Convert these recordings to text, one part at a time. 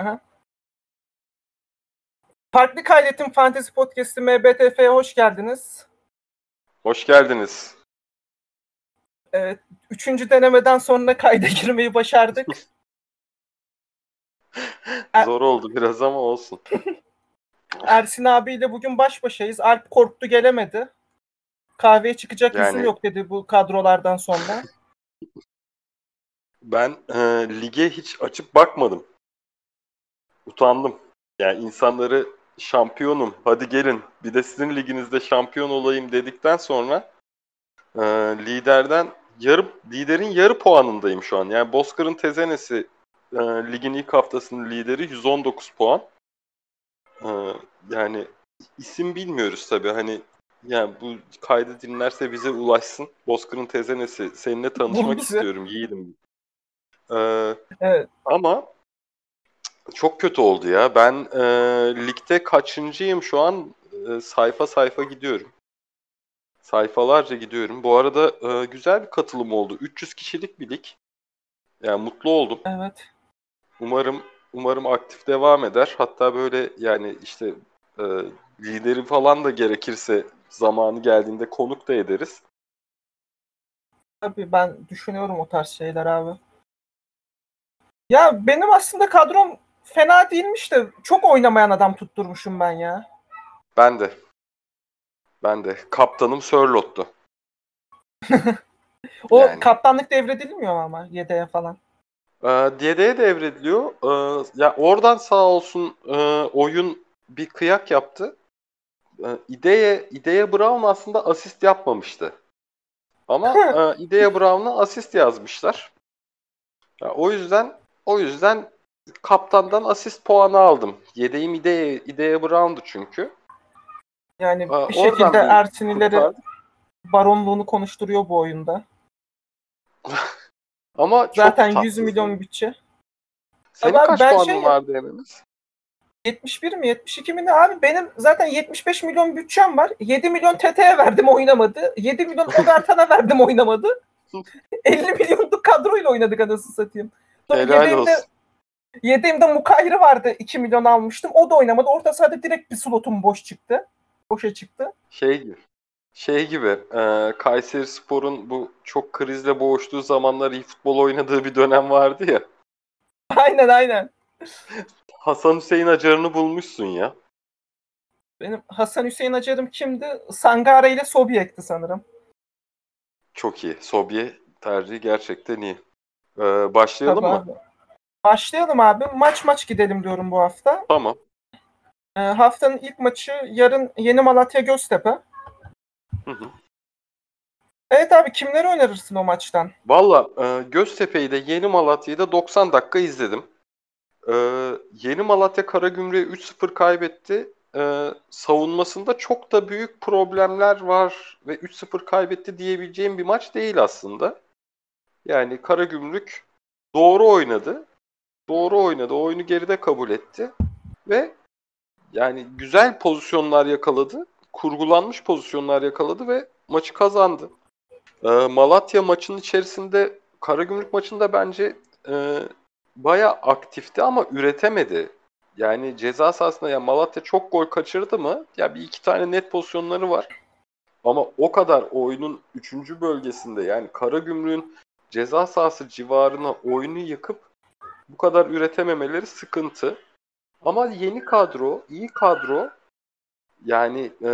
Aha. Farklı Kaydetim Fantezi Podcast'i MBTF'ye hoş geldiniz. Hoş geldiniz. Evet, üçüncü denemeden sonra kayda girmeyi başardık. Zor oldu biraz ama olsun. Ersin abiyle bugün baş başayız. Alp korktu gelemedi. Kahveye çıkacak Yani- yüzüm yok dedi bu kadrolardan sonra. Ben e, lige hiç açıp bakmadım. Utandım. Yani insanları şampiyonum hadi gelin bir de sizin liginizde şampiyon olayım dedikten sonra e, liderden yarı liderin yarı puanındayım şu an. Yani Bozkır'ın Tezenesi e, ligin ilk haftasının lideri 119 puan. E, yani isim bilmiyoruz tabii hani yani bu kaydı dinlerse bize ulaşsın. Bozkır'ın Tezenesi seninle tanışmak istiyorum yiğidim. Ee, Evet. ama çok kötü oldu ya. Ben e, ligde kaçıncıyım şu an? E, sayfa sayfa gidiyorum. Sayfalarca gidiyorum. Bu arada e, güzel bir katılım oldu. 300 kişilik bir lig. Yani mutlu oldum. Evet. Umarım umarım aktif devam eder. Hatta böyle yani işte e, lideri falan da gerekirse zamanı geldiğinde konuk da ederiz. Tabii ben düşünüyorum o tarz şeyler abi. Ya benim aslında kadrom fena değilmiş de çok oynamayan adam tutturmuşum ben ya. Ben de. Ben de. Kaptanım Sörlot'tu. O Yani. kaptanlık devredilmiyor ama yedeğe falan. Ee, DD'ye devrediliyor. Ee, ya oradan sağ olsun e, oyun bir kıyak yaptı. Ee, İdeye, İdeye Brown aslında asist yapmamıştı. Ama e, İdeye Brown'a asist yazmışlar. Ya, o yüzden o yüzden kaptandan asist puanı aldım. Yedeğim İdeye, İdeye Brown'du çünkü. Yani Ee, bir şekilde kurtardım. baronluğunu konuşturuyor bu oyunda. Ama çok Zaten 100 tatsız. milyon bütçe. Senin Ama kaç ben puanın şey- vardı Ememiz? 71 mi 72 mi ne abi benim zaten 75 milyon bütçem var. 7 milyon TT'ye verdim oynamadı. 7 milyon Ogartan'a verdim oynamadı. 50 milyonluk kadroyla oynadık anasını satayım. Sonra Helal olsun. Yedeğimde Mukayri vardı 2 milyon almıştım. O da oynamadı. Orta sahada direkt bir slotum boş çıktı. Boşa çıktı. Şey gibi. Şey gibi. E, Kayseri Spor'un bu çok krizle boğuştuğu zamanlar iyi futbol oynadığı bir dönem vardı ya. Aynen aynen. Hasan Hüseyin Acar'ını bulmuşsun ya. Benim Hasan Hüseyin Acar'ım kimdi? Sangare ile Sobiyek'ti sanırım. Çok iyi. Sobye tercihi gerçekten iyi. E, başlayalım Tabii mı? abi. Başlayalım abi. Maç maç gidelim diyorum bu hafta. Tamam. Ee, haftanın ilk maçı yarın Yeni Malatya Göztepe. Hı hı. Evet abi kimleri önerirsin o maçtan? Valla e, Göztepe'yi de Yeni Malatya'yı da 90 dakika izledim. E, Yeni Malatya Karagümrük'e 3-0 kaybetti. E, savunmasında çok da büyük problemler var ve 3-0 kaybetti diyebileceğim bir maç değil aslında. Yani Karagümrük doğru oynadı. Doğru oynadı. Oyunu geride kabul etti. Ve yani güzel pozisyonlar yakaladı. Kurgulanmış pozisyonlar yakaladı ve maçı kazandı. Ee, Malatya maçının içerisinde Karagümrük maçında bence e, bayağı aktifti ama üretemedi. Yani ceza sahasında ya Malatya çok gol kaçırdı mı? Ya bir iki tane net pozisyonları var. Ama o kadar oyunun 3. bölgesinde yani Karagümrük'ün ceza sahası civarına oyunu yıkıp bu kadar üretememeleri sıkıntı. Ama yeni kadro, iyi kadro. Yani e,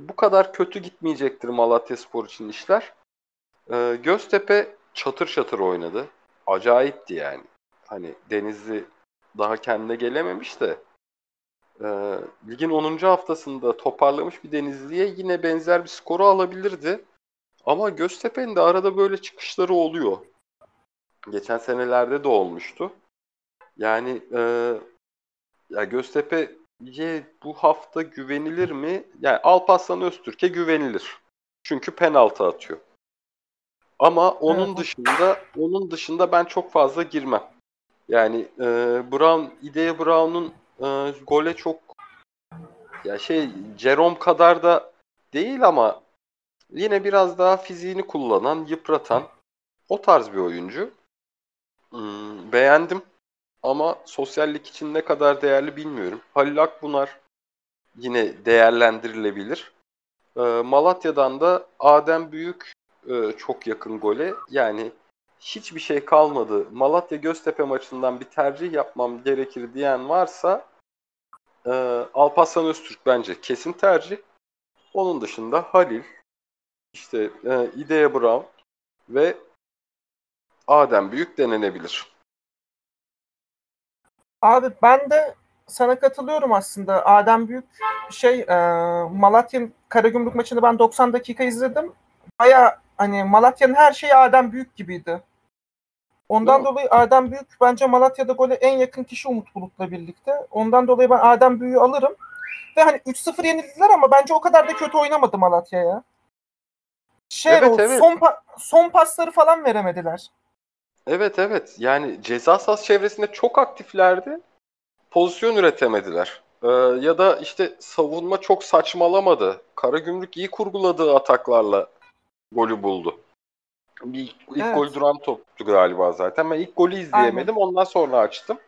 bu kadar kötü gitmeyecektir Malatya Spor için işler. Ee, Göztepe çatır çatır oynadı. Acayipti yani. Hani Denizli daha kendine gelememiş de e, ligin 10. haftasında toparlamış bir Denizli'ye yine benzer bir skoru alabilirdi. Ama Göztepe'nin de arada böyle çıkışları oluyor. Geçen senelerde de olmuştu. Yani e, ya Göztepe'ye bu hafta güvenilir mi? Yani Alparslan Öztürk'e güvenilir. Çünkü penaltı atıyor. Ama onun Evet. dışında onun dışında ben çok fazla girmem. Yani e, Brown, Idea Brown'un e, gole çok ya şey Jerome kadar da değil ama yine biraz daha fiziğini kullanan, yıpratan o tarz bir oyuncu. Hmm, beğendim. Ama sosyallik için ne kadar değerli bilmiyorum. Halil Akbunar yine değerlendirilebilir. Ee, Malatya'dan da Adem Büyük e, çok yakın gole. Yani hiçbir şey kalmadı. Malatya Göztepe maçından bir tercih yapmam gerekir diyen varsa e, Alparslan Öztürk bence kesin tercih. Onun dışında Halil, işte e, İdea Brown ve Adem Büyük denenebilir. Abi ben de sana katılıyorum aslında. Adem Büyük şey e, Malatya Karagümrük maçını ben 90 dakika izledim. Baya hani Malatya'nın her şeyi Adem Büyük gibiydi. Ondan mi? dolayı Adem Büyük bence Malatya'da gole en yakın kişi Umut Bulut'la birlikte. Ondan dolayı ben Adem Büyük'ü alırım. Ve hani 3-0 yenildiler ama bence o kadar da kötü oynamadı Malatya ya. Şey Evet, o evet. son pa- son pasları falan veremediler. Evet evet yani ceza sahası çevresinde çok aktiflerdi. Pozisyon üretemediler. Ee, ya da işte savunma çok saçmalamadı. Karagümrük iyi kurguladığı ataklarla golü buldu. Bir, ilk Evet. gol duran toptu galiba zaten. Ben ilk golü izleyemedim. Ondan sonra açtım.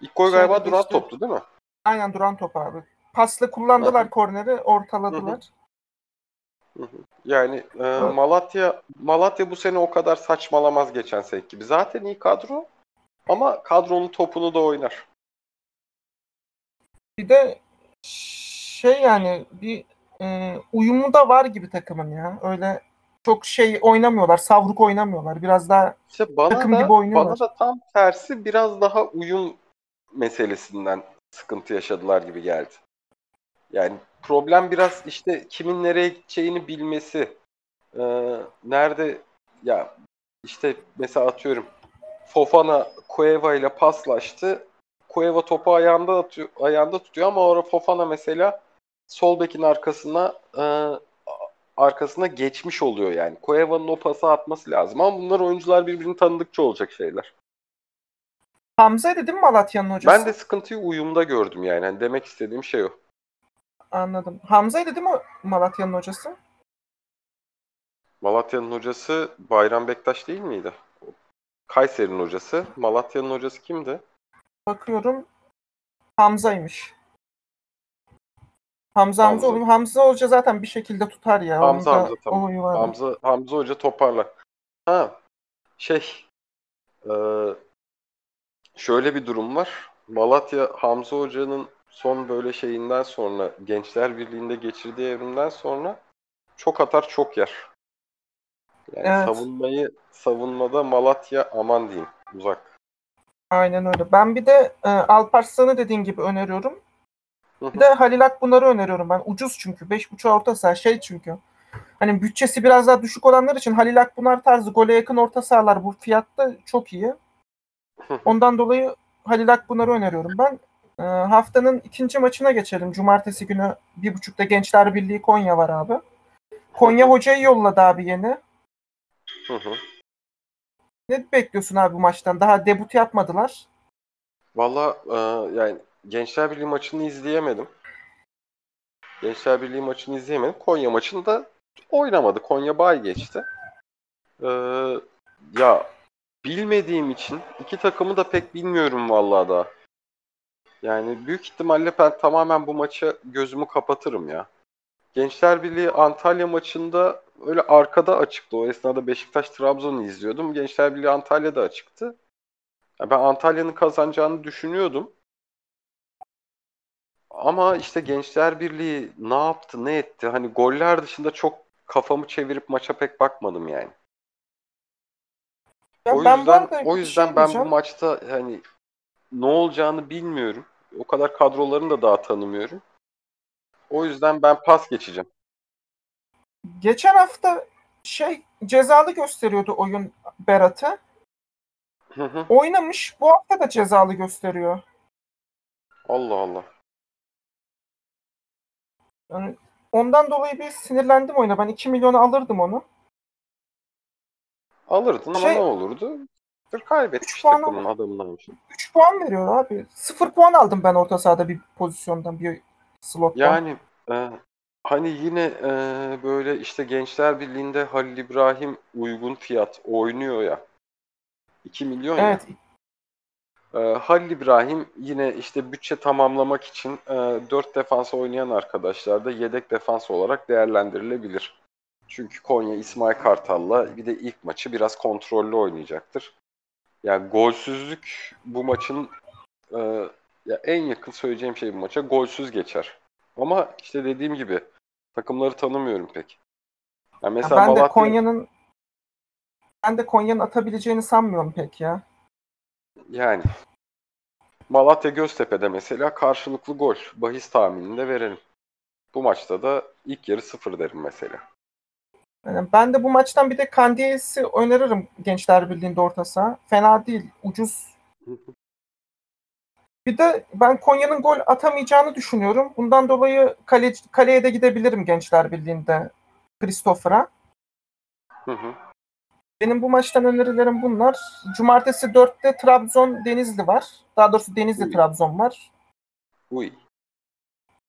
İlk gol galiba duran toptu değil mi? Aynen duran top abi. Pasla kullandılar Hı hı. korneri, ortaladılar. Yani e, Malatya Malatya bu sene o kadar saçmalamaz geçen sene gibi. Zaten iyi kadro ama kadronun topunu da oynar. Bir de şey yani bir e, uyumu da var gibi takımın ya. Öyle çok şey oynamıyorlar, savruk oynamıyorlar. Biraz daha İşte bana Takım da gibi oynuyorlar. bana da tam tersi biraz daha uyum meselesinden sıkıntı yaşadılar gibi geldi. Yani problem biraz işte kimin nereye gideceğini bilmesi. Ee, nerede ya işte mesela atıyorum Fofana Cueva ile paslaştı. Cueva topu ayağında atıyor, ayağında tutuyor ama orada Fofana mesela sol bekin arkasına e, arkasına geçmiş oluyor yani. Cueva'nın o pası atması lazım ama bunlar oyuncular birbirini tanıdıkça olacak şeyler. Hamza'ydı değil mi Malatya'nın hocası? Ben de sıkıntıyı uyumda gördüm yani. Hani demek istediğim şey o. Anladım. Hamza'ydı değil mi Malatya'nın hocası? Malatya'nın hocası Bayram Bektaş değil miydi? Kayseri'nin hocası. Malatya'nın hocası kimdi? Bakıyorum Hamza'ymış. Hamza Hamza, Hamza. Hamza. Hoca zaten bir şekilde tutar ya. Hamza, Hamza, tamam. Hamza Hamza Hoca toparla. Ha şey eee, şöyle bir durum var. Malatya Hamza Hoca'nın son böyle şeyinden sonra Gençler Birliği'nde geçirdiği evrimden sonra çok atar çok yer. Yani Evet. savunmayı savunmada Malatya aman diyeyim uzak. Aynen öyle. Ben bir de e, Alparslan'ı dediğin gibi öneriyorum. Bir de Halil Akbunar'ı öneriyorum ben. Ucuz çünkü. 5.5 orta saha şey çünkü. Hani bütçesi biraz daha düşük olanlar için Halil Akbunar tarzı gole yakın orta sahalar bu fiyatta çok iyi. Ondan dolayı Halil Akbunar'ı öneriyorum ben. E, haftanın ikinci maçına geçelim. Cumartesi günü bir buçukta Gençler Birliği Konya var abi. Konya hocayı yolladı abi yeni. Hı hı. Ne bekliyorsun abi bu maçtan? Daha debut yapmadılar. Valla e, yani Gençler Birliği maçını izleyemedim. Gençler Birliği maçını izleyemedim. Konya maçında oynamadı. Konya bay geçti. E, ya bilmediğim için iki takımı da pek bilmiyorum vallahi da. Yani büyük ihtimalle ben tamamen bu maça gözümü kapatırım ya. Gençler Birliği Antalya maçında öyle arkada açıktı. O esnada Beşiktaş Trabzon'u izliyordum. Gençler Birliği Antalya'da açıktı. Ya ben Antalya'nın kazanacağını düşünüyordum. Ama işte Gençler Birliği ne yaptı, ne etti? Hani goller dışında çok kafamı çevirip maça pek bakmadım yani. Ya o ben yüzden o yüzden şey ben bu maçta hani ne olacağını bilmiyorum. O kadar kadrolarını da daha tanımıyorum. O yüzden ben pas geçeceğim. Geçen hafta şey cezalı gösteriyordu oyun Berat'ı. Oynamış. Bu hafta da cezalı gösteriyor. Allah Allah. Yani ondan dolayı bir sinirlendim oyuna. Ben 2 milyonu alırdım onu. Alırdın ama Şey- ne olurdu? Bir kaybetmiş Üç puan bir şey. 3 puan veriyor abi. 0 puan aldım ben orta sahada bir pozisyondan, bir slottan. Yani e, hani yine e, böyle işte Gençler Birliği'nde Halil İbrahim uygun fiyat oynuyor ya. 2 milyon ya. evet. Ee, Halil İbrahim yine işte bütçe tamamlamak için e, 4 defans oynayan arkadaşlar da yedek defans olarak değerlendirilebilir. Çünkü Konya İsmail Kartal'la bir de ilk maçı biraz kontrollü oynayacaktır. Yani golsüzlük bu maçın e, ya en yakın söyleyeceğim şey bu maça golsüz geçer. Ama işte dediğim gibi takımları tanımıyorum pek. Yani mesela ben de Malatya- Konya'nın ben de Konya'nın atabileceğini sanmıyorum pek ya. Yani Malatya Göztepe'de mesela karşılıklı gol bahis tahmininde verelim. Bu maçta da ilk yarı sıfır derim mesela. Yani ben de bu maçtan bir de Kandiyes'i öneririm Gençler Birliği'nde orta saha. Fena değil, ucuz. Bir de ben Konya'nın gol atamayacağını düşünüyorum. Bundan dolayı kale, kaleye de gidebilirim Gençler Birliği'nde Christopher'a. Benim bu maçtan önerilerim bunlar. Cumartesi 4'te Trabzon Denizli var. Daha doğrusu Denizli Uy. Trabzon var. Uy.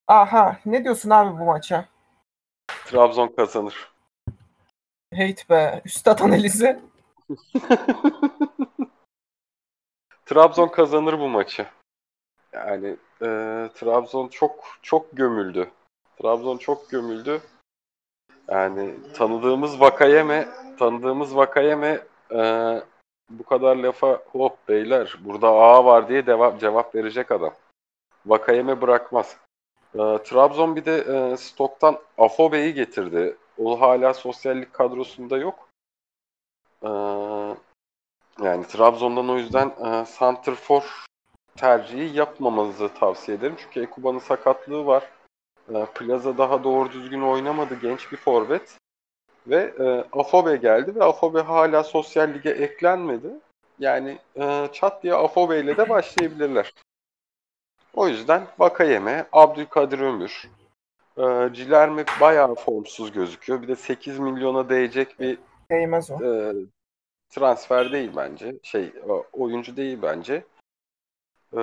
Aha ne diyorsun abi bu maça? Trabzon kazanır. Hate be. Üstad analizi. Trabzon kazanır bu maçı. Yani e, Trabzon çok çok gömüldü. Trabzon çok gömüldü. Yani tanıdığımız Vakayeme, tanıdığımız Vakayeme e, bu kadar lafa hop beyler burada A var diye cevap cevap verecek adam. Vakayeme bırakmaz. E, Trabzon bir de e, stoktan Afobe'yi getirdi. O hala sosyallik kadrosunda yok. E, yani Trabzon'dan o yüzden e, Santrfor tercihi yapmamanızı tavsiye ederim. Çünkü Ekuba'nın sakatlığı var. E, Plaza daha doğru düzgün oynamadı. Genç bir forvet. Ve e, Afobe geldi ve Afobe hala sosyal lige eklenmedi. Yani e, çat diye Afobe ile de başlayabilirler. O yüzden Vakayeme, Abdülkadir Ömür, e, Cilerme bayağı formsuz gözüküyor. Bir de 8 milyona değecek bir Değmez o. e, transfer değil bence. Şey oyuncu değil bence. E,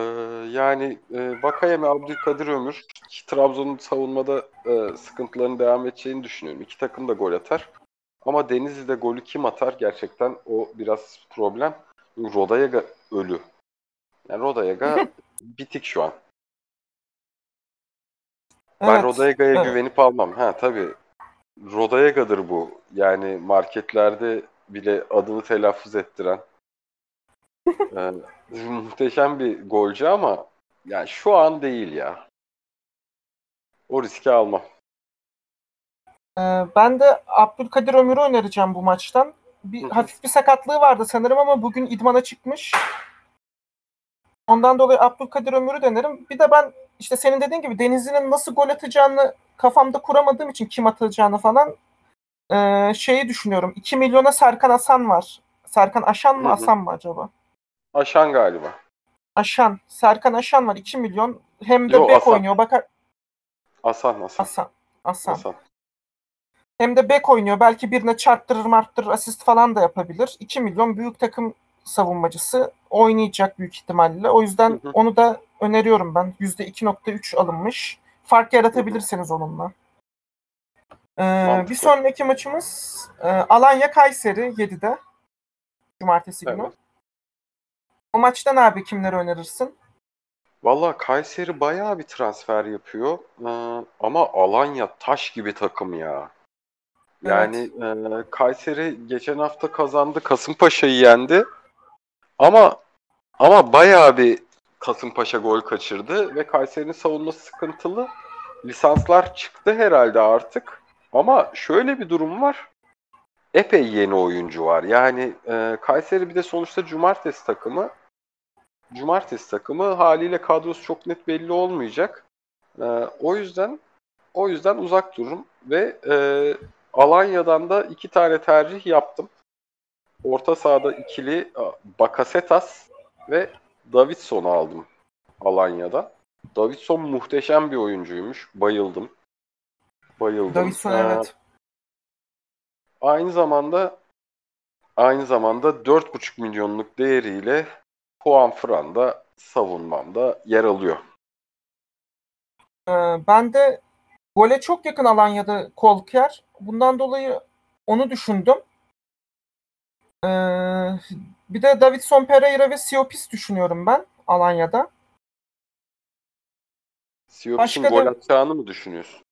yani e, Vakayeme, Abdülkadir Ömür Trabzon'un savunmada e, sıkıntılarının devam edeceğini düşünüyorum. İki takım da gol atar. Ama Denizli'de golü kim atar gerçekten o biraz problem. Rodayaga ölü. Yani Rodayaga bitik şu an. Ben Evet, Rodayaga'ya evet. güvenip almam. Ha tabii. Rodayaga'dır bu. Yani marketlerde bile adını telaffuz ettiren. Ee, muhteşem bir golcü ama yani şu an değil ya. O riski almam. Ee, ben de Abdülkadir Ömür'ü önereceğim bu maçtan. Bir hafif bir sakatlığı vardı sanırım ama bugün idmana çıkmış. Ondan dolayı Abdülkadir Ömür'ü denerim. Bir de ben işte senin dediğin gibi Denizli'nin nasıl gol atacağını kafamda kuramadığım için kim atacağını falan ee, şeyi düşünüyorum. 2 milyona Serkan Hasan var. Serkan Aşan mı Hı hı. Hasan mı acaba? Aşan galiba. Aşan. Serkan Aşan var 2 milyon. Hem de Yo, bek Hasan. oynuyor. Bakar Hasan Hasan. Hasan. Hasan. Hasan. Hem de bek oynuyor. Belki birine çarptırır marttırır asist falan da yapabilir. 2 milyon büyük takım savunmacısı oynayacak büyük ihtimalle. O yüzden Hı hı. onu da öneriyorum ben. %2.3 alınmış. Fark yaratabilirsiniz onunla. Ee, bir sonraki maçımız e, Alanya Kayseri 7'de. Cumartesi günü. Evet. O maçtan abi kimleri önerirsin? Valla Kayseri bayağı bir transfer yapıyor. Ee, ama Alanya taş gibi takım ya. Yani e, Kayseri geçen hafta kazandı. Kasımpaşa'yı yendi. Ama ama bayağı bir Kasımpaşa gol kaçırdı ve Kayseri'nin savunması sıkıntılı. Lisanslar çıktı herhalde artık. Ama şöyle bir durum var. Epey yeni oyuncu var. Yani e, Kayseri bir de sonuçta cumartesi takımı. Cumartesi takımı haliyle kadrosu çok net belli olmayacak. E, o yüzden o yüzden uzak dururum ve e, Alanya'dan da iki tane tercih yaptım. Orta sahada ikili Bakasetas ve Davidson'u aldım Alanya'da. Davidson muhteşem bir oyuncuymuş. Bayıldım. Bayıldım. Davidson Ee, evet. Aynı zamanda aynı zamanda 4,5 milyonluk değeriyle Juan Fran da savunmamda yer alıyor. Ee, ben de gole çok yakın Alanya'da Kolker. Bundan dolayı onu düşündüm. Ee, bir de Davidson Pereira ve Siopis düşünüyorum ben. Alanya'da. Siyopis'in Başka gol atacağını mı düşünüyorsun?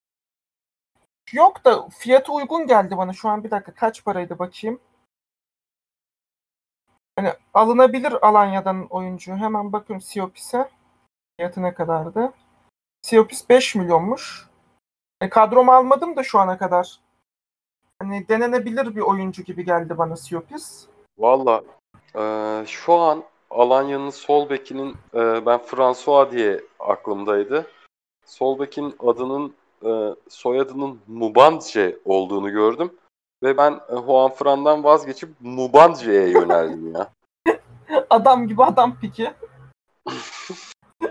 Yok da fiyatı uygun geldi bana. Şu an bir dakika kaç paraydı bakayım. Hani alınabilir Alanya'dan oyuncu. Hemen bakıyorum Siopis'e. Fiyatı ne kadardı? Siopis 5 milyonmuş. E, kadromu almadım da şu ana kadar. Hani denenebilir bir oyuncu gibi geldi bana Siopis. Valla eee, şu an Alanya'nın sol bekinin eee, ben François diye aklımdaydı. Sol bekin adının eee, soyadının Mubandje olduğunu gördüm. Ve ben e, Juan Fran'dan vazgeçip Mubandje'ye yöneldim ya. Adam gibi adam piki.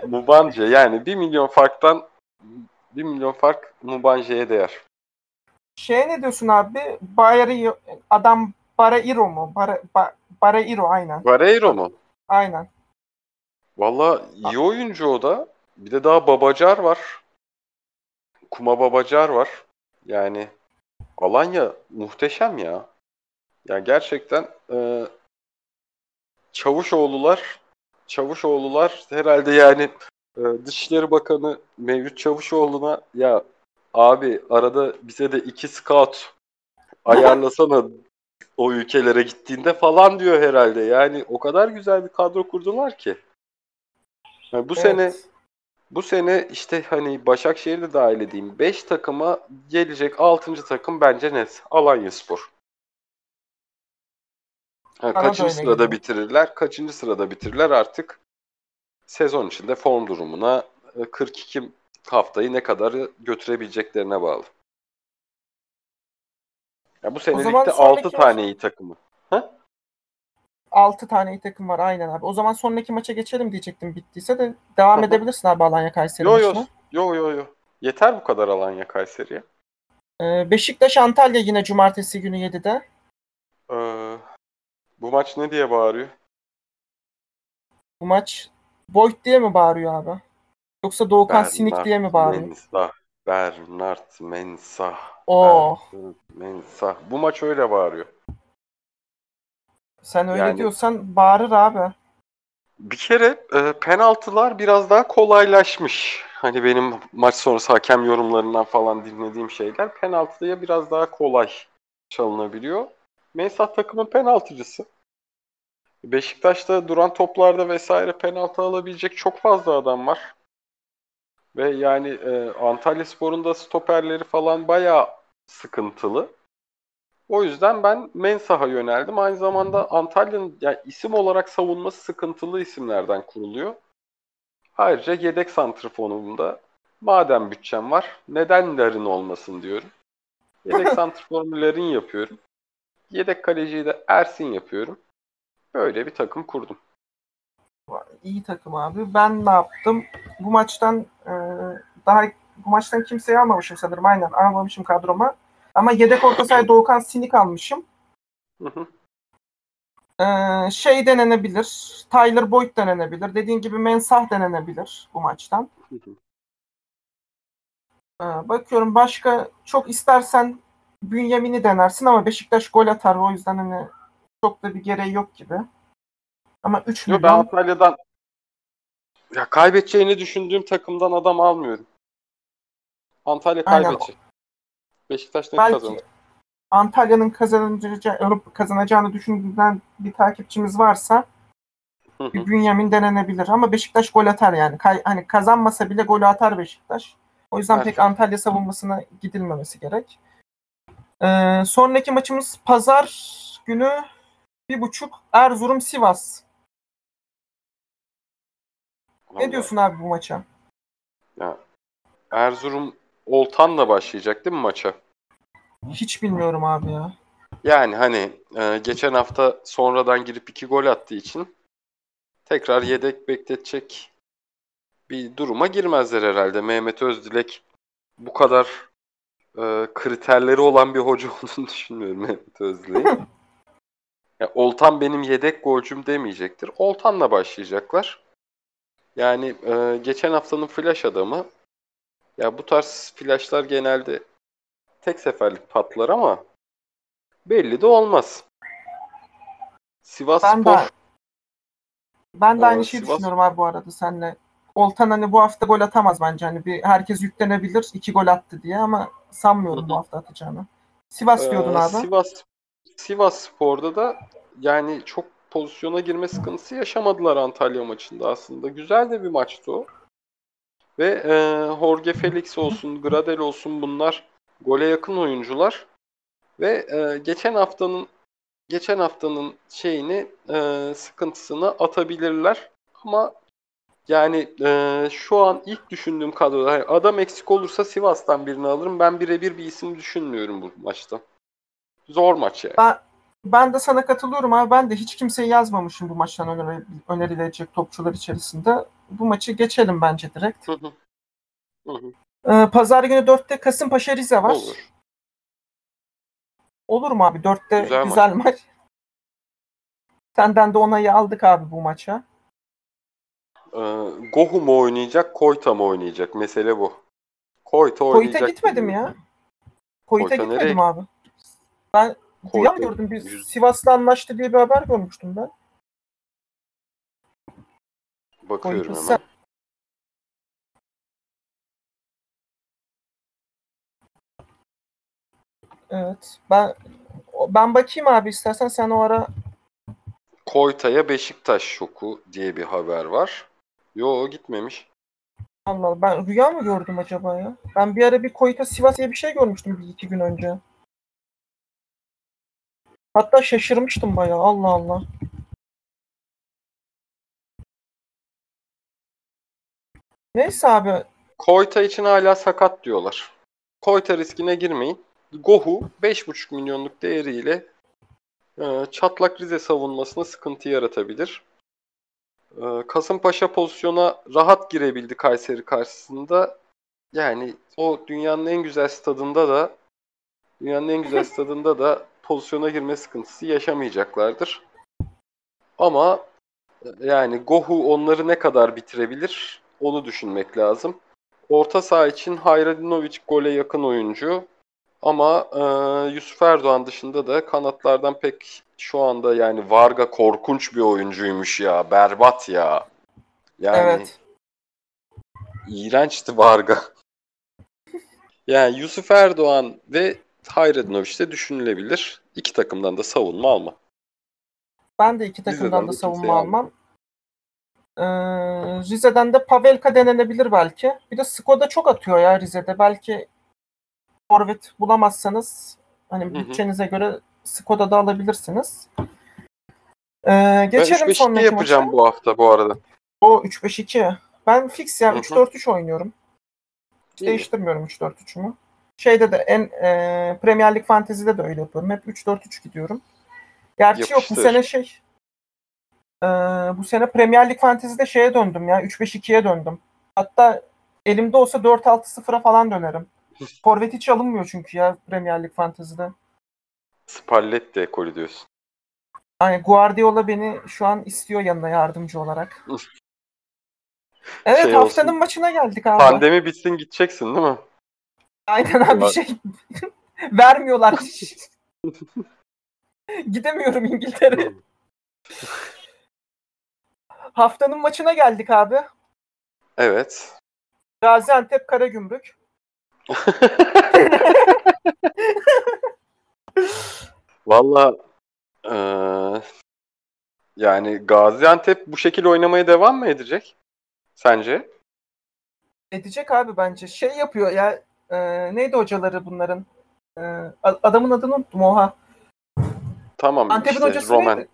Mubanje yani 1 milyon farktan 1 milyon fark Mubanje'ye değer. Şeye ne diyorsun abi? Bayeri adam Barairo mu? Bara, ba, Barairo aynen. Guerreiro mu? Aynen. Valla iyi oyuncu o da. Bir de daha Babacar var. Kuma Babacar var. Yani Alanya muhteşem ya. Yani gerçekten e, Çavuşoğlular Çavuşoğlular herhalde yani e, Dışişleri Bakanı Mevlüt Çavuşoğlu'na ya abi arada bize de iki scout ayarlasana o ülkelere gittiğinde falan diyor herhalde. Yani o kadar güzel bir kadro kurdular ki. Yani bu Evet. sene bu sene işte hani Başakşehir'i de dahil edeyim. 5 takıma gelecek 6. takım bence net. Alanyaspor. Ha, Bana da kaçıncı sırada geliyor. bitirirler? Kaçıncı sırada bitirirler artık sezon içinde form durumuna e, 42 haftayı ne kadar götürebileceklerine bağlı. Ya bu sene ligde sonraki 6 tane iyi takımı. 6 tane iyi takım var aynen abi. O zaman sonraki maça geçelim diyecektim bittiyse de devam edebilirsin abi Alanya Kayseri Yo maçına. yo yo yo. Yeter bu kadar Alanya Kayseri'ye. Ee, Beşiktaş Antalya yine cumartesi günü 7'de. Ee, bu maç ne diye bağırıyor? Bu maç Boyd diye mi bağırıyor abi? Yoksa Doğukan Sinik Bernard diye mi bağırıyor? Mensah. Bernard Mensah. Oo, Bernard Mensah. Bu maç öyle bağırıyor. sen öyle yani- diyorsan bağırır abi. Bir kere e, penaltılar biraz daha kolaylaşmış. Hani benim maç sonrası hakem yorumlarından falan dinlediğim şeyler penaltıya biraz daha kolay çalınabiliyor. Mensah takımın penaltıcısı. Beşiktaş'ta duran toplarda vesaire penaltı alabilecek çok fazla adam var. Ve yani e, Antalyaspor'un da stoperleri falan bayağı sıkıntılı. O yüzden ben Mensah'a yöneldim. Aynı zamanda Antalya'nın yani isim olarak savunması sıkıntılı isimlerden kuruluyor. Ayrıca yedek santrfonumda madem bütçem var neden Larin olmasın diyorum. Yedek santrforumu Larin yapıyorum. Yedek kaleciyi de Ersin yapıyorum. Böyle bir takım kurdum. İyi takım abi. Ben ne yaptım? Bu maçtan e, daha bu maçtan kimseyi almamışım sanırım. Aynen almamışım kadroma. Ama yedek orta sahaya Doğukan Sinik almışım. Hı hı. Ee, şey denenebilir. Tyler Boyd denenebilir. Dediğin gibi Mensah denenebilir bu maçtan. Hı. Ee, bakıyorum başka çok istersen Bünyamin'i denersin ama Beşiktaş gol atar. O yüzden hani çok da bir gereği yok gibi. Ama 3 Yo, ben milyon Antalya'dan ya kaybedeceğini düşündüğüm takımdan adam almıyorum. Antalya Aynen. kaybedecek. Beşiktaş net belki kazanır. Antalya'nın kazanacağı, kazanacağını düşündüğünden bir takipçimiz varsa Hı hı. Bünyamin denenebilir ama Beşiktaş gol atar yani. Kay- hani kazanmasa bile golü atar Beşiktaş. O yüzden Evet. pek Antalya savunmasına gidilmemesi gerek. Ee, sonraki maçımız pazar günü bir buçuk Erzurum Sivas. Ne Vallahi. diyorsun abi bu maça? Erzurum Oltan'la başlayacak değil mi maça? Hiç bilmiyorum abi ya. Yani hani e, geçen hafta sonradan girip iki gol attığı için tekrar yedek bekletecek bir duruma girmezler herhalde. Mehmet Özdilek bu kadar e, kriterleri olan bir hoca olduğunu düşünmüyorum Mehmet Özdilek'in. Ya, Oltan benim yedek golcüm demeyecektir. Oltan'la başlayacaklar. Yani e, geçen haftanın flash adamı ya bu tarz flashlar genelde tek seferlik patlar ama belli de olmaz. Sivas Ben Spor de Ben de aynı şeyi Sivas- düşünüyorum abi bu arada senle. Oltan hani bu hafta gol atamaz bence. Hani bir herkes yüklenebilir iki gol attı diye ama sanmıyorum bu hafta atacağını. Sivas diyordun Ee, abi. Sivas Sivas Spor'da da yani çok pozisyona girme sıkıntısı yaşamadılar Antalya maçında aslında. Güzel de bir maçtı o. Ve e, Jorge Felix olsun, Gradel olsun bunlar gole yakın oyuncular. Ve e, geçen haftanın geçen haftanın şeyini e, sıkıntısını atabilirler. Ama yani e, şu an ilk düşündüğüm kadroda adam eksik olursa Sivas'tan birini alırım. Ben birebir bir isim düşünmüyorum bu maçta. Zor maç yani. Ben, ben de sana katılıyorum abi. Ben de hiç kimseyi yazmamışım bu maçtan öneri, önerilecek topçular içerisinde. Bu maçı geçelim bence direkt. Hı hı. Hı hı. Ee, Pazar günü 4'te Kasımpaşa Rize var. Olur. Olur mu abi? 4'te Güzel güzel, maç. maç. Senden de onayı aldık abi bu maça. Ee, Gohu mu oynayacak, Koyta mı oynayacak? Mesele bu. Koyta oynayacak. Koyut'a gitmedim ya. Koyut'a Koyta gitmedim nereye? abi. Ben rüya mı? Bir yüz- Sivas'la anlaştı diye bir haber görmüştüm ben. Bakıyorum Koyta hemen. sen- Evet. Ben ben bakayım abi istersen sen o ara Koyta'ya Beşiktaş şoku diye bir haber var. Yo gitmemiş. Allah Allah, ben rüya mı gördüm acaba ya? Ben bir ara bir Koyta Sivas diye bir şey görmüştüm bir iki gün önce. Hatta şaşırmıştım bayağı. Allah Allah. Neyse abi. Koyta için hala sakat diyorlar. Koyta riskine girmeyin. Gohu 5,5 milyonluk değeriyle e, çatlak Rize savunmasına sıkıntı yaratabilir. E, Kasımpaşa pozisyona rahat girebildi Kayseri karşısında. Yani o dünyanın en güzel stadında da dünyanın en güzel stadında da pozisyona girme sıkıntısı yaşamayacaklardır. Ama yani Gohu onları ne kadar bitirebilir onu düşünmek lazım. Orta saha için Hayradinovic gole yakın oyuncu. Ama e, Yusuf Erdoğan dışında da kanatlardan pek şu anda yani Varga korkunç bir oyuncuymuş ya. Berbat ya. Yani Evet. iğrençti Varga. yani Yusuf Erdoğan ve Hayradinovic de düşünülebilir. İki takımdan da savunma alma. Ben de iki Rize'den takımdan da de savunma kimseyi almam. Ee, Rize'den de Pavelka denenebilir belki. Bir de Skoda çok atıyor ya Rize'de. Belki forvet bulamazsanız hani bütçenize göre Skoda'da alabilirsiniz. Ee, Ben geçelim 3-5-2 sonraki yapacağım maça. bu hafta bu arada. O 3-5-2. Ben fix yani Hı hı. 3-4-3 oynuyorum. Hiç İyi. değiştirmiyorum 3-4-3'ümü. Şeyde de en e, Premier Lig Fantasy'de de öyle yapıyorum. Hep 3-4-3 gidiyorum. Gerçi yok bu Yapıştır. sene şey e, bu sene Premier Lig Fantasy'de şeye döndüm ya 3-5-2'ye döndüm. Hatta elimde olsa 4-6-0'a falan dönerim. Forvet hiç alınmıyor çünkü ya Premier Lig Fantasy'de. Spalletti ekolü diyorsun. Yani Guardiola beni şu an istiyor yanına yardımcı olarak. Evet Şey haftanın olsun. maçına geldik abi. Pandemi bitsin gideceksin değil mi? Aynen abi şey vermiyorlar. Gidemiyorum İngiltere. Haftanın maçına geldik abi. Evet. Gaziantep Karagümrük. Valla eee, yani Gaziantep bu şekilde oynamaya devam mı edecek? Sence? Edecek abi bence. Şey yapıyor ya e, neydi hocaları bunların? E, adamın adını unuttum oha. Tamam Antep'in işte hocası Roman. neydi?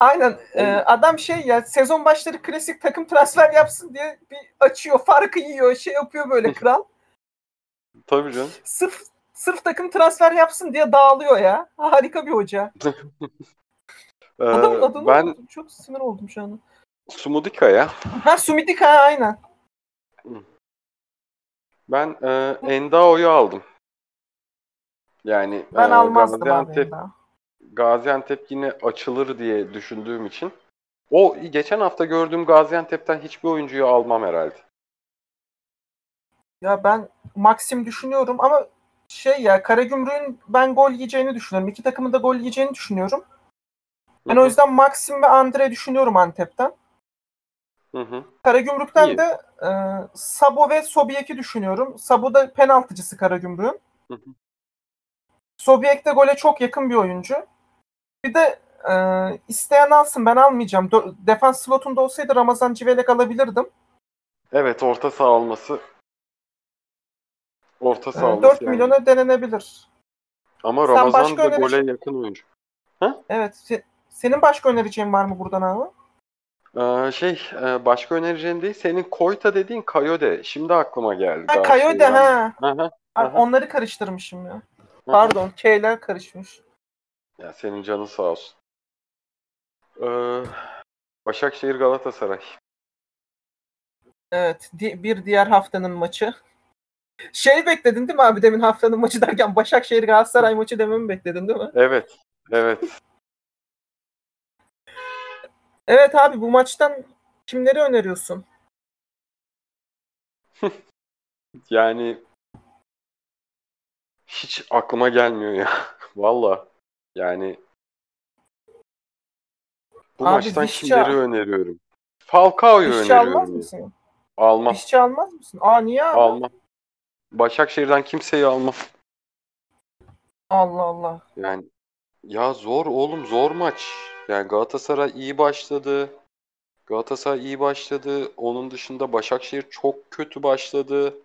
Aynen. e, adam şey ya sezon başları klasik takım transfer yapsın diye bir açıyor. Farkı yiyor. Şey yapıyor böyle kral. Tabii canım. Sırf sırf takım transfer yapsın diye dağılıyor ya. Harika bir hoca. Eee, Adamın adını Ee, ben unuttum. Çok sinir oldum şu an. Sumudika'ya Ha Sumidika aynen. Ben eee Endao'yu aldım. Yani Ben eee, almazdım. Gaziantep. Gaziantep yine açılır diye düşündüğüm için o geçen hafta gördüğüm Gaziantep'ten hiçbir oyuncuyu almam herhalde. Ya ben Maxim düşünüyorum ama şey ya Karagümrük'ün ben gol yiyeceğini düşünüyorum. İki takımın da gol yiyeceğini düşünüyorum. Ben o yüzden Maxim ve Andre düşünüyorum Antep'ten. Hı hı. Karagümrük'ten İyi. de e, Sabo ve Sobiyek'i düşünüyorum. Sabo da penaltıcısı Karagümrük'ün. Hı hı. Sobiyek de gole çok yakın bir oyuncu. Bir de e, isteyen alsın ben almayacağım. Dö- defans slotunda olsaydı Ramazan Civelek alabilirdim. Evet orta saha olması. Orta E, saha olması 4 yani. milyona denenebilir. Ama Sen Ramazan da öneri- gole yakın oyuncu. Evet. se- senin başka önereceğin var mı buradan abi? Ee, şey e, başka önereceğim değil. Senin Koyta dediğin Kayode. Şimdi aklıma geldi. Ha Kayode şeyden. ha. Aha. Onları karıştırmışım ya. Pardon, K'ler karışmış. Ya senin canın sağ olsun. Ee, Başakşehir Galatasaray. Evet, di- bir diğer haftanın maçı. Şey bekledin değil mi abi demin haftanın maçı derken Başakşehir Galatasaray maçı dememi bekledin değil mi? Evet. Evet. Evet abi bu maçtan kimleri öneriyorsun? Yani hiç aklıma gelmiyor ya. Valla. Yani bu Abi maçtan kimleri öneriyorum? Falcao'yu almaz öneriyorum. ya. mısın? Almam. İşçi almaz mısın? Aa niye abi? Almam. Başakşehir'den kimseyi almam. Allah Allah. Yani ya zor oğlum zor maç. Yani Galatasaray iyi başladı. Galatasaray iyi başladı. Onun dışında Başakşehir çok kötü başladı.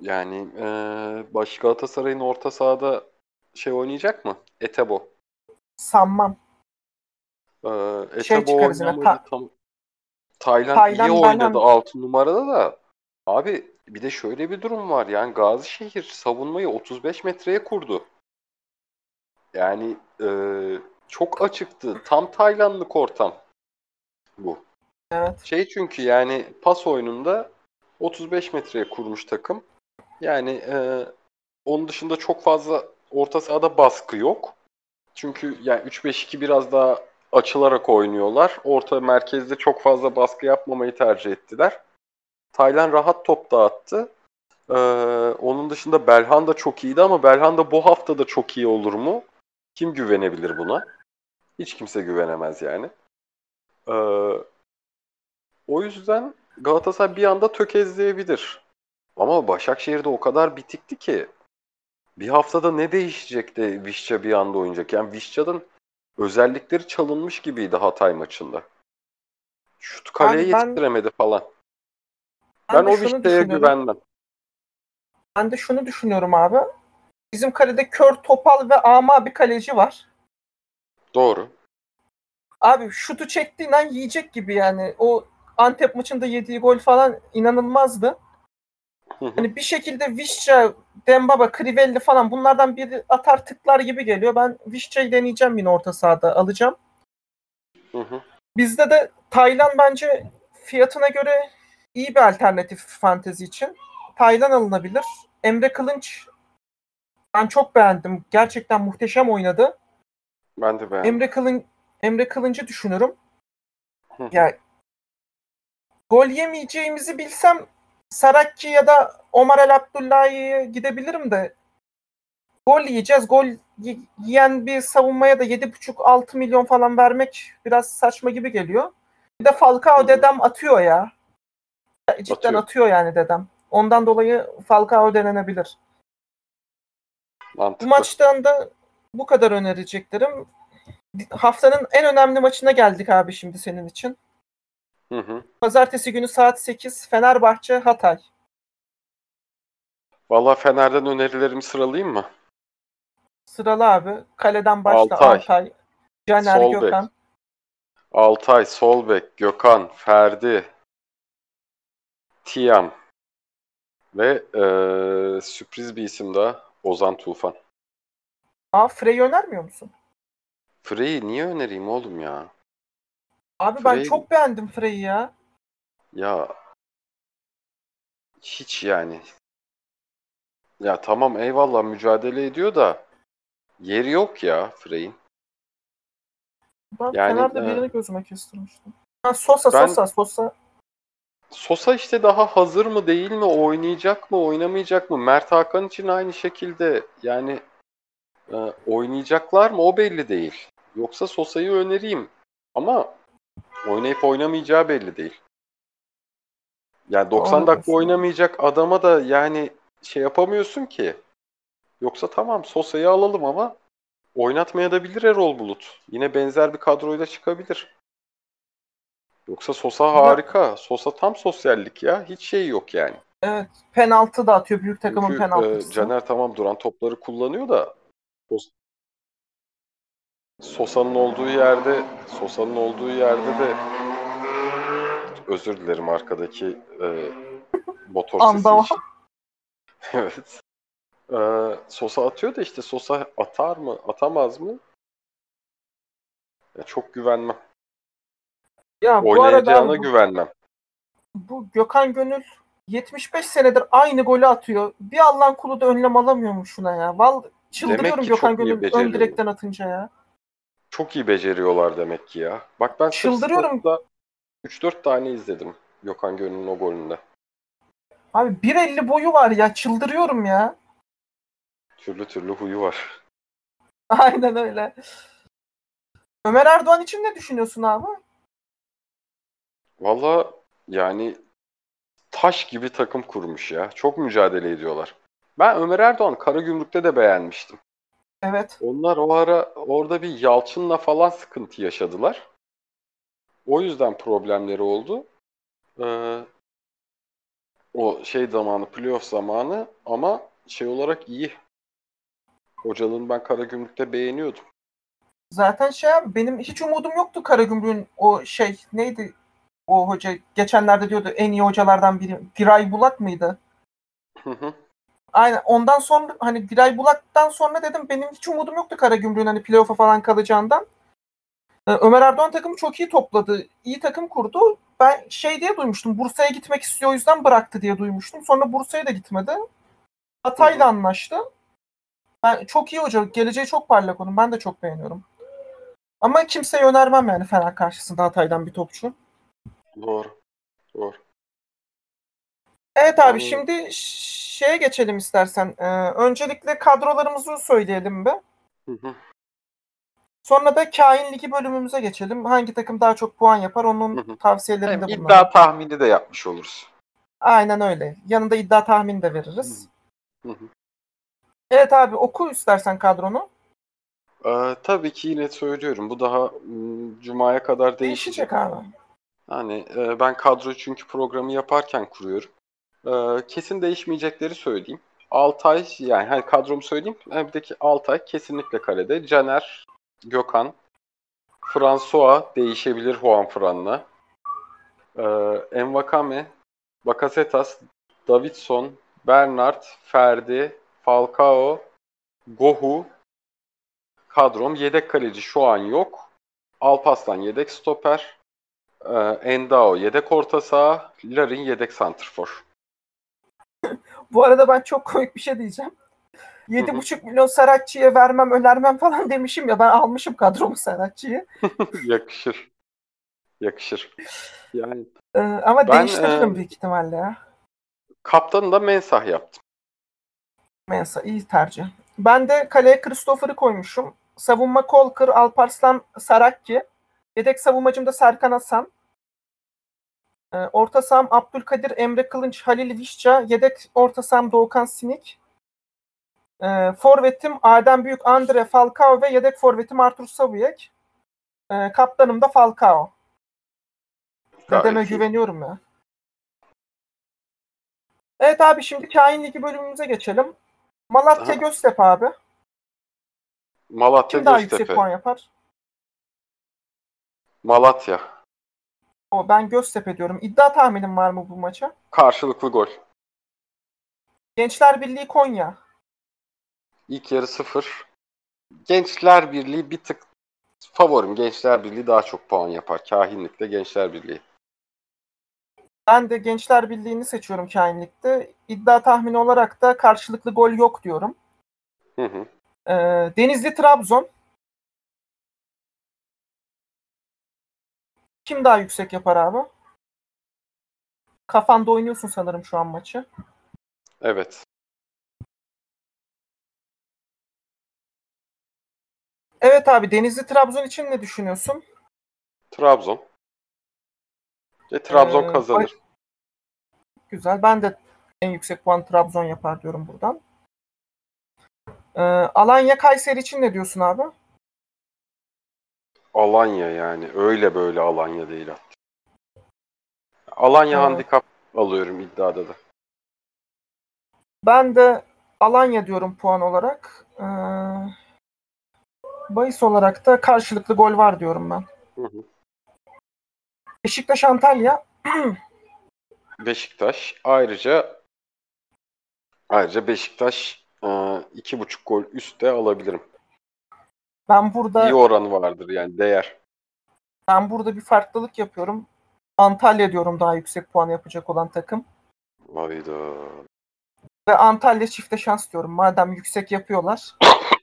Yani eee baş Galatasaray'ın orta sahada şey oynayacak mı? Etebo. Sanmam. Şey Etebo çıkarız yine, oynamadı Ta- tam. Taylan, Taylan, iyi oynadı 6 numarada da. Abi bir de şöyle bir durum var. Yani Gazişehir savunmayı 35 metreye kurdu. Yani eee, çok açıktı. Tam Taylandlık ortam bu. Evet. Şey çünkü yani pas oyununda 35 metreye kurmuş takım. Yani e, onun dışında çok fazla orta sahada baskı yok. Çünkü yani 3-5-2 biraz daha açılarak oynuyorlar. Orta merkezde çok fazla baskı yapmamayı tercih ettiler. Taylan rahat top dağıttı. Ee, onun dışında Belhanda çok iyiydi ama Belhanda bu hafta da çok iyi olur mu? Kim güvenebilir buna? Hiç kimse güvenemez yani. Ee, o yüzden Galatasaray bir anda tökezleyebilir. Ama Başakşehir'de o kadar bitikti ki bir haftada ne değişecek de Vişça bir anda oynayacak. Yani Vişça'nın özellikleri çalınmış gibiydi Hatay maçında. Şut kaleye Abi ben- yetiştiremedi falan. Ben, Ben, o Vişça'ya güvenmem. Ben de şunu düşünüyorum abi. Bizim kalede Kör Topal ve Ama bir kaleci var. Doğru. Abi şutu çektiğin an yiyecek gibi yani. O Antep maçında yediği gol falan inanılmazdı. Hani bir şekilde Vişça, Dembaba, Crivelli falan bunlardan biri atar tıklar gibi geliyor. Ben Vişça'yı deneyeceğim yine orta sahada alacağım. Bizde de Taylan bence fiyatına göre iyi bir alternatif fantezi için. Taylan alınabilir. Emre Kılınç ben çok beğendim. Gerçekten muhteşem oynadı. Ben de beğendim. Emre Kılın Emre Kılınç'ı düşünürüm. Ya gol yemeyeceğimizi bilsem Sarakki ya da Omar El Abdullahi'ye gidebilirim de gol yiyeceğiz. Gol yiyen bir savunmaya da 7,5-6 milyon falan vermek biraz saçma gibi geliyor. Bir de Falcao dedem atıyor ya. Cidden Atıyor. atıyor yani dedem. Ondan dolayı Falcao denenebilir. Bu Mantıklı. maçtan da bu kadar önereceklerim. Haftanın en önemli maçına geldik abi şimdi senin için. Hı hı. Pazartesi günü saat 8 Fenerbahçe Hatay. Vallahi Fener'den önerilerimi sıralayayım mı? Sıralı abi. Kaleden başla Altay. Altay. Caner Sol bek. Gökhan. Altay, Solbek, Gökhan, Ferdi, Tiam ve eee, sürpriz bir isim daha Ozan Tufan. Aa Frey önermiyor musun? Frey'i niye önereyim oğlum ya? Abi ben Frey- çok beğendim Frey'i ya. Ya hiç yani. Ya tamam eyvallah mücadele ediyor da yeri yok ya Frey'in. Ben Yani, Fener'de e, birini gözüme kestirmiştim. Ha, Sosa Ben- Sosa Sosa. Sosa işte daha hazır mı değil mi? Oynayacak mı, oynamayacak mı? Mert Hakan için aynı şekilde yani e, oynayacaklar mı? O belli değil. Yoksa Sosa'yı önereyim. Ama oynayıp oynamayacağı belli değil. Yani 90 Doğru dakika oynamayacak adama da yani şey yapamıyorsun ki. Yoksa tamam Sosa'yı alalım ama oynatmaya da bilir Erol Bulut. Yine benzer bir kadroyla çıkabilir. Yoksa Sosa harika. Sosa tam sosyallik ya. Hiç şey yok yani. Evet. Penaltı da atıyor büyük takımın Çünkü e, penaltısı. Caner tamam duran topları kullanıyor da Sos- Sosa'nın olduğu yerde Sosa'nın olduğu yerde de özür dilerim arkadaki e, motor sesi için. evet. E, Sosa atıyor da işte Sosa atar mı atamaz mı? Ya çok güvenmem. Ya bu arada Oynayacağına abi bu, güvenmem. bu Gökhan Gönül 75 senedir aynı golü atıyor. Bir Allah'ın kulu da önlem alamıyor mu şuna ya? Vallahi çıldırıyorum Gökhan Gönül ön direkten atınca ya. Çok iyi beceriyorlar demek ki ya. Bak ben Çıldırıyorum. Sport'ta 3-4 tane izledim Gökhan Gönül'ün o golünde. Abi 1.50 boyu var ya çıldırıyorum ya. Türlü türlü huyu var. Aynen öyle. Ömer Erdoğan için ne düşünüyorsun abi? Valla yani taş gibi takım kurmuş ya. Çok mücadele ediyorlar. Ben Ömer Erdoğan Karagümrük'te de beğenmiştim. Evet. Onlar o ara orada bir Yalçın'la falan sıkıntı yaşadılar. O yüzden problemleri oldu. Ee, o şey zamanı, playoff zamanı ama şey olarak iyi. Hocalığını ben Karagümrük'te beğeniyordum. Zaten şey abi benim hiç umudum yoktu Karagümrük'ün o şey neydi o hoca geçenlerde diyordu en iyi hocalardan biri. Giray Bulak mıydı? Hı hı. Aynen ondan sonra hani Giray Bulak'tan sonra dedim benim hiç umudum yoktu Karagümrük'ün hani playoff'a falan kalacağından. Ee, Ömer Erdoğan takımı çok iyi topladı. iyi takım kurdu. Ben şey diye duymuştum. Bursa'ya gitmek istiyor o yüzden bıraktı diye duymuştum. Sonra Bursa'ya da gitmedi. Hatay'la anlaştı. Ben çok iyi hoca. Geleceği çok parlak onun. Ben de çok beğeniyorum. Ama kimseye önermem yani Fener karşısında Hatay'dan bir topçu. Doğru. Doğru. Evet abi Yani- şimdi şeye geçelim istersen. Ee, öncelikle kadrolarımızı söyleyelim be. Hı hı. Sonra da kain ligi bölümümüze geçelim. Hangi takım daha çok puan yapar onun Hı hı. tavsiyelerinde bulunalım. iddia tahmini de yapmış oluruz. Aynen öyle. Yanında iddia tahmini de veririz. Hı hı. Evet abi oku istersen kadronu. Ee, tabii ki yine söylüyorum. Bu daha Cuma'ya kadar değişecek. Değişecek abi. Hani e, ben kadroyu çünkü programı yaparken kuruyorum. Ee, kesin değişmeyecekleri söyleyeyim. Altay yani hani kadromu söyleyeyim. Evdeki Altay kesinlikle kalede. Caner, Gökhan, François değişebilir Juan Fran'la. Ee, Envakame, Bakasetas, Davidson, Bernard, Ferdi, Falcao, Gohu. Kadrom yedek kaleci şu an yok. Alpaslan yedek stoper. Ee, Endao yedek orta saha. Larin yedek santrfor. Bu arada ben çok komik bir şey diyeceğim. 7,5 milyon Saratçı'ya vermem önermem falan demişim ya ben almışım kadromu Saratçı'yı. Yakışır. Yakışır. Yani Ee, ama Ben, değiştiririm e, büyük ihtimalle ya. kaptanı da mensah yaptım. Mensa iyi tercih. Ben de kaleye Christopher'ı koymuşum. Savunma Kolkır, Alparslan, Sarakki. Yedek savunmacım da Serkan Hasan. Ee, orta saham Abdülkadir, Emre Kılınç, Halil Vişça. Yedek orta saham Doğukan Sinik. Ee, forvetim Adem Büyük, Andre Falcao ve yedek forvetim Artur Savuyek. Ee, kaptanım da Falcao. Dedeme güveniyorum ya. Evet abi şimdi Kain Ligi bölümümüze geçelim. Malatya Aha. Göztepe abi. Malatya Kim daha yüksek Göztepe. puan yapar? Malatya. O ben Göztepe diyorum. İddia tahminim var mı bu maça? Karşılıklı gol. Gençler Birliği Konya. İlk yarı sıfır. Gençler Birliği bir tık favorim. Gençler Birliği daha çok puan yapar. Kahinlikle Gençler Birliği. Ben de Gençler Birliği'ni seçiyorum Kain Lig'de. İddia tahmini olarak da karşılıklı gol yok diyorum. Hı hı. Ee, Denizli Trabzon. Kim daha yüksek yapar abi? Kafanda oynuyorsun sanırım şu an maçı. Evet. Evet abi Denizli Trabzon için ne düşünüyorsun? Trabzon. Ve Trabzon Ee, kazanır. Güzel. Ben de en yüksek puan Trabzon yapar diyorum buradan. Ee, Alanya Kayseri için ne diyorsun abi? Alanya yani. Öyle böyle Alanya değil hatta. Alanya Evet. handikap alıyorum iddiada da. Ben de Alanya diyorum puan olarak. Ee, bahis olarak da karşılıklı gol var diyorum ben. Hı hı. Beşiktaş Antalya. Beşiktaş. Ayrıca ayrıca Beşiktaş e, iki buçuk gol üstte alabilirim. Ben burada İyi oranı vardır yani değer. ben burada bir farklılık yapıyorum. Antalya diyorum daha yüksek puan yapacak olan takım. Hayda. Ve Antalya çifte şans diyorum. Madem yüksek yapıyorlar.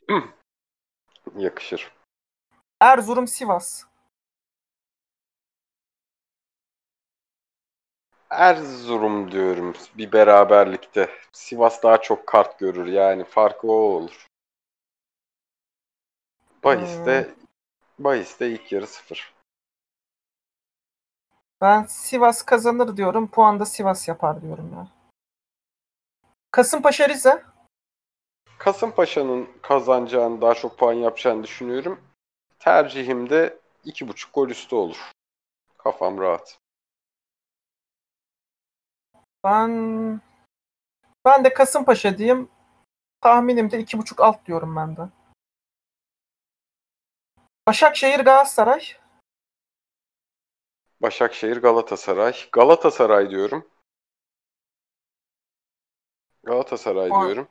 Yakışır. Erzurum Sivas. Erzurum diyorum bir beraberlikte. Sivas daha çok kart görür yani farkı o olur. Bahis'te Bahis'te ilk yarı sıfır. Ben Sivas kazanır diyorum. Puan da Sivas yapar diyorum ya. Kasımpaşa Rize. Kasımpaşa'nın kazanacağını daha çok puan yapacağını düşünüyorum. Tercihim de iki buçuk gol üstü olur. Kafam rahat. Ben ben de Kasımpaşa diyeyim. Tahminim de iki buçuk alt diyorum ben de. Başakşehir Galatasaray. Başakşehir Galatasaray. Galatasaray diyorum. Galatasaray Puan- diyorum.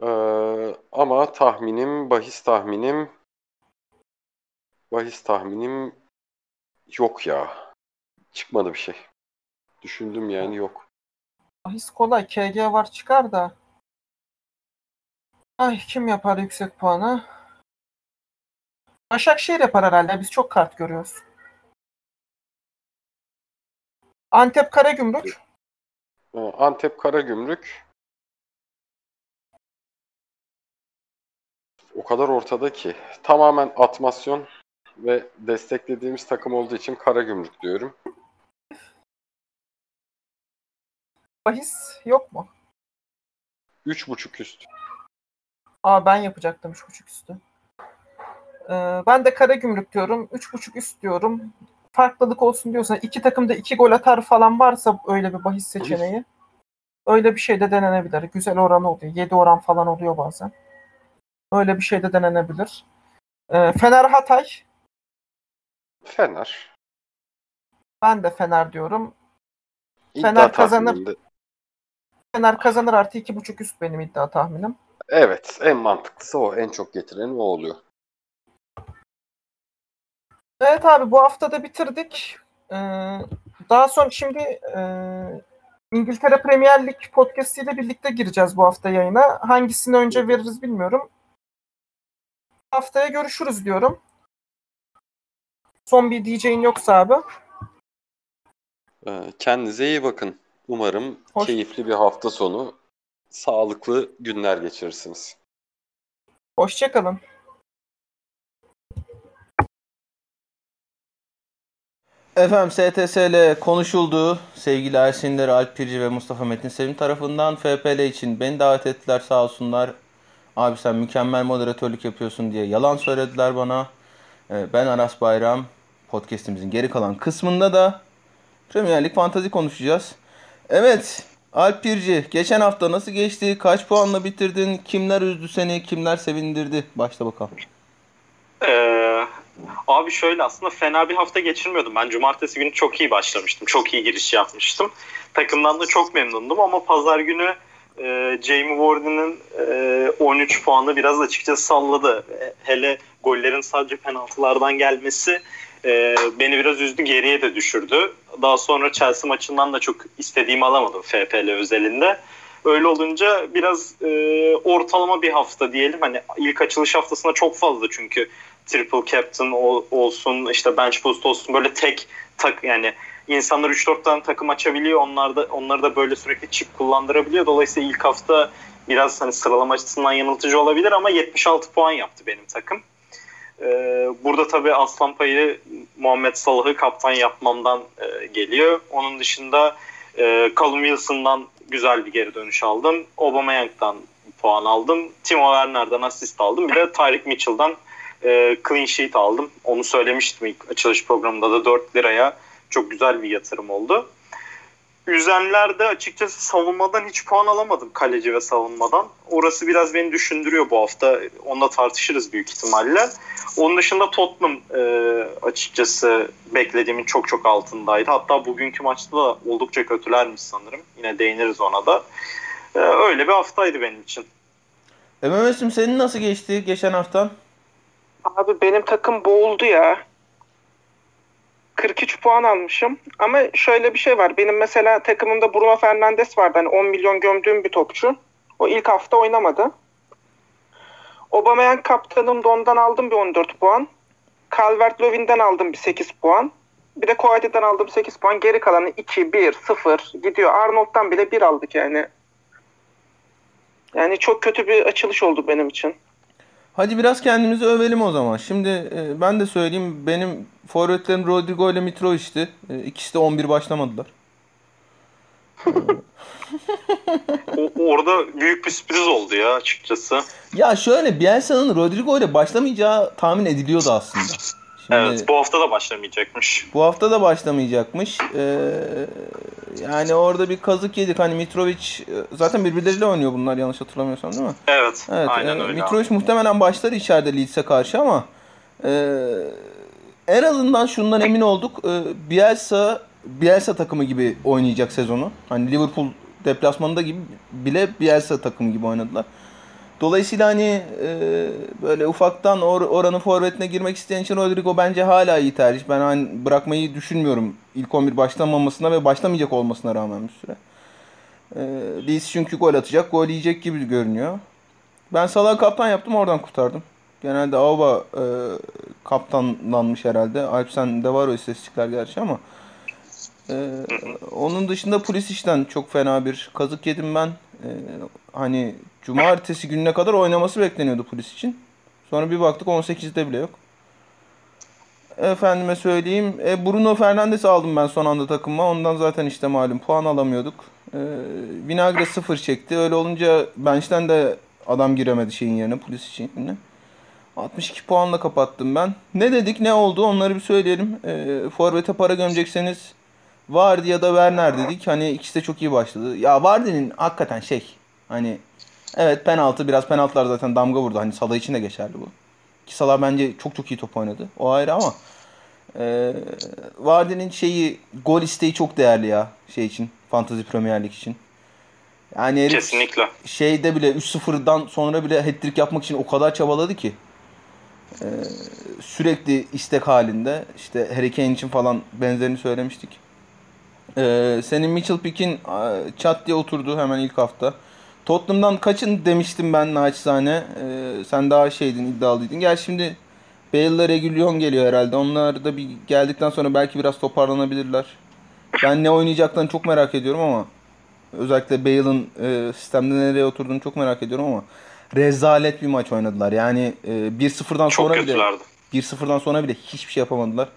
Ee, ama tahminim, bahis tahminim bahis tahminim yok ya. Çıkmadı bir şey. Düşündüm yani yok. Bahis kolay. KG var çıkar da. Ay kim yapar yüksek puanı? Başakşehir yapar herhalde. Biz çok kart görüyoruz. Antep Karagümrük. Ee, Antep Karagümrük o kadar ortada ki tamamen atmasyon ve desteklediğimiz takım olduğu için Karagümrük diyorum. Bahis yok mu? 3.5 üst. Aa ben yapacaktım 3.5 üstü. Ee, ben de Karagümrük diyorum. 3.5 üst diyorum. Farklılık olsun diyorsan iki takım da iki gol atar falan varsa öyle bir bahis seçeneği. Öyle bir şey de denenebilir. Güzel oranı oluyor. 7 oran falan oluyor bazen. Öyle bir şey de denenebilir. Ee, Fener Hatay. Fener. Ben de Fener diyorum. İddia Fener kazanır. tahmininde- Fener kazanır artı 2.5 üst benim iddia tahminim. Evet, en mantıklısı o. En çok getiren o oluyor. Evet abi bu hafta da bitirdik. Ee, daha sonra şimdi e, İngiltere Premier Lig podcast ile birlikte gireceğiz bu hafta yayına. Hangisini önce veririz bilmiyorum. Haftaya görüşürüz diyorum. Son bir diyeceğin yoksa abi. Ee, Kendinize iyi bakın. Umarım Hoş- keyifli bir hafta sonu, sağlıklı günler geçirirsiniz. Hoşçakalın. Efendim STSL konuşuldu. Sevgili Ersinler, Alp Pirci ve Mustafa Metin Selim tarafından FPL için beni davet ettiler sağ olsunlar. Abi sen mükemmel moderatörlük yapıyorsun diye yalan söylediler bana. Ee, Ben Aras Bayram. Podcast'imizin geri kalan kısmında da Premier Lig Fantazi konuşacağız. Evet Alp Pirci geçen hafta nasıl geçti? Kaç puanla bitirdin? Kimler üzdü seni? Kimler sevindirdi? Başla bakalım. Ee, abi şöyle aslında fena bir hafta geçirmiyordum. Ben cumartesi günü çok iyi başlamıştım. Çok iyi giriş yapmıştım. Takımdan da çok memnundum ama pazar günü e, Jamie Warden'ın e, 13 puanı biraz açıkçası salladı. Hele gollerin sadece penaltılardan gelmesi e, beni biraz üzdü geriye de düşürdü. Daha sonra Chelsea maçından da çok istediğimi alamadım FPL özelinde. Öyle olunca biraz e, ortalama bir hafta diyelim. Hani ilk açılış haftasında çok fazla çünkü triple captain ol- olsun işte bench boost olsun böyle tek tak yani insanlar 3-4 tane takım açabiliyor. Onlar da onları da böyle sürekli çip kullandırabiliyor. Dolayısıyla ilk hafta biraz hani sıralama açısından yanıltıcı olabilir ama 76 puan yaptı benim takım. Ee, burada tabii aslan payı Muhammed Salah'ı kaptan yapmamdan e, geliyor. Onun dışında e, Callum Wilson'dan güzel bir geri dönüş aldım. Aubameyang'dan puan aldım. Timo Werner'dan asist aldım. Bir de Tyreek Mitchell'dan e, clean sheet aldım. Onu söylemiştim ilk açılış programında da 4 liraya çok güzel bir yatırım oldu. Üzenlerde açıkçası savunmadan hiç puan alamadım kaleci ve savunmadan. Orası biraz beni düşündürüyor bu hafta. Onunla tartışırız büyük ihtimalle. Onun dışında Tottenham e, açıkçası beklediğimin çok çok altındaydı. Hatta bugünkü maçta da oldukça kötülermiş sanırım. Yine değiniriz ona da. E, öyle bir haftaydı benim için. E Mehmet'im senin nasıl geçti geçen haftan? Abi benim takım boğuldu ya. 43 puan almışım. Ama şöyle bir şey var. Benim mesela takımımda Bruno Fernandes vardı. Hani 10 milyon gömdüğüm bir topçu. O ilk hafta oynamadı. Aubameyang kaptanım ondan aldım bir 14 puan. Calvert-Lewin'den aldım bir 8 puan. Bir de Kovaci'den aldım 8 puan. Geri kalanı 2, 1, 0 gidiyor. Arnold'dan bile 1 aldık yani. Yani çok kötü bir açılış oldu benim için. Hadi biraz kendimizi övelim o zaman. Şimdi e, ben de söyleyeyim. Benim forvetlerim Rodrigo ile Mitrovic'ti. E, ikisi de 11 başlamadılar. o, orada büyük bir sürpriz oldu ya açıkçası. Ya şöyle Bielsa'nın Rodrigo ile başlamayacağı tahmin ediliyordu aslında. Şimdi, evet bu hafta da başlamayacakmış. Bu hafta da başlamayacakmış. Ee, yani orada bir kazık yedik. Hani Mitrovic zaten birbirleriyle oynuyor bunlar yanlış hatırlamıyorsam değil mi? Evet. evet aynen e, öyle. Mitrovic muhtemelen başlar içeride Leeds'e karşı ama e, en azından şundan emin olduk. E, Bielsa Bielsa takımı gibi oynayacak sezonu. Hani Liverpool deplasmanında gibi bile Bielsa takımı gibi oynadılar. Dolayısıyla hani e, böyle ufaktan or, oranın forvetine girmek isteyen için Rodrigo bence hala iyi tercih. Ben hani bırakmayı düşünmüyorum ilk 11 başlamamasına ve başlamayacak olmasına rağmen bir süre. E, Leeds çünkü gol atacak, gol yiyecek gibi görünüyor. Ben Salah kaptan yaptım oradan kurtardım. Genelde Auba e, kaptanlanmış herhalde. Alp de var o istatistikler gerçi ama. E, onun dışında Pulisic'den çok fena bir kazık yedim ben. E, hani Cumartesi gününe kadar oynaması bekleniyordu polis için. Sonra bir baktık 18'de bile yok. Efendime söyleyeyim. E, Bruno Fernandes aldım ben son anda takıma. Ondan zaten işte malum puan alamıyorduk. E, Vinagre 0 çekti. Öyle olunca bench'ten de adam giremedi şeyin yerine polis için. 62 puanla kapattım ben. Ne dedik ne oldu onları bir söyleyelim. E, Forvet'e para gömecekseniz Vardy ya da Werner dedik. Hani ikisi de çok iyi başladı. Ya Vardy'nin hakikaten şey hani Evet penaltı. Biraz penaltılar zaten damga vurdu. Hani Salah için de geçerli bu. Ki Salah bence çok çok iyi top oynadı. O ayrı ama e, Vardy'nin şeyi gol isteği çok değerli ya şey için. Fantasy Premier Lig için. Yani herif Kesinlikle. Şeyde bile 3-0'dan sonra bile hat-trick yapmak için o kadar çabaladı ki. Ee, sürekli istek halinde. İşte Harry Kane için falan benzerini söylemiştik. Ee, senin Mitchell Pick'in çat diye oturdu hemen ilk hafta. Tottenham'dan kaçın demiştim ben naçizane. Ee, sen daha şeydin iddialıydın. Gel şimdi Bale'la Regulion geliyor herhalde. Onlar da bir geldikten sonra belki biraz toparlanabilirler. Ben ne oynayacaklarını çok merak ediyorum ama özellikle Bale'ın e, sistemde nereye oturduğunu çok merak ediyorum ama rezalet bir maç oynadılar. Yani e, 1-0'dan sonra bile 1-0'dan sonra bile hiçbir şey yapamadılar.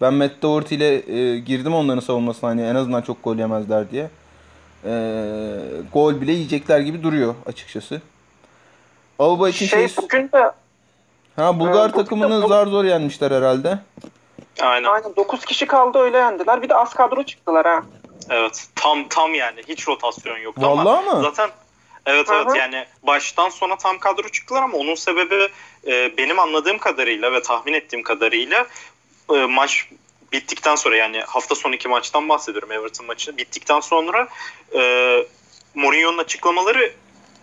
Ben Matt Doherty ile e, girdim onların savunmasına hani en azından çok gol yemezler diye e, gol bile yiyecekler gibi duruyor açıkçası. Alba için şey, şey... bugün de Ha Bulgar e, takımını de... zar zor yenmişler herhalde. Aynen. Aynen 9 kişi kaldı öyle yendiler. Bir de az kadro çıktılar ha. Evet. Tam tam yani hiç rotasyon yoktu Vallahi ama mı? zaten Evet Hı-hı. evet yani baştan sona tam kadro çıktılar ama onun sebebi e, benim anladığım kadarıyla ve tahmin ettiğim kadarıyla e, maç bittikten sonra yani hafta sonu iki maçtan bahsediyorum Everton maçı. Bittikten sonra e, Mourinho'nun açıklamaları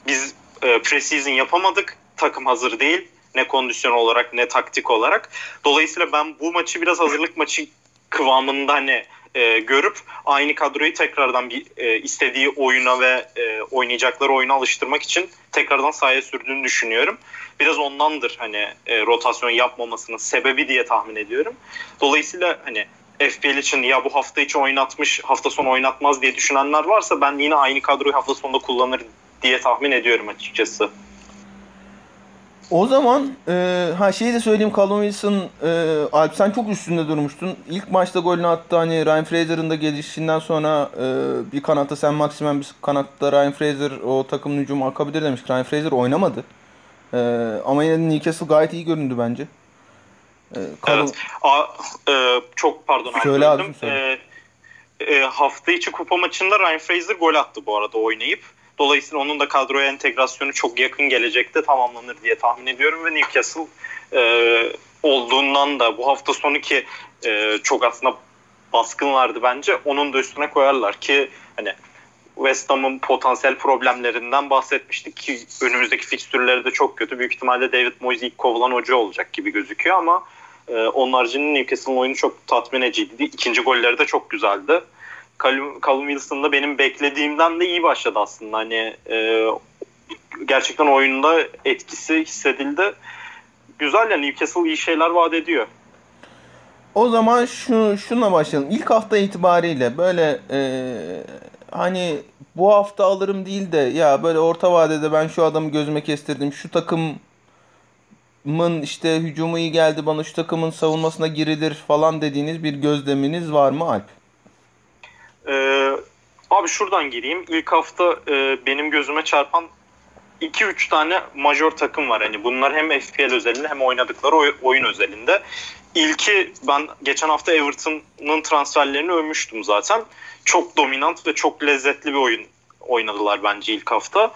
biz e, preseason yapamadık. Takım hazır değil ne kondisyon olarak ne taktik olarak. Dolayısıyla ben bu maçı biraz hazırlık maçı kıvamında hani e, görüp aynı kadroyu tekrardan bir e, istediği oyuna ve e, oynayacakları oyuna alıştırmak için tekrardan sahaya sürdüğünü düşünüyorum. Biraz ondandır hani e, rotasyon yapmamasının sebebi diye tahmin ediyorum. Dolayısıyla hani FPL için ya bu hafta içi oynatmış hafta sonu oynatmaz diye düşünenler varsa ben yine aynı kadroyu hafta sonunda kullanır diye tahmin ediyorum açıkçası. O zaman e, ha şeyi de söyleyeyim Callum Wilson e, Alp sen çok üstünde durmuştun. İlk maçta golünü attı hani Ryan Fraser'ın da gelişinden sonra e, bir kanatta sen Maximen bir kanatta Ryan Fraser o takım hücumu akabilir demiş. Ryan Fraser oynamadı. E, ama yine de Newcastle gayet iyi göründü bence. E, Callum... Evet. A, e, çok pardon. Söyle abi söyle. E, e, hafta içi kupa maçında Ryan Fraser gol attı bu arada oynayıp. Dolayısıyla onun da kadroya entegrasyonu çok yakın gelecekte tamamlanır diye tahmin ediyorum ve Newcastle e, olduğundan da bu hafta sonu ki e, çok aslında baskınlardı bence. Onun da üstüne koyarlar ki hani West Ham'ın potansiyel problemlerinden bahsetmiştik ki önümüzdeki fikstürleri de çok kötü. Büyük ihtimalle David Moyes ilk kovulan hoca olacak gibi gözüküyor ama e, onun haricinde Newcastle'ın oyunu çok tatmin ediciydi. İkinci golleri de çok güzeldi. Callum, Callum Wilson da benim beklediğimden de iyi başladı aslında. Hani e, gerçekten oyunda etkisi hissedildi. Güzel yani Newcastle iyi şeyler vaat ediyor. O zaman şu şuna başlayalım. İlk hafta itibariyle böyle e, hani bu hafta alırım değil de ya böyle orta vadede ben şu adamı gözüme kestirdim. Şu takımın işte hücumu iyi geldi bana şu takımın savunmasına girilir falan dediğiniz bir gözleminiz var mı Alp? Ee, abi şuradan gireyim. İlk hafta e, benim gözüme çarpan 2-3 tane major takım var. Hani bunlar hem FPL özelinde hem oynadıkları oy- oyun özelinde. İlki ben geçen hafta Everton'ın transferlerini övmüştüm zaten. Çok dominant ve çok lezzetli bir oyun oynadılar bence ilk hafta.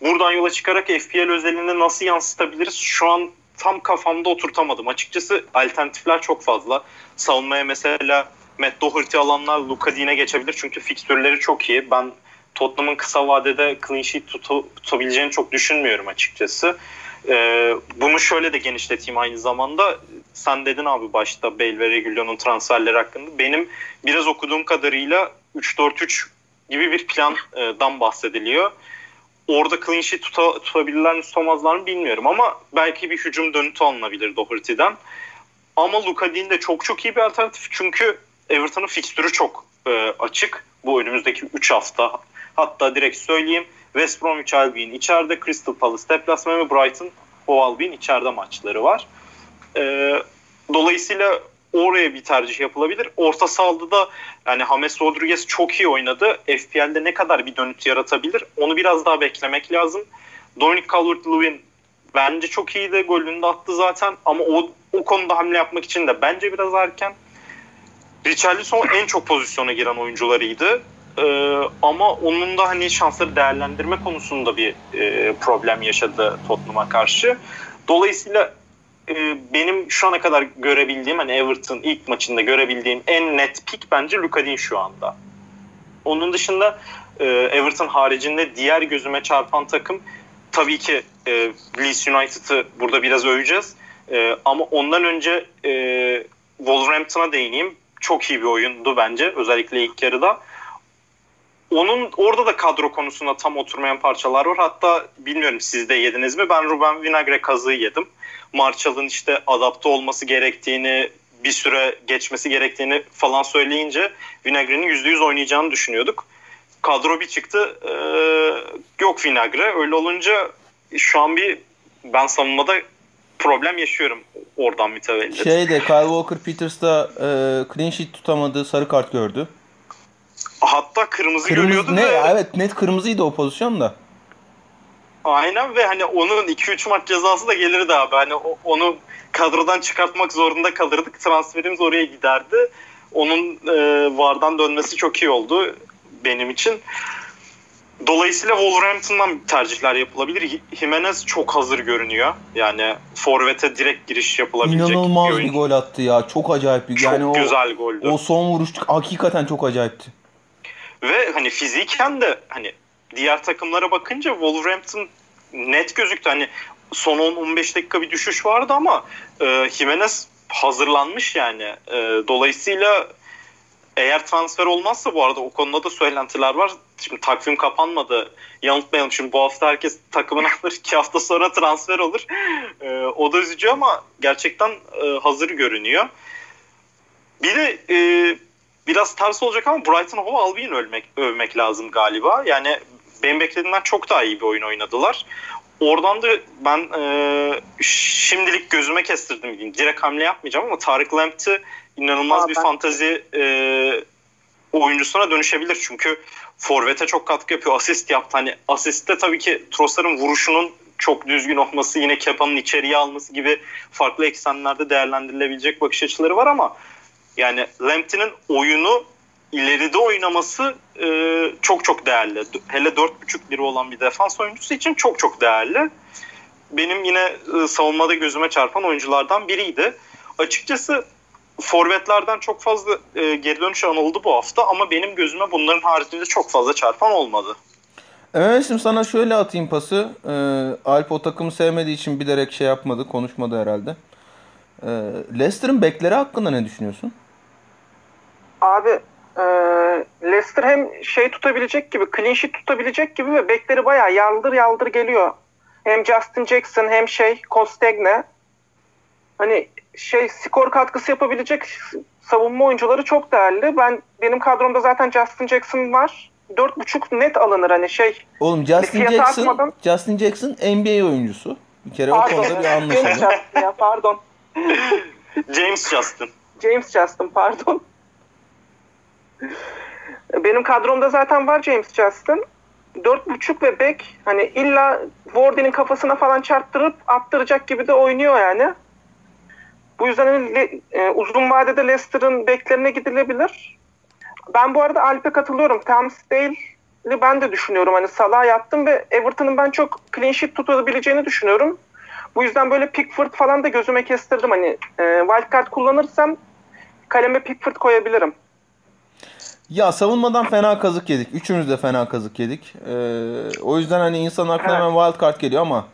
Buradan yola çıkarak FPL özelinde nasıl yansıtabiliriz? Şu an tam kafamda oturtamadım. Açıkçası alternatifler çok fazla. Savunmaya mesela Matt Doherty alanlar Luka Dean'e geçebilir. Çünkü fikstürleri çok iyi. Ben Tottenham'ın kısa vadede clean sheet tutu, tutabileceğini çok düşünmüyorum açıkçası. Ee, bunu şöyle de genişleteyim aynı zamanda. Sen dedin abi başta Bale ve Regulion'un transferleri hakkında. Benim biraz okuduğum kadarıyla 3-4-3 gibi bir plandan bahsediliyor. Orada clean sheet tuta, tutabilirler mi tutamazlar mı bilmiyorum ama belki bir hücum dönütü alınabilir Doherty'den. Ama Luka Dean de çok çok iyi bir alternatif çünkü Everton'ın fikstürü çok e, açık. Bu önümüzdeki 3 hafta. Hatta direkt söyleyeyim. West Bromwich Albion içeride, Crystal Palace deplasmanı ve Brighton Hove Albion içeride maçları var. E, dolayısıyla oraya bir tercih yapılabilir. Orta sahada da yani James Rodriguez çok iyi oynadı. FPL'de ne kadar bir dönüt yaratabilir onu biraz daha beklemek lazım. Dominic Calvert-Lewin bence çok iyiydi. Golünü de attı zaten ama o, o konuda hamle yapmak için de bence biraz erken. Richarlison en çok pozisyona giren oyuncularıydı. Ee, ama onun da hani şansları değerlendirme konusunda bir e, problem yaşadı Tottenham'a karşı. Dolayısıyla e, benim şu ana kadar görebildiğim hani Everton ilk maçında görebildiğim en net pik bence Luka şu anda. Onun dışında e, Everton haricinde diğer gözüme çarpan takım tabii ki e, Leeds United'ı burada biraz öveceğiz. E, ama ondan önce e, Wolverhampton'a değineyim çok iyi bir oyundu bence özellikle ilk yarıda. Onun orada da kadro konusunda tam oturmayan parçalar var. Hatta bilmiyorum siz de yediniz mi? Ben Ruben Vinagre kazığı yedim. Marshall'ın işte adapte olması gerektiğini, bir süre geçmesi gerektiğini falan söyleyince Vinagre'nin %100 oynayacağını düşünüyorduk. Kadro bir çıktı. Ee, yok Vinagre. Öyle olunca şu an bir ben savunmada problem yaşıyorum oradan mütevellit. Şeyde Kyle Walker Peters da e, clean sheet tutamadı, sarı kart gördü. Hatta kırmızı, kırmızı görüyordu ne? Ve... Evet net kırmızıydı o pozisyon da. Aynen ve hani onun 2-3 maç cezası da gelirdi abi. Hani onu kadrodan çıkartmak zorunda kalırdık. Transferimiz oraya giderdi. Onun e, VAR'dan dönmesi çok iyi oldu benim için. Dolayısıyla Wolverhampton'dan tercihler yapılabilir. Jimenez çok hazır görünüyor. Yani forvete direkt giriş yapılabilecek İnanılmaz bir, bir gol attı ya. Çok acayip bir. Çok yani güzel o, goldü. O son vuruş hakikaten çok acayipti. Ve hani fiziken de hani diğer takımlara bakınca Wolverhampton net gözüktü. Hani son 10-15 dakika bir düşüş vardı ama e, Jimenez hazırlanmış yani. E, dolayısıyla eğer transfer olmazsa bu arada o konuda da söylentiler var. Şimdi takvim kapanmadı. Yanıltmayalım şimdi bu hafta herkes takımını alır. iki hafta sonra transfer olur. E, o da üzücü ama gerçekten e, hazır görünüyor. Bir de e, biraz ters olacak ama Brighton Hove Albion'u övmek, övmek lazım galiba. Yani benim beklediğimden çok daha iyi bir oyun oynadılar. Oradan da ben e, şimdilik gözüme kestirdim. Direkt hamle yapmayacağım ama Tarık Lamptey inanılmaz Aa, bir ben... fantazi e, oyuncusuna dönüşebilir. Çünkü Forvet'e çok katkı yapıyor. Asist yaptı. Hani asiste tabii ki Trossard'ın vuruşunun çok düzgün olması, yine Kepa'nın içeriye alması gibi farklı eksenlerde değerlendirilebilecek bakış açıları var ama yani Lamptey'nin oyunu ileride oynaması e, çok çok değerli. Hele 4.5 lira olan bir defans oyuncusu için çok çok değerli. Benim yine e, savunmada gözüme çarpan oyunculardan biriydi. Açıkçası forvetlerden çok fazla e, geri dönüş anıldı bu hafta ama benim gözüme bunların haricinde çok fazla çarpan olmadı. Evet şimdi sana şöyle atayım pası. Ee, Alp o takımı sevmediği için bilerek şey yapmadı, konuşmadı herhalde. Ee, Leicester'ın bekleri hakkında ne düşünüyorsun? Abi e, Leicester hem şey tutabilecek gibi, clean sheet tutabilecek gibi ve bekleri bayağı yaldır yaldır geliyor. Hem Justin Jackson hem şey Kostegne. Hani şey skor katkısı yapabilecek savunma oyuncuları çok değerli. Ben benim kadromda zaten Justin Jackson var. 4.5 net alınır hani şey. Oğlum Justin Jackson atmadan... Justin Jackson NBA oyuncusu. Bir kere pardon. o konuda bir anlaşalım. ya, pardon. James Justin. James Justin pardon. Benim kadromda zaten var James Justin. 4.5 ve back hani illa Wardy'nin kafasına falan çarptırıp attıracak gibi de oynuyor yani. Bu yüzden hani, e, uzun vadede Leicester'ın beklerine gidilebilir. Ben bu arada Alp'e katılıyorum. Tamsdale'i ben de düşünüyorum. Hani Salah'a yattım ve Everton'ın ben çok clean sheet tutabileceğini düşünüyorum. Bu yüzden böyle Pickford falan da gözüme kestirdim. Hani e, wildcard kullanırsam kaleme Pickford koyabilirim. Ya savunmadan fena kazık yedik. Üçümüz de fena kazık yedik. Ee, o yüzden hani insan aklına hemen wild card geliyor ama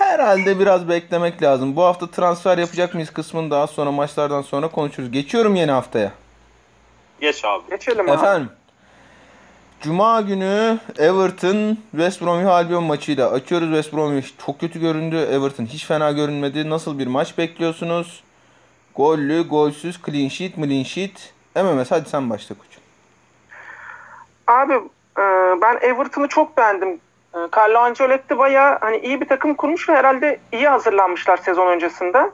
herhalde biraz beklemek lazım. Bu hafta transfer yapacak mıyız kısmını daha sonra maçlardan sonra konuşuruz. Geçiyorum yeni haftaya. Geç abi. Geçelim abi. Efendim. Cuma günü Everton West Bromwich Albion maçıyla açıyoruz. West Bromwich çok kötü göründü. Everton hiç fena görünmedi. Nasıl bir maç bekliyorsunuz? Gollü, golsüz, clean sheet, clean sheet. MMS hadi sen başla koçum. Abi e, ben Everton'ı çok beğendim. E, Carlo Ancelotti baya hani iyi bir takım kurmuş ve herhalde iyi hazırlanmışlar sezon öncesinde.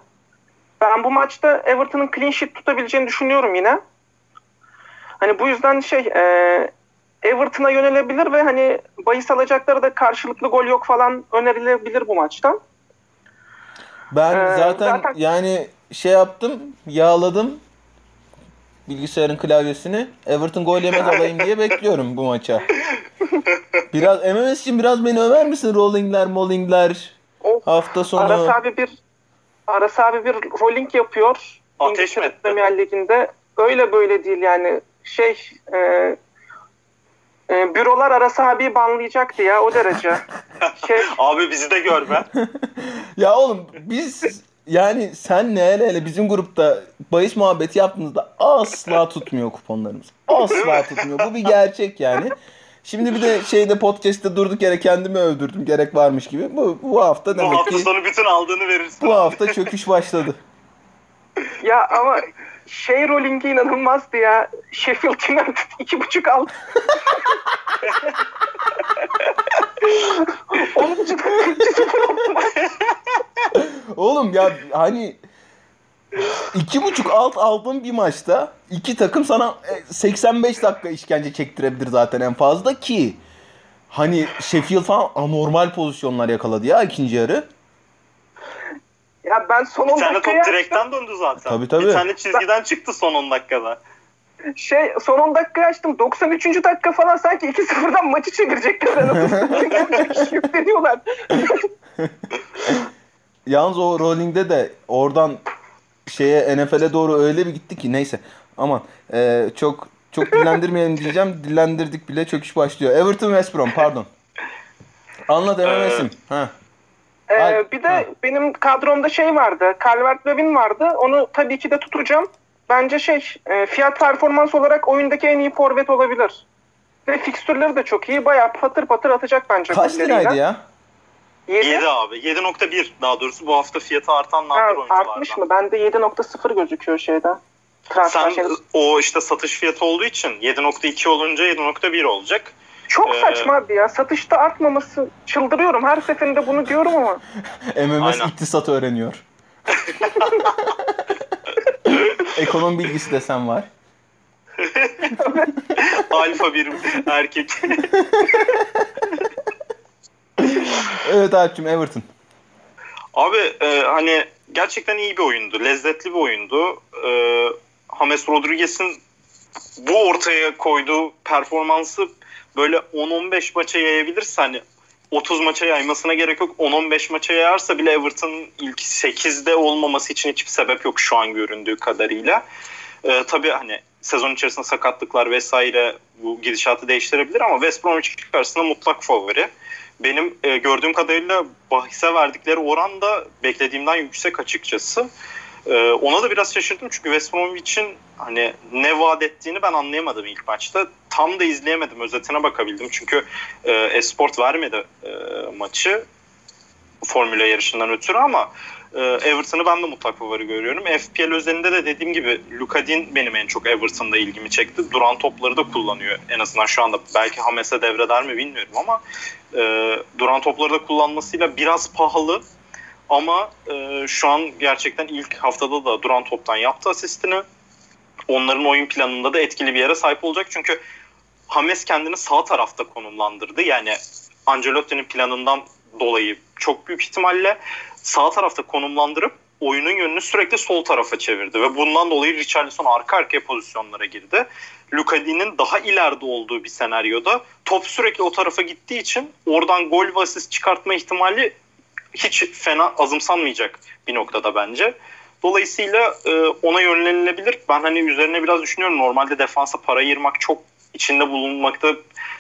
Ben bu maçta Everton'ın clean sheet tutabileceğini düşünüyorum yine. Hani bu yüzden şey e, Everton'a yönelebilir ve hani bahis alacakları da karşılıklı gol yok falan önerilebilir bu maçta. Ben ee, zaten, zaten yani şey yaptım, yağladım bilgisayarın klavyesini. Everton gol yemez alayım diye bekliyorum bu maça. Biraz MMS için biraz beni över misin? Rollingler, mollingler. Of, hafta sonu. Aras abi bir Aras abi bir rolling yapıyor. Ateş mi Premier Ligi'nde. Öyle böyle değil yani. Şey e, e, bürolar Aras abi banlayacaktı ya o derece. şey, abi bizi de gör be. ya oğlum biz yani sen ne hele hele bizim grupta bahis muhabbeti yaptığınızda asla tutmuyor kuponlarımız. Asla tutmuyor. Bu bir gerçek yani. Şimdi bir de şeyde podcast'te durduk yere kendimi övdürdüm gerek varmış gibi. Bu, bu hafta demek bu hafta ki... sonu bütün aldığını verirsin. Bu hafta çöküş başladı. ya ama şey rollingi inanılmazdı ya. Sheffield United iki buçuk aldı. Oğlum ya hani iki buçuk alt aldığın bir maçta iki takım sana 85 e, dakika işkence çektirebilir zaten en fazla ki hani Sheffield falan anormal pozisyonlar yakaladı ya ikinci yarı. Ya ben son 10 Bir tane top direkten döndü zaten. Tabii tabii. Bir tane çizgiden çıktı son 10 dakikada. Şey son 10 dakika açtım. 93. dakika falan sanki 2-0'dan maçı çevirecekler. Yükleniyorlar. Yalnız o rolling'de de oradan şeye NFL'e doğru öyle bir gitti ki neyse. Aman e, çok çok dillendirmeyelim diyeceğim. Dillendirdik bile çöküş başlıyor. Everton West Brom pardon. Anlat MMS'im. ha. Ee, bir de ha. benim kadromda şey vardı. Calvert Lewin vardı. Onu tabii ki de tutacağım. Bence şey e, fiyat performans olarak oyundaki en iyi forvet olabilir. Ve fikstürleri de çok iyi. Bayağı patır patır atacak bence. Kaç liraydı ya? 7, 7 abi. 7.1 daha doğrusu bu hafta fiyatı artan nadir oyunculardan. Artmış mı? Bende 7.0 gözüküyor şeyde. Transfer Sen şeyde. o işte satış fiyatı olduğu için 7.2 olunca 7.1 olacak. Çok Ee, saçma abi ya. Satışta artmaması çıldırıyorum. Her seferinde bunu diyorum ama. MMS Aynen. iktisat öğreniyor. Ekonomi bilgisi desem var. Alfa bir erkek. Evet Alp'cim Everton. Abi e, hani gerçekten iyi bir oyundu. Lezzetli bir oyundu. E, James Rodriguez'in bu ortaya koyduğu performansı böyle 10-15 maça yayabilirse hani 30 maça yaymasına gerek yok. 10-15 maça yayarsa bile Everton'ın ilk 8'de olmaması için hiçbir sebep yok şu an göründüğü kadarıyla. E, tabii hani sezon içerisinde sakatlıklar vesaire bu gidişatı değiştirebilir ama West Bromwich karşısında mutlak favori. Benim e, gördüğüm kadarıyla bahise verdikleri oran da beklediğimden yüksek açıkçası. E, ona da biraz şaşırdım çünkü West Bromwich'in hani ne vaat ettiğini ben anlayamadım ilk maçta. Tam da izleyemedim. Özetine bakabildim. Çünkü e, Esport vermedi e, maçı Formula yarışından ötürü ama e, Everton'ı ben de mutlak favori görüyorum. FPL özelinde de dediğim gibi Luka Dean benim en çok Everton'da ilgimi çekti. Duran topları da kullanıyor. En azından şu anda belki Hames'e devreder mi bilmiyorum ama e, duran topları da kullanmasıyla biraz pahalı. Ama e, şu an gerçekten ilk haftada da duran toptan yaptı asistini. Onların oyun planında da etkili bir yere sahip olacak. Çünkü Hames kendini sağ tarafta konumlandırdı. Yani Ancelotti'nin planından dolayı çok büyük ihtimalle sağ tarafta konumlandırıp oyunun yönünü sürekli sol tarafa çevirdi ve bundan dolayı Richarlison arka arkaya pozisyonlara girdi. Luka Dean'in daha ileride olduğu bir senaryoda top sürekli o tarafa gittiği için oradan gol ve asist çıkartma ihtimali hiç fena azımsanmayacak bir noktada bence. Dolayısıyla e, ona yönlenilebilir. Ben hani üzerine biraz düşünüyorum. Normalde defansa para ayırmak çok içinde bulunmakta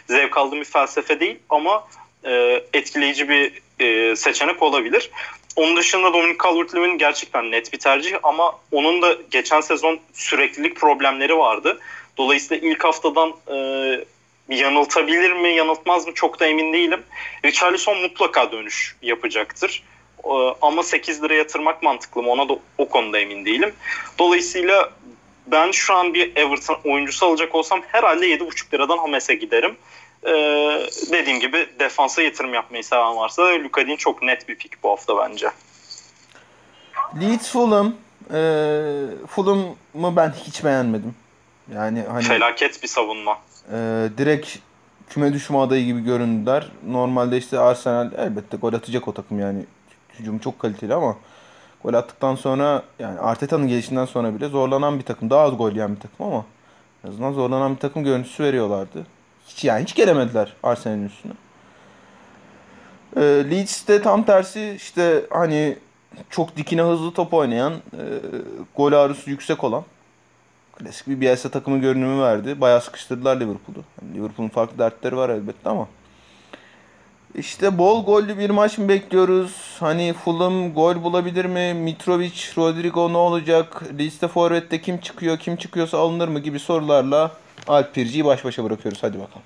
zevk aldığım bir felsefe değil ama e, etkileyici bir e, seçenek olabilir. Onun dışında Dominic Calvert-Lewin gerçekten net bir tercih ama onun da geçen sezon süreklilik problemleri vardı. Dolayısıyla ilk haftadan e, yanıltabilir mi, yanıltmaz mı çok da emin değilim. Richarlison mutlaka dönüş yapacaktır. E, ama 8 lira yatırmak mantıklı mı ona da o konuda emin değilim. Dolayısıyla ben şu an bir Everton oyuncusu alacak olsam herhalde 7,5 liradan Hames'e giderim. Ee, dediğim gibi defansa yatırım yapmayı seven varsa Luka Dean çok net bir pick bu hafta bence. Leeds Fulham. Ee, Fulham'ı ben hiç beğenmedim. Yani hani Felaket bir savunma. E, direkt küme düşme adayı gibi göründüler. Normalde işte Arsenal elbette gol atacak o takım yani. Hücum çok kaliteli ama gol attıktan sonra yani Arteta'nın gelişinden sonra bile zorlanan bir takım. Daha az gol yiyen bir takım ama en azından zorlanan bir takım görüntüsü veriyorlardı. Hiç yani hiç gelemediler Arsenal'in üstüne. E, Leeds'te tam tersi işte hani çok dikine hızlı top oynayan, e, gol arzusu yüksek olan klasik bir Bielsa takımı görünümü verdi. Bayağı sıkıştırdılar Liverpool'u. Yani Liverpool'un farklı dertleri var elbette ama. İşte bol gollü bir maç mı bekliyoruz? Hani Fulham gol bulabilir mi? Mitrovic, Rodrigo ne olacak? Liste forvette kim çıkıyor? Kim çıkıyorsa alınır mı? Gibi sorularla Alp Pirci'yi baş başa bırakıyoruz. Hadi bakalım.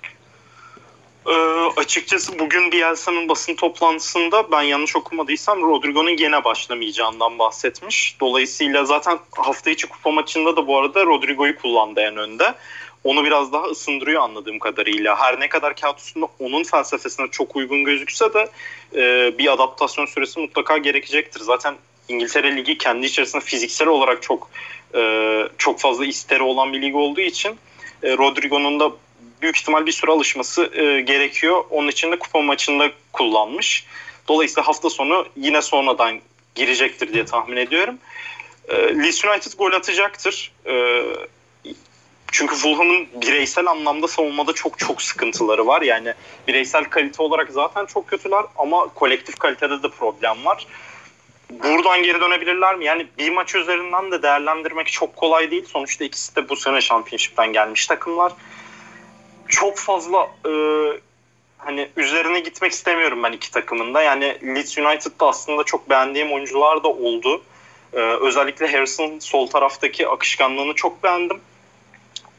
Ee, açıkçası bugün Bielsa'nın basın toplantısında ben yanlış okumadıysam Rodrigo'nun gene başlamayacağından bahsetmiş. Dolayısıyla zaten hafta içi kupa maçında da bu arada Rodrigo'yu kullandı en önde. Onu biraz daha ısındırıyor anladığım kadarıyla. Her ne kadar kağıt üstünde onun felsefesine çok uygun gözükse de e, bir adaptasyon süresi mutlaka gerekecektir. Zaten İngiltere Ligi kendi içerisinde fiziksel olarak çok e, çok fazla isteri olan bir lig olduğu için e, Rodrigo'nun da büyük ihtimal bir süre alışması e, gerekiyor. Onun için de kupa maçında kullanmış. Dolayısıyla hafta sonu yine sonradan girecektir diye tahmin ediyorum. E, Leeds United gol atacaktır. E, çünkü Fulham'ın bireysel anlamda savunmada çok çok sıkıntıları var. Yani bireysel kalite olarak zaten çok kötüler ama kolektif kalitede de problem var. Buradan geri dönebilirler mi? Yani bir maç üzerinden de değerlendirmek çok kolay değil. Sonuçta ikisi de bu sene Championship'ten gelmiş takımlar. Çok fazla e, hani üzerine gitmek istemiyorum ben iki takımında. Yani Leeds United'da aslında çok beğendiğim oyuncular da oldu. E, özellikle Harrison sol taraftaki akışkanlığını çok beğendim.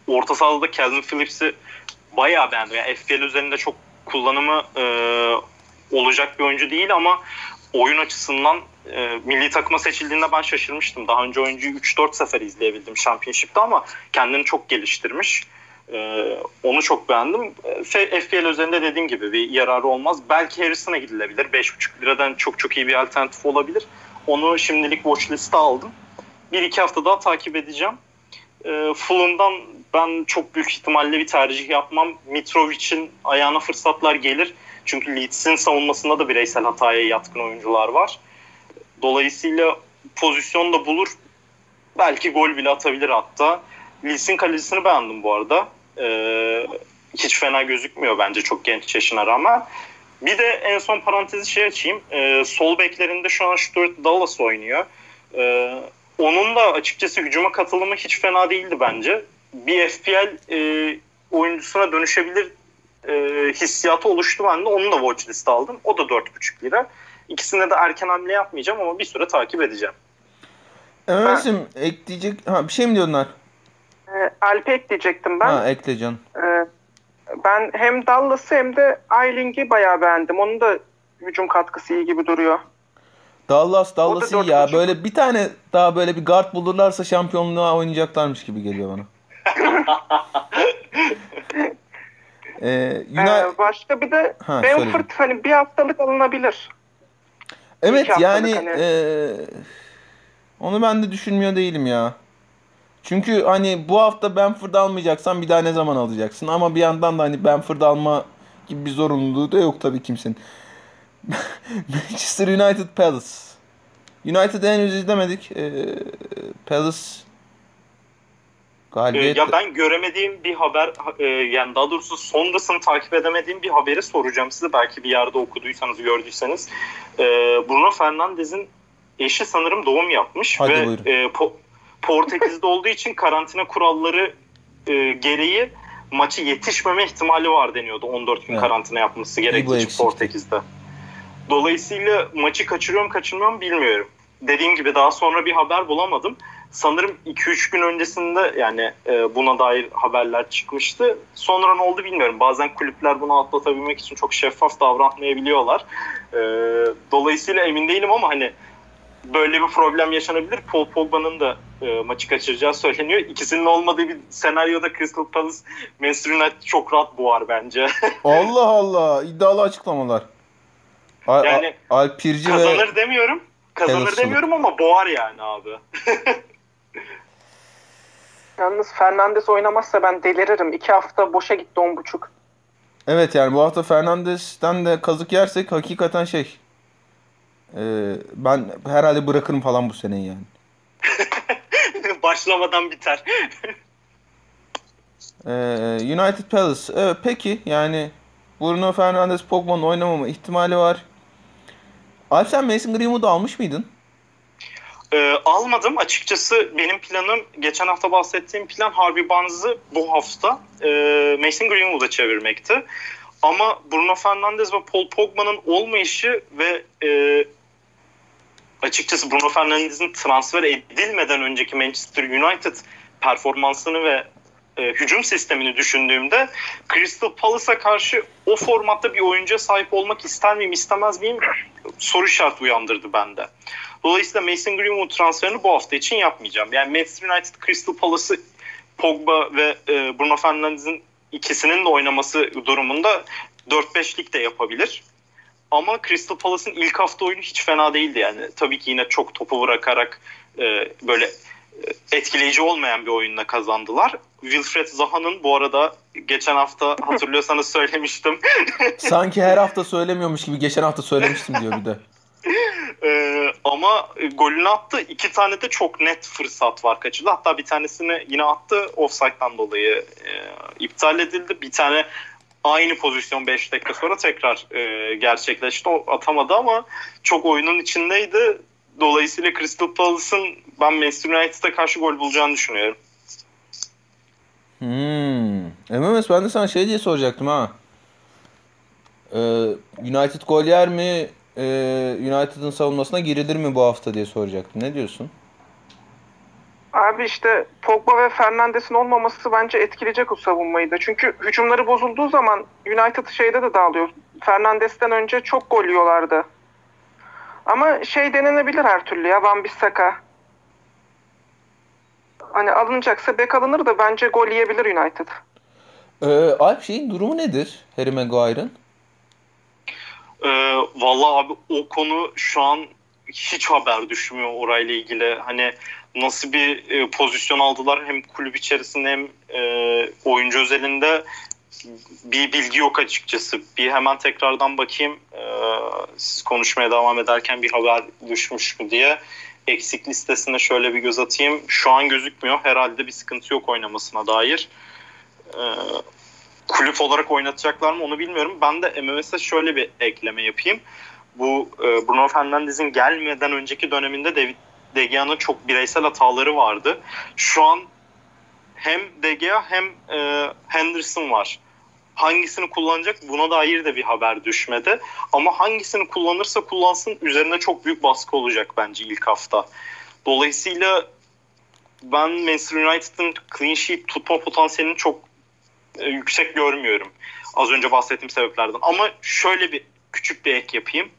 Orta sahada da Calvin Phillips'i bayağı beğendim. Yani FPL üzerinde çok kullanımı e, olacak bir oyuncu değil ama oyun açısından e, milli takıma seçildiğinde ben şaşırmıştım. Daha önce oyuncuyu 3-4 sefer izleyebildim Championship'te ama kendini çok geliştirmiş. Ee, onu çok beğendim. F- FPL üzerinde dediğim gibi bir yararı olmaz. Belki Harrison'a gidilebilir. 5,5 liradan çok çok iyi bir alternatif olabilir. Onu şimdilik watchlist'e aldım. Bir iki hafta daha takip edeceğim. Ee, Fulham'dan ben çok büyük ihtimalle bir tercih yapmam. Mitrovic'in ayağına fırsatlar gelir. Çünkü Leeds'in savunmasında da bireysel hataya yatkın oyuncular var. Dolayısıyla pozisyon da bulur. Belki gol bile atabilir hatta. Leeds'in kalecisini beğendim bu arada. Ee, hiç fena gözükmüyor bence çok genç yaşına rağmen. Bir de en son parantezi şey açayım. Ee, sol beklerinde şu an Stuart Dallas oynuyor. Ee, onun da açıkçası hücuma katılımı hiç fena değildi bence. Bir FPL e, oyuncusuna dönüşebilir e, hissiyatı oluştu bende. Onu da watch aldım. O da 4,5 lira. İkisine de erken hamle yapmayacağım ama bir süre takip edeceğim. Ömer'cim ekleyecek... Ha bir şey mi diyordun E, Alp'e ekleyecektim ben. Ha ekle can. E, ben hem Dallas'ı hem de Ayling'i bayağı beğendim. Onun da hücum katkısı iyi gibi duruyor. Dallas, Dallas iyi ya. buçuk. Böyle bir tane daha böyle bir guard bulurlarsa şampiyonluğa oynayacaklarmış gibi geliyor bana. ee, United... E, başka bir de Ha. Benford hani bir haftalık alınabilir. Evet iki yani hani. eee, onu ben de düşünmüyor değilim ya. Çünkü hani bu hafta Benford almayacaksan bir daha ne zaman alacaksın? Ama bir yandan da hani Benford alma gibi bir zorunluluğu da yok tabii kimsenin. Manchester United Palace. United'ı henüz izlemedik. Eee Palace Ee, galibiyet. ya ben göremediğim bir haber e, yani daha doğrusu sonrasını takip edemediğim bir haberi soracağım size. Belki bir yerde okuduysanız gördüyseniz. Ee, Bruno Fernandes'in eşi sanırım doğum yapmış Hadi ve buyurun. e, Po- Portekiz'de olduğu için karantina kuralları e, gereği maçı yetişmeme ihtimali var deniyordu. 14 gün Evet. karantina yapması gerektiği için eksikti. Portekiz'de. Dolayısıyla maçı kaçırıyor mu kaçırmıyor mu bilmiyorum. Dediğim gibi daha sonra bir haber bulamadım. Sanırım 2-3 gün öncesinde yani e, buna dair haberler çıkmıştı. Sonra ne oldu bilmiyorum. Bazen kulüpler bunu atlatabilmek için çok şeffaf davranmayabiliyorlar. E, dolayısıyla emin değilim ama hani böyle bir problem yaşanabilir. Paul Pogba'nın da e, maçı kaçıracağı söyleniyor. İkisinin olmadığı bir senaryoda Crystal Palace Manchester United çok rahat boğar bence. Allah Allah iddialı açıklamalar. Al, Yani Al- Alpirci ve Kazanır demiyorum. Kazanır demiyorum ama boğar yani abi. Yalnız Fernandes oynamazsa ben deliririm. İki hafta boşa gitti on buçuk. Evet yani bu hafta Fernandes'ten de kazık yersek hakikaten şey. E, ben herhalde bırakırım falan bu seneyi yani. Başlamadan biter. E, United Palace. Evet peki yani Bruno Fernandes Pogba'nın oynamama ihtimali var. Alp sen Mason Greenwood'u almış mıydın? Ee, almadım. Açıkçası benim planım geçen hafta bahsettiğim plan Harvey Barnes'ı bu hafta e, Mason Greenwood'a çevirmekti. Ama Bruno Fernandes ve Paul Pogba'nın olmayışı ve e, açıkçası Bruno Fernandes'in transfer edilmeden önceki Manchester United performansını ve e, hücum sistemini düşündüğümde Crystal Palace'a karşı o formatta bir oyuncuya sahip olmak ister miyim istemez miyim soru işareti uyandırdı bende. Dolayısıyla Mason Greenwood transferini bu hafta için yapmayacağım. Yani Manchester United Crystal Palace'ı Pogba ve e, Bruno Fernandes'in ikisinin de oynaması durumunda 4-5'lik de yapabilir. Ama Crystal Palace'ın ilk hafta oyunu hiç fena değildi yani. Tabii ki yine çok topu bırakarak e, böyle e, etkileyici olmayan bir oyunla kazandılar. Wilfred Zaha'nın bu arada geçen hafta hatırlıyorsanız söylemiştim. Sanki her hafta söylemiyormuş gibi geçen hafta söylemiştim diyor bir de. Ee, ama golünü attı. İki tane de çok net fırsat var kaçırdı. Hatta bir tanesini yine attı. Offside'dan dolayı e, iptal edildi. Bir tane aynı pozisyon 5 dakika sonra tekrar e, gerçekleşti. O atamadı ama çok oyunun içindeydi. Dolayısıyla Crystal Palace'ın ben Manchester United'a karşı gol bulacağını düşünüyorum. Hmm. MMS ben de sana şey diye soracaktım ha. Ee, United gol yer mi? Ee, United'ın savunmasına girilir mi bu hafta diye soracaktım. Ne diyorsun? Abi işte Pogba ve Fernandes'in olmaması bence etkileyecek o savunmayı da. Çünkü hücumları bozulduğu zaman United şeyde de dağılıyor. Fernandes'ten önce çok gol yiyorlardı. Ama şey denenebilir her türlü ya Van Bissaka. Hani alınacaksa bek alınır da bence gol yiyebilir United. Ee, Alp şeyin durumu nedir Harry Maguire'ın? Ee, vallahi abi o konu şu an hiç haber düşmüyor orayla ilgili. Hani nasıl bir e, pozisyon aldılar hem kulüp içerisinde hem e, oyuncu özelinde bir bilgi yok açıkçası. Bir hemen tekrardan bakayım e, siz konuşmaya devam ederken bir haber düşmüş mü diye. Eksik listesine şöyle bir göz atayım. Şu an gözükmüyor. Herhalde bir sıkıntı yok oynamasına dair. E, kulüp olarak oynatacaklar mı onu bilmiyorum. Ben de MMS'e şöyle bir ekleme yapayım. Bu e, Bruno Fernandes'in gelmeden önceki döneminde David De Gea'nın çok bireysel hataları vardı. Şu an hem De Gea hem e, Henderson var. Hangisini kullanacak buna dair de bir haber düşmedi. Ama hangisini kullanırsa kullansın üzerine çok büyük baskı olacak bence ilk hafta. Dolayısıyla ben Manchester United'ın clean sheet tutma potansiyelini çok e, yüksek görmüyorum. Az önce bahsettiğim sebeplerden. Ama şöyle bir küçük bir ek yapayım.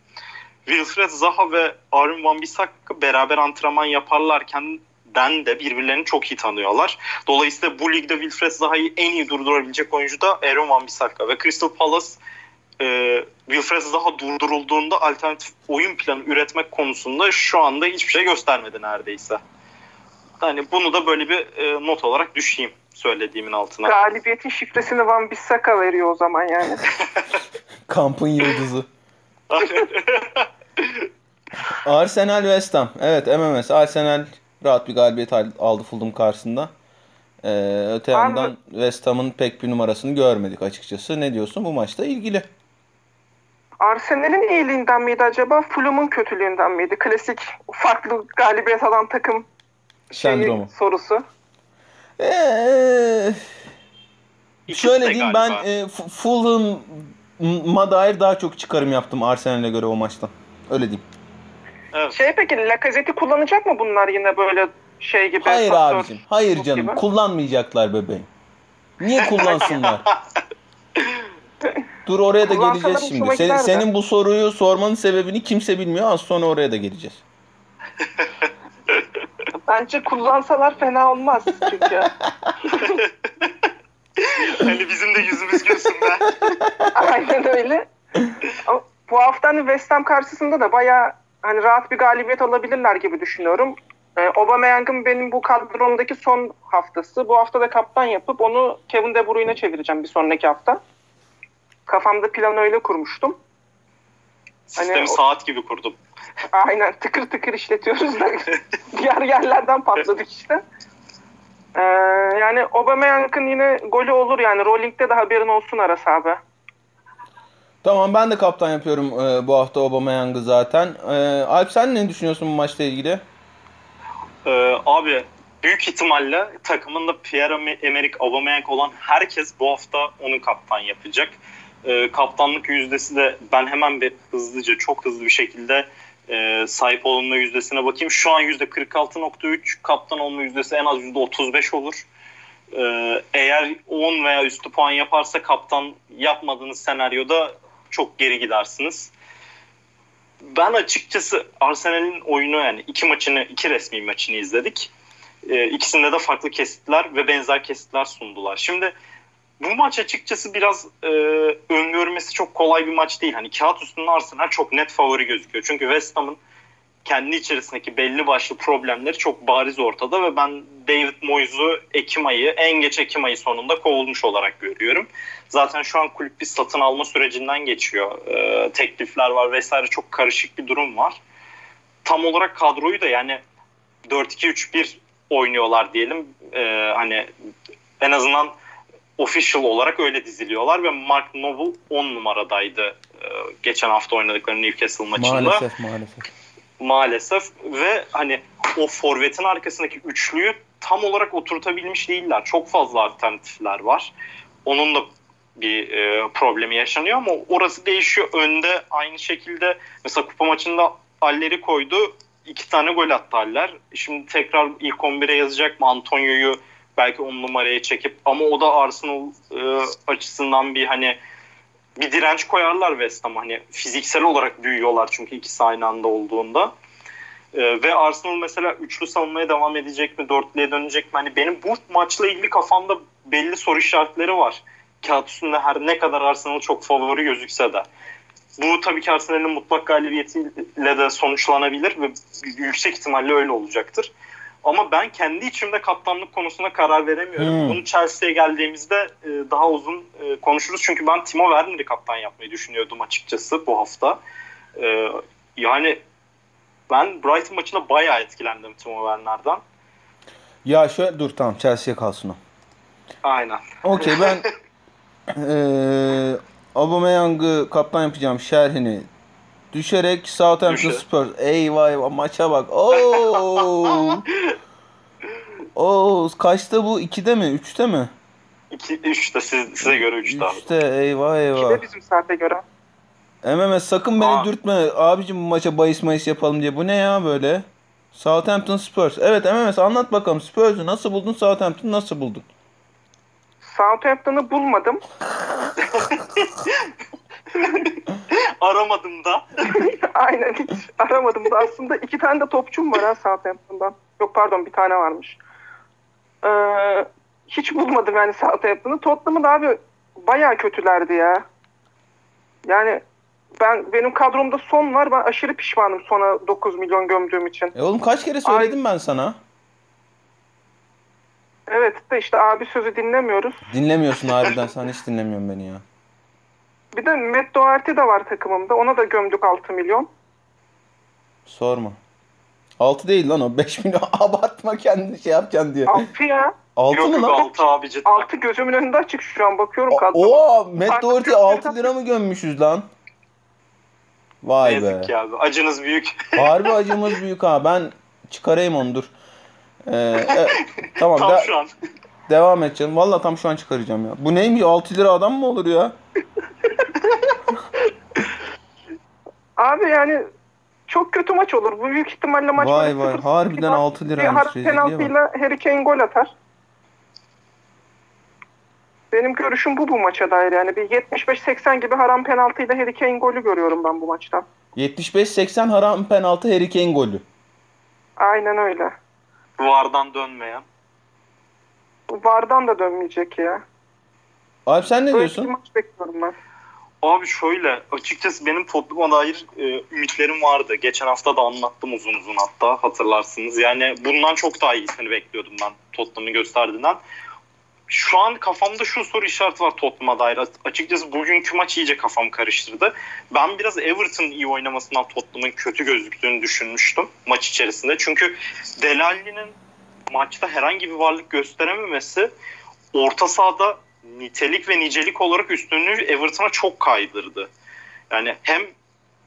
Wilfred Zaha ve Aaron Van Bissaka beraber antrenman yaparlarken den de birbirlerini çok iyi tanıyorlar. Dolayısıyla bu ligde Wilfred Zaha'yı en iyi durdurabilecek oyuncu da Aaron Van Bissaka ve Crystal Palace e, Wilfred Zaha durdurulduğunda alternatif oyun planı üretmek konusunda şu anda hiçbir şey göstermedi neredeyse. Hani bunu da böyle bir e, not olarak düşeyim söylediğimin altına. Galibiyetin şifresini Van Bissaka veriyor o zaman yani. Kampın yıldızı. Arsenal West Ham. Evet MMS. Arsenal rahat bir galibiyet aldı Fulham karşısında. Ee, öte yandan West Ham'ın pek bir numarasını görmedik açıkçası. Ne diyorsun bu maçta ilgili? Arsenal'in iyiliğinden miydi acaba? Fulham'ın kötülüğünden miydi? Klasik farklı galibiyet alan takım Sendromu. sorusu. Ee, şöyle diyeyim ben e, Fulham'a dair daha çok çıkarım yaptım Arsenal'e göre o maçta. Öyle diyeyim. Evet. Şey peki Lacazette'i kullanacak mı bunlar yine böyle şey gibi? Hayır abicim. Hayır canım. Gibi. Kullanmayacaklar bebeğim. Niye kullansınlar? Dur oraya da geleceğiz şimdi. Sen, senin bu soruyu sormanın sebebini kimse bilmiyor. Az sonra oraya da geleceğiz. Bence kullansalar fena olmaz çünkü. hani bizim de yüzümüz gülsün be. Aynen öyle. Bu haftanın West Ham karşısında da bayağı hani rahat bir galibiyet alabilirler gibi düşünüyorum. Ee, Aubameyang'ın benim bu kadromdaki son haftası. Bu hafta da kaptan yapıp onu Kevin De Bruyne'e çevireceğim bir sonraki hafta. Kafamda planı öyle kurmuştum. Sistemi hani, saat gibi kurdum. Aynen tıkır tıkır işletiyoruz da diğer yerlerden patladık işte. Ee, yani Aubameyang'ın yine golü olur yani. Rolling'de de haberin olsun Aras abi. Tamam ben de kaptan yapıyorum e, bu hafta Aubameyang'ı zaten. E, Alp sen ne düşünüyorsun bu maçla ilgili? Ee, abi büyük ihtimalle takımında Pierre-Emerick Aubameyang olan herkes bu hafta onu kaptan yapacak. E, kaptanlık yüzdesi de ben hemen bir hızlıca çok hızlı bir şekilde e, sahip olunma yüzdesine bakayım. Şu an %46.3 kaptan olma yüzdesi en az %35 olur. E, eğer 10 veya üstü puan yaparsa kaptan yapmadığınız senaryoda çok geri gidersiniz. Ben açıkçası Arsenal'in oyunu yani iki maçını, iki resmi maçını izledik. E, ikisinde de farklı kesitler ve benzer kesitler sundular. Şimdi bu maç açıkçası biraz e, öngörmesi çok kolay bir maç değil. Hani kağıt üstünde Arsenal çok net favori gözüküyor. Çünkü West Ham'ın kendi içerisindeki belli başlı problemleri çok bariz ortada ve ben David Moyes'u Ekim ayı, en geç Ekim ayı sonunda kovulmuş olarak görüyorum. Zaten şu an kulüp bir satın alma sürecinden geçiyor. Ee, teklifler var vesaire çok karışık bir durum var. Tam olarak kadroyu da yani 4-2-3-1 oynuyorlar diyelim. Ee, hani en azından official olarak öyle diziliyorlar ve Mark Noble 10 numaradaydı e, geçen hafta oynadıkları Newcastle maçında. Maalesef maalesef. Maalesef ve hani o forvetin arkasındaki üçlüyü tam olarak oturtabilmiş değiller. Çok fazla alternatifler var. Onun da bir e, problemi yaşanıyor ama orası değişiyor. Önde aynı şekilde mesela kupa maçında Aller'i koydu. iki tane gol attı Aller. Şimdi tekrar ilk 11'e yazacak mı Antonio'yu belki on numaraya çekip ama o da Arsenal e, açısından bir hani bir direnç koyarlar West Ham. Hani fiziksel olarak büyüyorlar çünkü ikisi aynı anda olduğunda. E, ve Arsenal mesela üçlü savunmaya devam edecek mi? Dörtlüye dönecek mi? Hani benim bu maçla ilgili kafamda belli soru işaretleri var. kağıt üstünde her ne kadar Arsenal çok favori gözükse de. Bu tabii ki Arsenal'in mutlak galibiyetiyle de sonuçlanabilir ve yüksek ihtimalle öyle olacaktır. Ama ben kendi içimde kaptanlık konusunda karar veremiyorum. Hmm. Bunu Chelsea'ye geldiğimizde e, daha uzun e, konuşuruz. Çünkü ben Timo Werner'i kaptan yapmayı düşünüyordum açıkçası bu hafta. E, yani ben Brighton maçında bayağı etkilendim Timo Werner'dan. Ya şöyle dur tamam Chelsea'ye kalsın o. Aynen. Okey ben eee Aubameyang'ı kaptan yapacağım şerhini düşerek Southampton Düşer. Spurs. Eyvah eyvah maça bak. Oo. Oo kaçta bu? 2'de mi? 3'te mi? 2 3 de siz, size göre 3 daha. 3'te eyvah eyvah. de bizim saate göre. MMS sakın beni Aa. dürtme. Abicim bu maça bahis mayıs yapalım diye. Bu ne ya böyle? Southampton Spurs. Evet MMS anlat bakalım. Spurs'u nasıl buldun? Southampton nasıl buldun? Southampton'ı bulmadım. Aramadım da. Aynen hiç aramadım da aslında iki tane de topçum var ha Southampton'dan. Yok pardon bir tane varmış. Ee, hiç bulmadım yani Southampton'ı. Tottenham'ın da abi bayağı kötülerdi ya. Yani ben benim kadromda son var. Ben aşırı pişmanım sona 9 milyon gömdüğüm için. E oğlum kaç kere söyledim ben sana? Evet de işte abi sözü dinlemiyoruz. Dinlemiyorsun harbiden. Sen hiç dinlemiyorsun beni ya. Bir de Matt Doherty de var takımımda. Ona da gömdük 6 milyon. Sorma. 6 değil lan o. 5 milyon abartma kendini şey yapacaksın diye. 6 ya. 6 Yok mı lan? 6 abi cidden. 6 gözümün önünde açık şu an bakıyorum kadroma. Oo, Matt Doherty yok, 6 yok. lira mı gömmüşüz lan? Vay be. yazık ki abi. Acınız büyük. Harbi acımız büyük ha. Ben çıkarayım onu dur. Ee, e, tamam Tam de- şu an. devam edeceğim. Valla tam şu an çıkaracağım ya. Bu neymiş 6 lira adam mı olur ya? Abi yani çok kötü maç olur. Bu büyük ihtimalle maç Vay vay. 0-0 Harbiden biter. 6 Bir liraymış. har- Rezilliğe bak. penaltıyla Harry Kane gol atar. Benim görüşüm bu bu maça dair. Yani bir 75-80 gibi haram penaltıyla Harry Kane golü görüyorum ben bu maçta. 75-80 haram penaltı Harry Kane golü. Aynen öyle. Vardan dönmeyen. Vardan da dönmeyecek ya. Abi sen ne Böyle bir diyorsun? maç bekliyorum ben. Abi şöyle açıkçası benim Tottenham'a dair e, ümitlerim vardı. Geçen hafta da anlattım uzun uzun hatta hatırlarsınız. Yani bundan çok daha iyisini bekliyordum ben Tottenham'ın gösterdiğinden. Şu an kafamda şu soru işareti var Tottenham'a dair. Açıkçası bugünkü maç iyice kafam karıştırdı. Ben biraz Everton'ın iyi oynamasından Tottenham'ın kötü gözüktüğünü düşünmüştüm maç içerisinde. Çünkü Delali'nin maçta herhangi bir varlık gösterememesi orta sahada nitelik ve nicelik olarak üstünlüğü Everton'a çok kaydırdı. Yani hem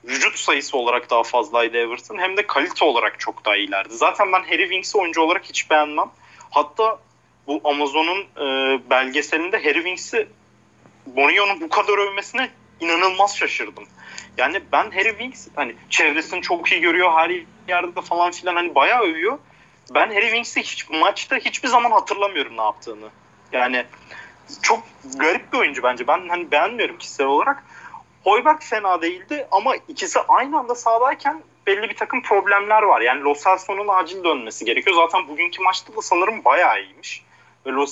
vücut sayısı olarak daha fazlaydı Everton hem de kalite olarak çok daha iyilerdi. Zaten ben Harry Winks'i oyuncu olarak hiç beğenmem. Hatta bu Amazon'un e, belgeselinde Harry Winks'i Mourinho'nun bu kadar övmesine inanılmaz şaşırdım. Yani ben Harry Winks hani çevresini çok iyi görüyor her yerde falan filan hani bayağı övüyor. Ben Harry Winks'i hiç maçta hiçbir zaman hatırlamıyorum ne yaptığını. Yani çok garip bir oyuncu bence. Ben hani beğenmiyorum kişisel olarak. Hoiberg fena değildi ama ikisi aynı anda sahadayken belli bir takım problemler var. Yani Lo Celso'nun acil dönmesi gerekiyor. Zaten bugünkü maçta da sanırım bayağı iyiymiş. Ve Lo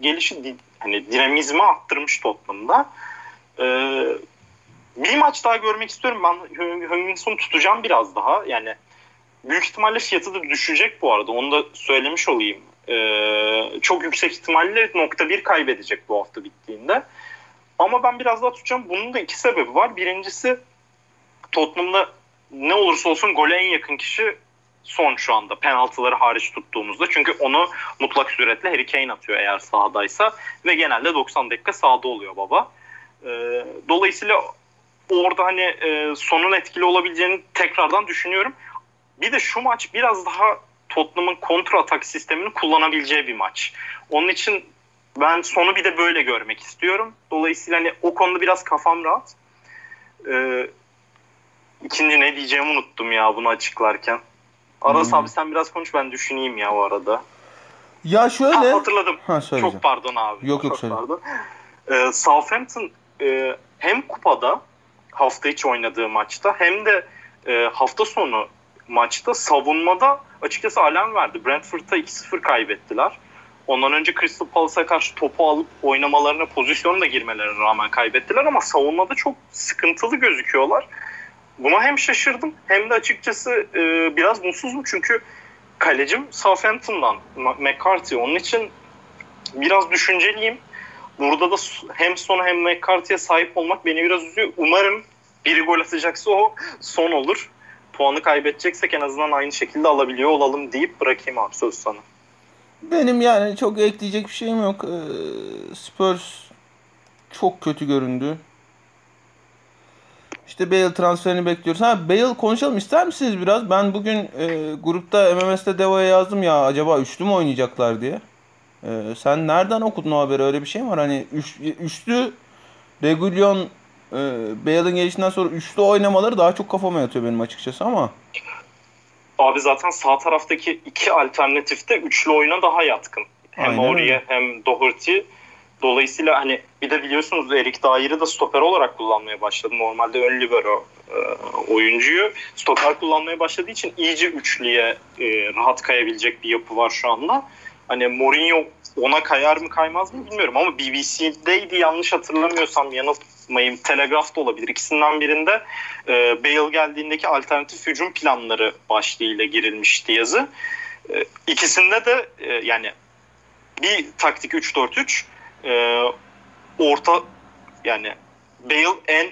gelişi hani dinamizmi arttırmış Tottenham'da. Ee, bir maç daha görmek istiyorum. Ben Hönginson'u tutacağım biraz daha. Yani büyük ihtimalle fiyatı da düşecek bu arada. Onu da söylemiş olayım. Ee, çok yüksek ihtimalle nokta bir kaybedecek bu hafta bittiğinde. Ama ben biraz daha tutacağım. Bunun da iki sebebi var. Birincisi Tottenham'da ne olursa olsun gole en yakın kişi son şu anda. Penaltıları hariç tuttuğumuzda. Çünkü onu mutlak suretle Harry Kane atıyor eğer sahadaysa. Ve genelde 90 dakika sahada oluyor baba. Ee, dolayısıyla orada hani e, sonun etkili olabileceğini tekrardan düşünüyorum. Bir de şu maç biraz daha Tottenham'ın kontra atak sistemini kullanabileceği bir maç. Onun için ben sonu bir de böyle görmek istiyorum. Dolayısıyla hani o konuda biraz kafam rahat. Ee, ikinci ne diyeceğimi unuttum ya bunu açıklarken. Aras Hmm. abi sen biraz konuş ben düşüneyim ya o arada. Ya Ha, şöyle. hatırladım. Ha. Çok pardon abi. Yok, yok, söyle. pardon. Ee, Southampton e, hem kupada hafta içi oynadığı maçta hem de e, hafta sonu maçta savunmada açıkçası alarm verdi. Brentford'a 2-0 kaybettiler. Ondan önce Crystal Palace'a karşı topu alıp oynamalarına, pozisyonda girmelerine rağmen kaybettiler ama savunmada çok sıkıntılı gözüküyorlar. Buna hem şaşırdım hem de açıkçası e, biraz mutsuzum çünkü kalecim Southampton'dan McCarthy. Onun için biraz düşünceliyim. Burada da hem son hem McCarthy'ye sahip olmak beni biraz üzüyor. Umarım biri gol atacaksa o son olur. Puanı kaybedeceksek en azından aynı şekilde alabiliyor olalım deyip bırakayım abi söz sana. Benim yani çok ekleyecek bir şeyim yok. Ee, Spurs çok kötü göründü. İşte Bale transferini bekliyoruz. Ha Bale konuşalım ister misiniz biraz? Ben bugün e, grupta MMS'te Devo'ya yazdım ya acaba üçlü mü oynayacaklar diye. E, sen nereden okudun o haberi? Öyle bir şey mi var? Hani üç, üçlü Regulion e, Bale'ın gelişinden sonra üçlü oynamaları daha çok kafama yatıyor benim açıkçası ama. Abi zaten sağ taraftaki iki alternatifte üçlü oyuna daha yatkın. Hem Aurier hem Doherty. Dolayısıyla hani bir de biliyorsunuz Erik Dair'i de stoper olarak kullanmaya başladı. Normalde ön libero e, oyuncuyu stoper kullanmaya başladığı için iyice üçlüye e, rahat kayabilecek bir yapı var şu anda. Hani Mourinho ona kayar mı kaymaz mı bilmiyorum ama BBC'deydi yanlış hatırlamıyorsam yanıltmayayım Telegraph da olabilir. İkisinden birinde e, Bale geldiğindeki alternatif hücum planları başlığıyla girilmişti yazı. E, ikisinde de e, yani bir taktik 3-4-3 e, orta yani Bale en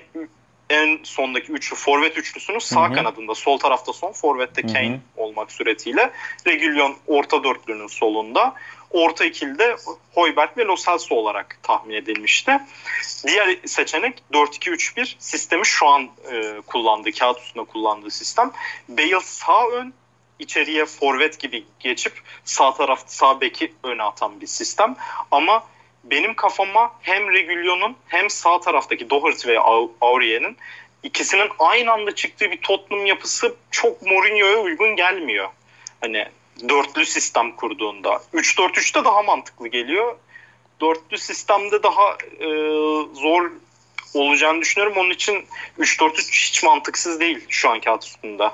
en sondaki üçlü forvet üçlüsünün sağ Hı-hı. kanadında sol tarafta son forvette Kane Hı-hı. olmak suretiyle Regulion orta dörtlünün solunda orta ikilde Hoiberg ve Lo Celso olarak tahmin edilmişti. Diğer seçenek 4-2-3-1 sistemi şu an e, kullandığı, kağıt üstünde kullandığı sistem. Bale sağ ön, içeriye forvet gibi geçip sağ taraf sağ beki öne atan bir sistem. Ama benim kafama hem Regulion'un hem sağ taraftaki Doherty ve Aurier'in ikisinin aynı anda çıktığı bir Tottenham yapısı çok Mourinho'ya uygun gelmiyor. Hani dörtlü sistem kurduğunda. 3-4-3'te daha mantıklı geliyor. Dörtlü sistemde daha e, zor olacağını düşünüyorum. Onun için 3-4-3 hiç mantıksız değil şu anki kağıt üstünde.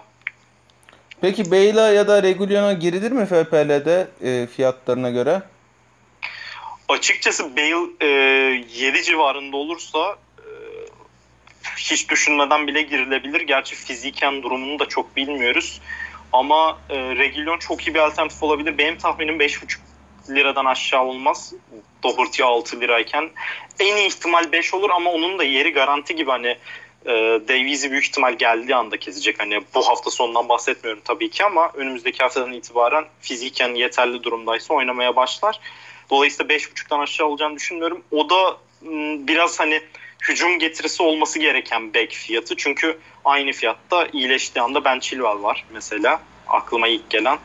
Peki Beyla ya da Regulion'a girilir mi FPL'de e, fiyatlarına göre? Açıkçası Bale e, 7 civarında olursa e, hiç düşünmeden bile girilebilir. Gerçi fiziken durumunu da çok bilmiyoruz. Ama e, Regulion çok iyi bir alternatif olabilir. Benim tahminim 5,5 liradan aşağı olmaz. Doherty 6 lirayken. En iyi ihtimal 5 olur ama onun da yeri garanti gibi hani e, Davies'i büyük ihtimal geldiği anda kesecek. Hani bu hafta sonundan bahsetmiyorum tabii ki ama önümüzdeki haftadan itibaren fiziken yeterli durumdaysa oynamaya başlar. Dolayısıyla 5.5'tan aşağı olacağını düşünmüyorum. O da biraz hani hücum getirisi olması gereken back fiyatı. Çünkü aynı fiyatta iyileştiği anda Ben Chilwell var mesela. Aklıma ilk gelen.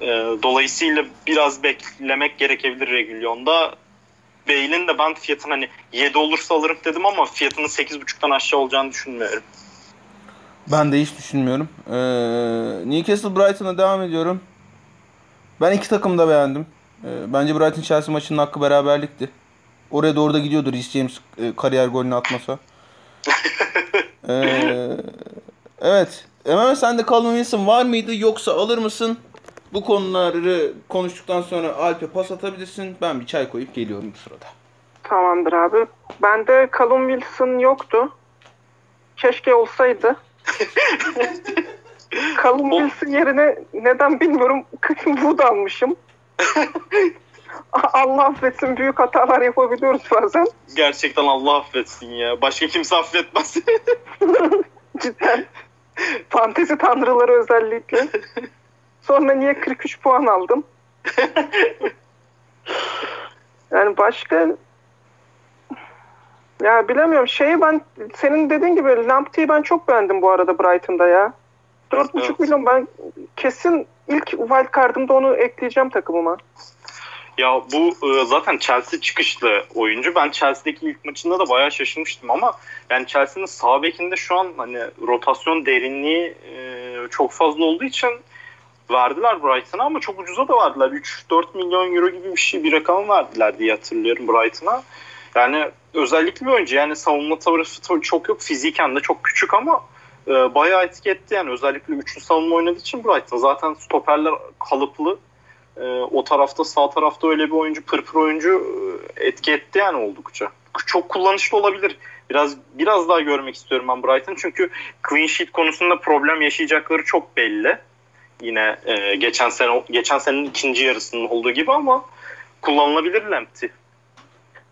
E, dolayısıyla biraz beklemek gerekebilir Regulion'da. Bale'in de ben fiyatın hani 7 olursa alırım dedim ama fiyatının 8.5'tan aşağı olacağını düşünmüyorum. Ben de hiç düşünmüyorum. Ee, Newcastle Brighton'a devam ediyorum. Ben iki takım da beğendim. Ee, bence Brighton Chelsea maçının hakkı beraberlikti. Oraya doğru da gidiyordur Reece James e, kariyer golünü atmasa. ee, evet. Mehmet sen de Callum Wilson var mıydı yoksa alır mısın? Bu konuları konuştuktan sonra Alp'e pas atabilirsin. Ben bir çay koyup geliyorum bu sırada. Tamamdır abi. Bende Callum Wilson yoktu. Keşke olsaydı. Callum Wilson yerine neden bilmiyorum Wood almışım. Allah affetsin büyük hatalar yapabiliyoruz bazen. Gerçekten Allah affetsin ya. Başka kimse affetmez. Cidden. Fantezi tanrıları özellikle. Sonra niye 43 puan aldım? yani başka ya bilemiyorum. Şeyi ben senin dediğin gibi Lamptey'i ben çok beğendim bu arada Brighton'da ya. 4,5 evet. milyon ben kesin ilk wild card'ımda onu ekleyeceğim takımıma. Ya bu e, zaten Chelsea çıkışlı oyuncu. Ben Chelsea'deki ilk maçında da bayağı şaşırmıştım ama yani Chelsea'nin sağ bekinde şu an hani rotasyon derinliği e, çok fazla olduğu için verdiler Brighton'a ama çok ucuza da verdiler. 3-4 milyon euro gibi bir şey bir rakam verdiler diye hatırlıyorum Brighton'a. Yani özellikle bir oyuncu yani savunma tarafı çok yok. Fiziken de çok küçük ama e, bayağı etki etti yani. Özellikle üçlü savunma oynadığı için Brighton. Zaten stoperler kalıplı e, o tarafta sağ tarafta öyle bir oyuncu pırpır oyuncu e, etki etti yani oldukça. Çok kullanışlı olabilir. Biraz biraz daha görmek istiyorum ben Brighton çünkü clean sheet konusunda problem yaşayacakları çok belli. Yine e, geçen sene geçen senenin ikinci yarısının olduğu gibi ama kullanılabilir Lamptey.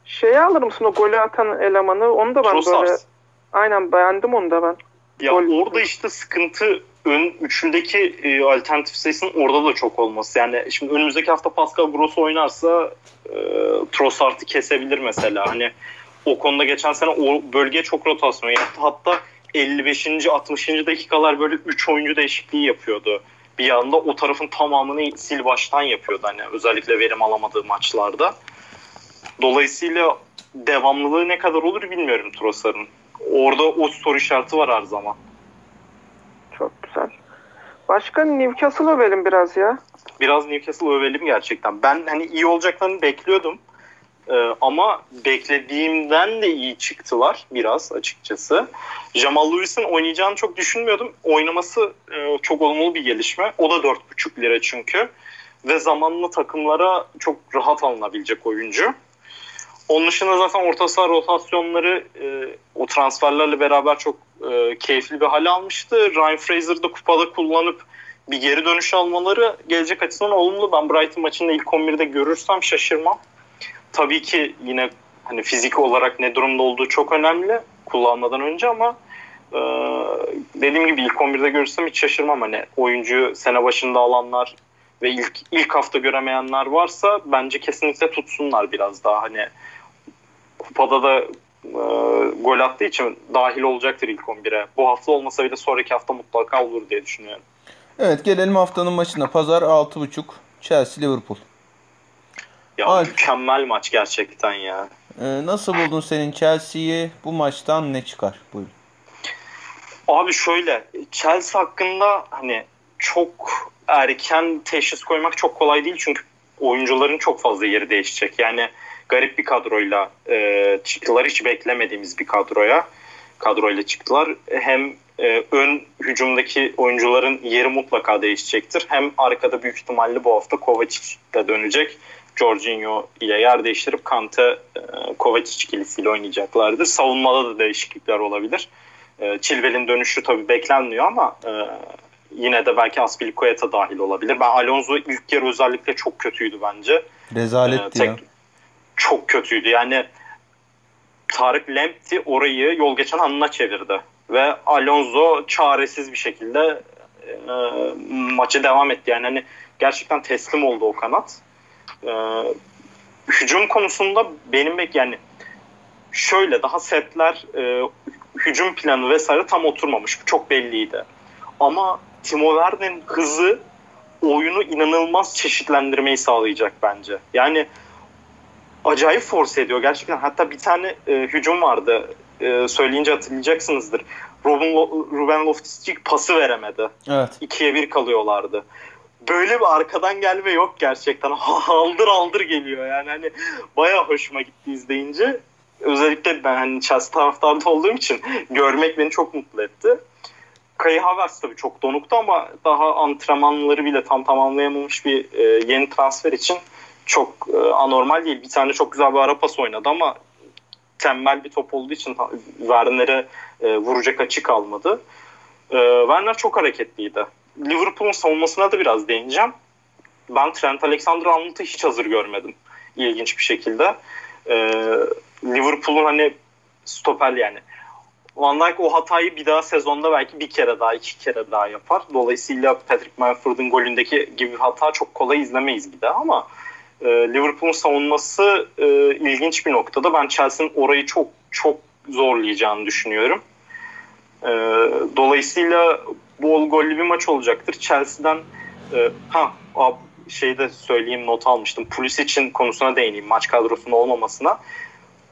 Şeyi alır mısın o golü atan elemanı? Onu da ben Trossard. böyle aynen beğendim onu da ben. Ya Gol- orada işte sıkıntı ön üçündeki e, alternatif sayısının orada da çok olması. Yani şimdi önümüzdeki hafta Pascal Gross oynarsa e, Trossard'ı kesebilir mesela. Hani o konuda geçen sene o bölgeye çok rotasyon yaptı. Hatta 55. 60. dakikalar böyle 3 oyuncu değişikliği yapıyordu. Bir anda o tarafın tamamını sil baştan yapıyordu hani özellikle verim alamadığı maçlarda. Dolayısıyla devamlılığı ne kadar olur bilmiyorum Trossard'ın. Orada o soru işareti var her zaman. Çok güzel. Başka Newcastle övelim biraz ya. Biraz Newcastle övelim gerçekten. Ben hani iyi olacaklarını bekliyordum. Ee, ama beklediğimden de iyi çıktılar biraz açıkçası. Jamal Lewis'in oynayacağını çok düşünmüyordum. Oynaması e, çok olumlu bir gelişme. O da 4,5 lira çünkü. Ve zamanla takımlara çok rahat alınabilecek oyuncu. Onun dışında zaten orta saha rotasyonları e, o transferlerle beraber çok e, keyifli bir hale almıştı. Ryan Fraser'da kupada kullanıp bir geri dönüş almaları gelecek açısından olumlu. Ben Brighton maçında ilk 11'de görürsem şaşırmam. Tabii ki yine hani fizik olarak ne durumda olduğu çok önemli kullanmadan önce ama e, dediğim gibi ilk 11'de görürsem hiç şaşırmam. Hani oyuncuyu sene başında alanlar ve ilk ilk hafta göremeyenler varsa bence kesinlikle tutsunlar biraz daha. Hani kupada da e, gol attığı için dahil olacaktır ilk 11'e. Bu hafta olmasa bile sonraki hafta mutlaka olur diye düşünüyorum. Evet gelelim haftanın maçına. Pazar 6.30 Chelsea Liverpool. Ya Alp. mükemmel maç gerçekten ya. Ee, nasıl buldun senin Chelsea'yi? Bu maçtan ne çıkar? Buyurun. Abi şöyle Chelsea hakkında hani çok erken teşhis koymak çok kolay değil çünkü oyuncuların çok fazla yeri değişecek. Yani garip bir kadroyla e, çıktılar. Hiç beklemediğimiz bir kadroya kadroyla çıktılar. Hem e, ön hücumdaki oyuncuların yeri mutlaka değişecektir. Hem arkada büyük ihtimalle bu hafta Kovacic de dönecek. Jorginho ile yer değiştirip Kante e, Kovacic ikilisiyle oynayacaklardır. Savunmada da değişiklikler olabilir. E, Chilwell'in dönüşü tabii beklenmiyor ama e, yine de belki Aspilicueta dahil olabilir. Ben Alonso ilk yarı özellikle çok kötüydü bence. Rezaletti Ee, ya. Çok kötüydü. Yani Tarık Lamptey orayı yol geçen anına çevirdi. Ve Alonso çaresiz bir şekilde e, maçı devam etti. Yani hani gerçekten teslim oldu o kanat. E, hücum konusunda benim bek yani şöyle daha setler e, hücum planı vesaire tam oturmamış. Bu çok belliydi. Ama Timo Werner'in hızı oyunu inanılmaz çeşitlendirmeyi sağlayacak bence. Yani acayip force ediyor gerçekten. Hatta bir tane e, hücum vardı. E, söyleyince hatırlayacaksınızdır. Ruben, Lo- Ruben Loftus-Cheek pası veremedi. Evet. İkiye bir kalıyorlardı. Böyle bir arkadan gelme yok gerçekten. Aldır aldır geliyor yani. Hani bayağı hoşuma gitti izleyince. Özellikle ben hani Chelsea taraftarı olduğum için görmek beni çok mutlu etti. Kai Havertz tabii çok donuktu ama daha antrenmanları bile tam tamamlayamamış bir e, yeni transfer için çok e, anormal değil. Bir tane çok güzel bir ara pas oynadı ama tembel bir top olduğu için Werner'e e, vuracak açı kalmadı. E, Werner çok hareketliydi. Liverpool'un savunmasına da biraz değineceğim. Ben Trent Alexander-Arnold'u hiç hazır görmedim. İlginç bir şekilde. E, Liverpool'un hani stoper yani Van Dijk o hatayı bir daha sezonda belki bir kere daha iki kere daha yapar. Dolayısıyla Patrick Manford'un golündeki gibi hata çok kolay izlemeyiz bir daha ama e, Liverpool'un savunması e, ilginç bir noktada. Ben Chelsea'nin orayı çok çok zorlayacağını düşünüyorum. E, dolayısıyla bol gollü bir maç olacaktır. Chelsea'den e, ha ab, şeyde söyleyeyim not almıştım. Pulisic'in konusuna değineyim maç kadrosunda olmamasına.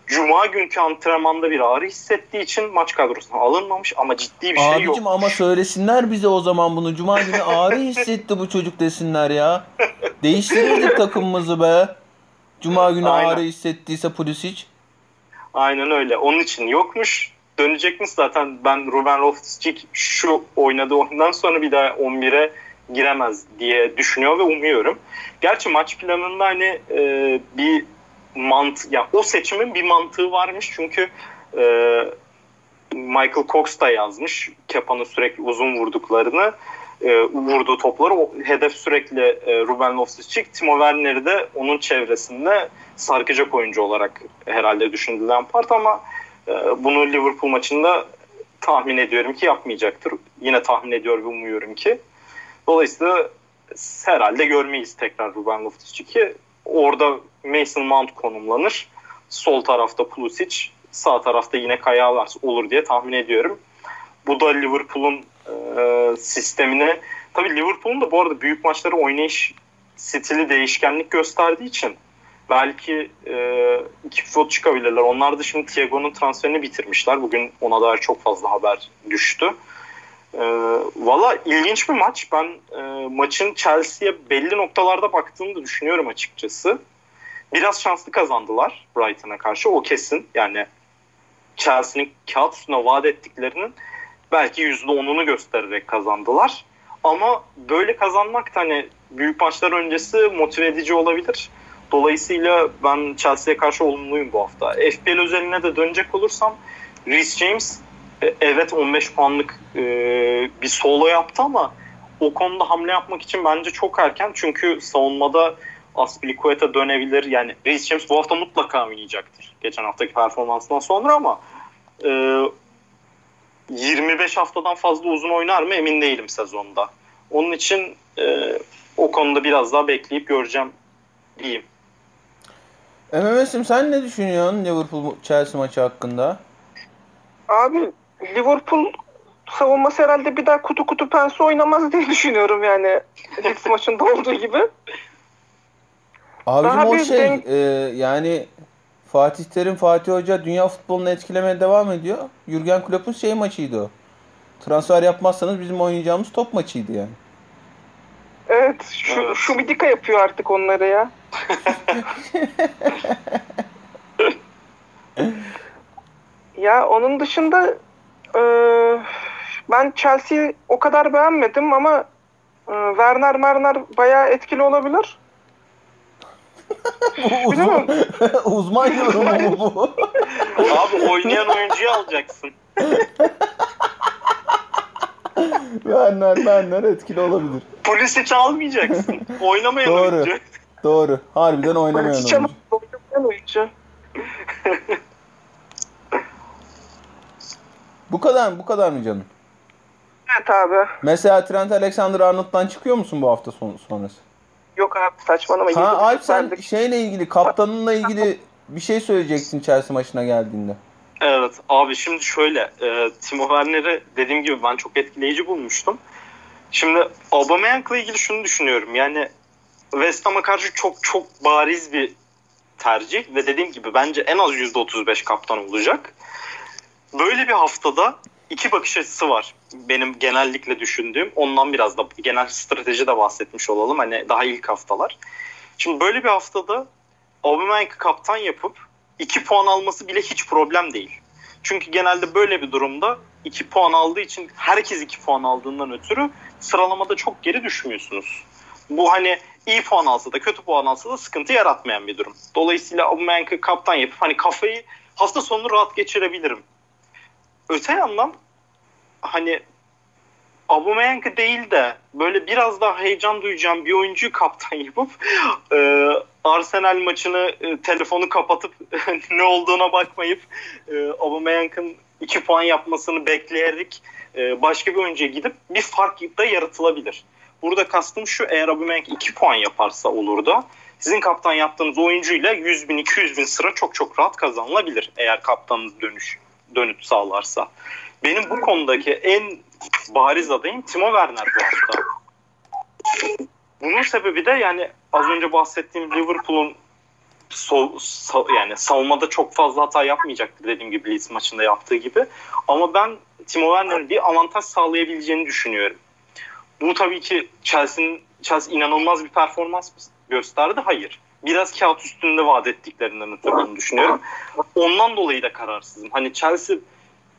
Cuma günkü antrenmanda bir ağrı hissettiği için maç kadrosuna alınmamış ama ciddi bir şey yok. Abicim ama söylesinler bize o zaman bunu. Cuma günü ağrı hissetti bu çocuk desinler ya. Değiştirirdik takımımızı be. Cuma günü Aynen. ağrı hissettiyse Pulisic. Aynen öyle. Onun için yokmuş. Dönecekmiş zaten ben Ruben Loftus-Cheek şu oynadığı oyundan sonra bir daha 11'e giremez diye düşünüyor ve umuyorum. Gerçi maç planında hani e, bir mant ya o seçimin bir mantığı varmış çünkü e, Michael Cox da yazmış Kepa'nın sürekli uzun vurduklarını e, vurduğu topları o hedef sürekli e, Ruben Loftus-Cheek Timo Werner'i de onun çevresinde sarkacak oyuncu olarak herhalde düşünülen part ama e, bunu Liverpool maçında tahmin ediyorum ki yapmayacaktır. Yine tahmin ediyor ve umuyorum ki. Dolayısıyla herhalde görmeyiz tekrar Ruben Loftus-Cheek'i. Orada Mason Mount konumlanır. Sol tarafta Pulisic, sağ tarafta yine Kaya Havertz olur diye tahmin ediyorum. Bu da Liverpool'un e, sistemine tabii Liverpool'un da bu arada büyük maçları oynayış stili değişkenlik gösterdiği için belki e, iki pivot çıkabilirler. Onlar da şimdi Thiago'nun transferini bitirmişler. Bugün ona dair çok fazla haber düştü. E, Valla ilginç bir maç. Ben e, maçın Chelsea'ye belli noktalarda baktığını da düşünüyorum açıkçası. Biraz şanslı kazandılar Brighton'a karşı. O kesin. Yani Chelsea'nin kağıt üstüne vaat ettiklerinin belki %10'unu göstererek kazandılar. Ama böyle kazanmak da hani büyük maçlar öncesi motive edici olabilir. Dolayısıyla ben Chelsea'ye karşı olumluyum bu hafta. FPL özeline de dönecek olursam Rhys James evet 15 puanlık e, bir solo yaptı ama o konuda hamle yapmak için bence çok erken. Çünkü savunmada Aspilicueta dönebilir. Yani Rhys James bu hafta mutlaka oynayacaktır. Geçen haftaki performansından sonra ama e, 25 haftadan fazla uzun oynar mı emin değilim sezonda. Onun için e, o konuda biraz daha bekleyip göreceğim diyeyim. MMS'im sen ne düşünüyorsun Liverpool Chelsea maçı hakkında? Abi Liverpool savunması herhalde bir daha kutu kutu pense oynamaz diye düşünüyorum yani. Leeds maçında olduğu gibi. Abicim Daha o şey denk- e, yani Fatih Terim, Fatih Hoca dünya futbolunu etkilemeye devam ediyor. Jurgen Klopp'un şey maçıydı o. Transfer yapmazsanız bizim oynayacağımız top maçıydı yani. Evet şu, Evet. şu Midika yapıyor artık onları ya. ya onun dışında e, ben Chelsea'yi o kadar beğenmedim ama e, Werner Merner bayağı etkili olabilir. Bilemem. Uzman yorumu mu bu? Abi oynayan oyuncuyu alacaksın. Werner, Werner etkili olabilir. Polis hiç almayacaksın. Oynamayan Doğru. oyuncu. Doğru. Harbiden oynamayan oyuncu. oynamayan oyuncu. Bu kadar bu kadar mı canım? Evet abi. Mesela Trent Alexander-Arnold'dan çıkıyor musun bu hafta son, sonrası? Yok abi saçmalama. Ha Alp sen verdik. şeyle ilgili, kaptanınla ilgili bir şey söyleyeceksin Chelsea maçına geldiğinde. Evet abi şimdi şöyle e, Timo Werner'i dediğim gibi ben çok etkileyici bulmuştum. Şimdi Aubameyang'la ilgili şunu düşünüyorum. Yani West Ham'a karşı çok çok bariz bir tercih ve dediğim gibi bence en az %35 kaptan olacak. Böyle bir haftada iki bakış açısı var. Benim genellikle düşündüğüm. Ondan biraz da genel strateji de bahsetmiş olalım. Hani daha ilk haftalar. Şimdi böyle bir haftada Aubameyang'ı kaptan yapıp 2 puan alması bile hiç problem değil. Çünkü genelde böyle bir durumda 2 puan aldığı için herkes 2 puan aldığından ötürü sıralamada çok geri düşmüyorsunuz. Bu hani iyi puan alsa da kötü puan alsa da sıkıntı yaratmayan bir durum. Dolayısıyla Aubameyang'ı kaptan yapıp hani kafayı hafta sonunu rahat geçirebilirim. Öte yandan hani Aubameyang'ı değil de böyle biraz daha heyecan duyacağım bir oyuncuyu kaptan yapıp e, Arsenal maçını e, telefonu kapatıp ne olduğuna bakmayıp e, Aubameyang'ın 2 puan yapmasını bekleyerek e, başka bir oyuncuya gidip bir fark da yaratılabilir. Burada kastım şu eğer Aubameyang 2 puan yaparsa olur da sizin kaptan yaptığınız oyuncuyla 100 bin 200 bin sıra çok çok rahat kazanılabilir eğer kaptanınız dönüş dönüt sağlarsa. Benim bu konudaki en bariz adayım Timo Werner bu hafta. Bunun sebebi de yani az önce bahsettiğim Liverpool'un so, sa- yani savunmada çok fazla hata yapmayacaktır dediğim gibi Leeds maçında yaptığı gibi. Ama ben Timo Werner'in bir avantaj sağlayabileceğini düşünüyorum. Bu tabii ki Chelsea'nin Chelsea inanılmaz bir performans gösterdi. Hayır. Biraz kağıt üstünde vaat ettiklerinden ötürü bunu düşünüyorum. Ondan dolayı da kararsızım. Hani Chelsea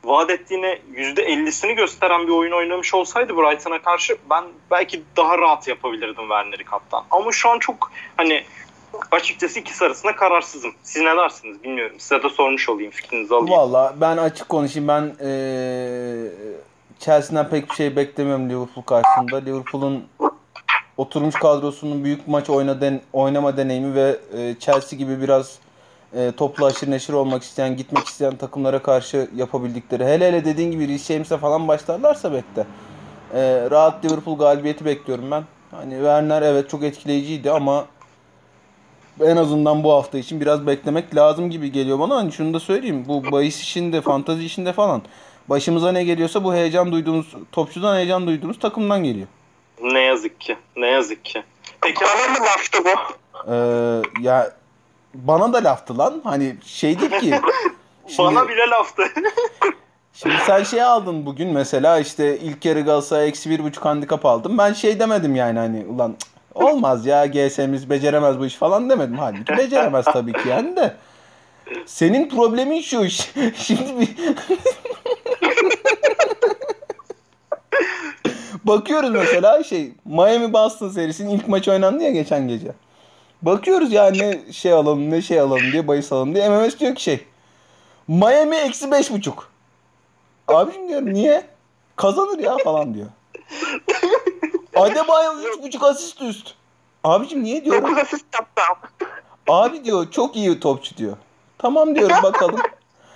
vaat ettiğine %50'sini gösteren bir oyun oynamış olsaydı Brighton'a karşı ben belki daha rahat yapabilirdim Werner'i kaptan. Ama şu an çok hani açıkçası ikisi arasında kararsızım. Siz ne dersiniz bilmiyorum. Size de sormuş olayım fikrinizi alayım. Valla ben açık konuşayım. Ben ee, Chelsea'den pek bir şey beklemiyorum Liverpool karşısında. Liverpool'un oturmuş kadrosunun büyük maç oyna den, oynama deneyimi ve e, Chelsea gibi biraz e, toplu aşırı neşir olmak isteyen, gitmek isteyen takımlara karşı yapabildikleri. Hele hele dediğin gibi Reece James'e falan başlarlarsa bekle. E, rahat Liverpool galibiyeti bekliyorum ben. Hani Werner evet çok etkileyiciydi ama en azından bu hafta için biraz beklemek lazım gibi geliyor bana. Hani şunu da söyleyeyim. Bu bahis işinde, fantazi işinde falan başımıza ne geliyorsa bu heyecan duyduğumuz, topçudan heyecan duyduğumuz takımdan geliyor. Ne yazık ki. Ne yazık ki. Peki bana mı laftı bu? Ee, ya bana da laftı lan. Hani şey değil ki. Şimdi, Bana bile laftı. şimdi sen şey aldın bugün mesela işte ilk yarı Galatasaray eksi bir buçuk handikap aldım. Ben şey demedim yani hani ulan cık, olmaz ya GS'miz beceremez bu iş falan demedim. Halbuki beceremez tabii ki yani de. Senin problemin şu. Şimdi bir... Bakıyoruz mesela şey Miami Boston serisinin ilk maç oynandı ya geçen gece. Bakıyoruz ya ne şey alalım ne şey alalım diye bahis alalım diye. MMS diyor ki şey Miami eksi beş buçuk. Abim diyorum niye? Kazanır ya falan diyor. Adebayo üç buçuk asist üst. Abicim niye diyorum? 9 asist yaptı. Abi diyor çok iyi topçu diyor. Tamam diyorum bakalım.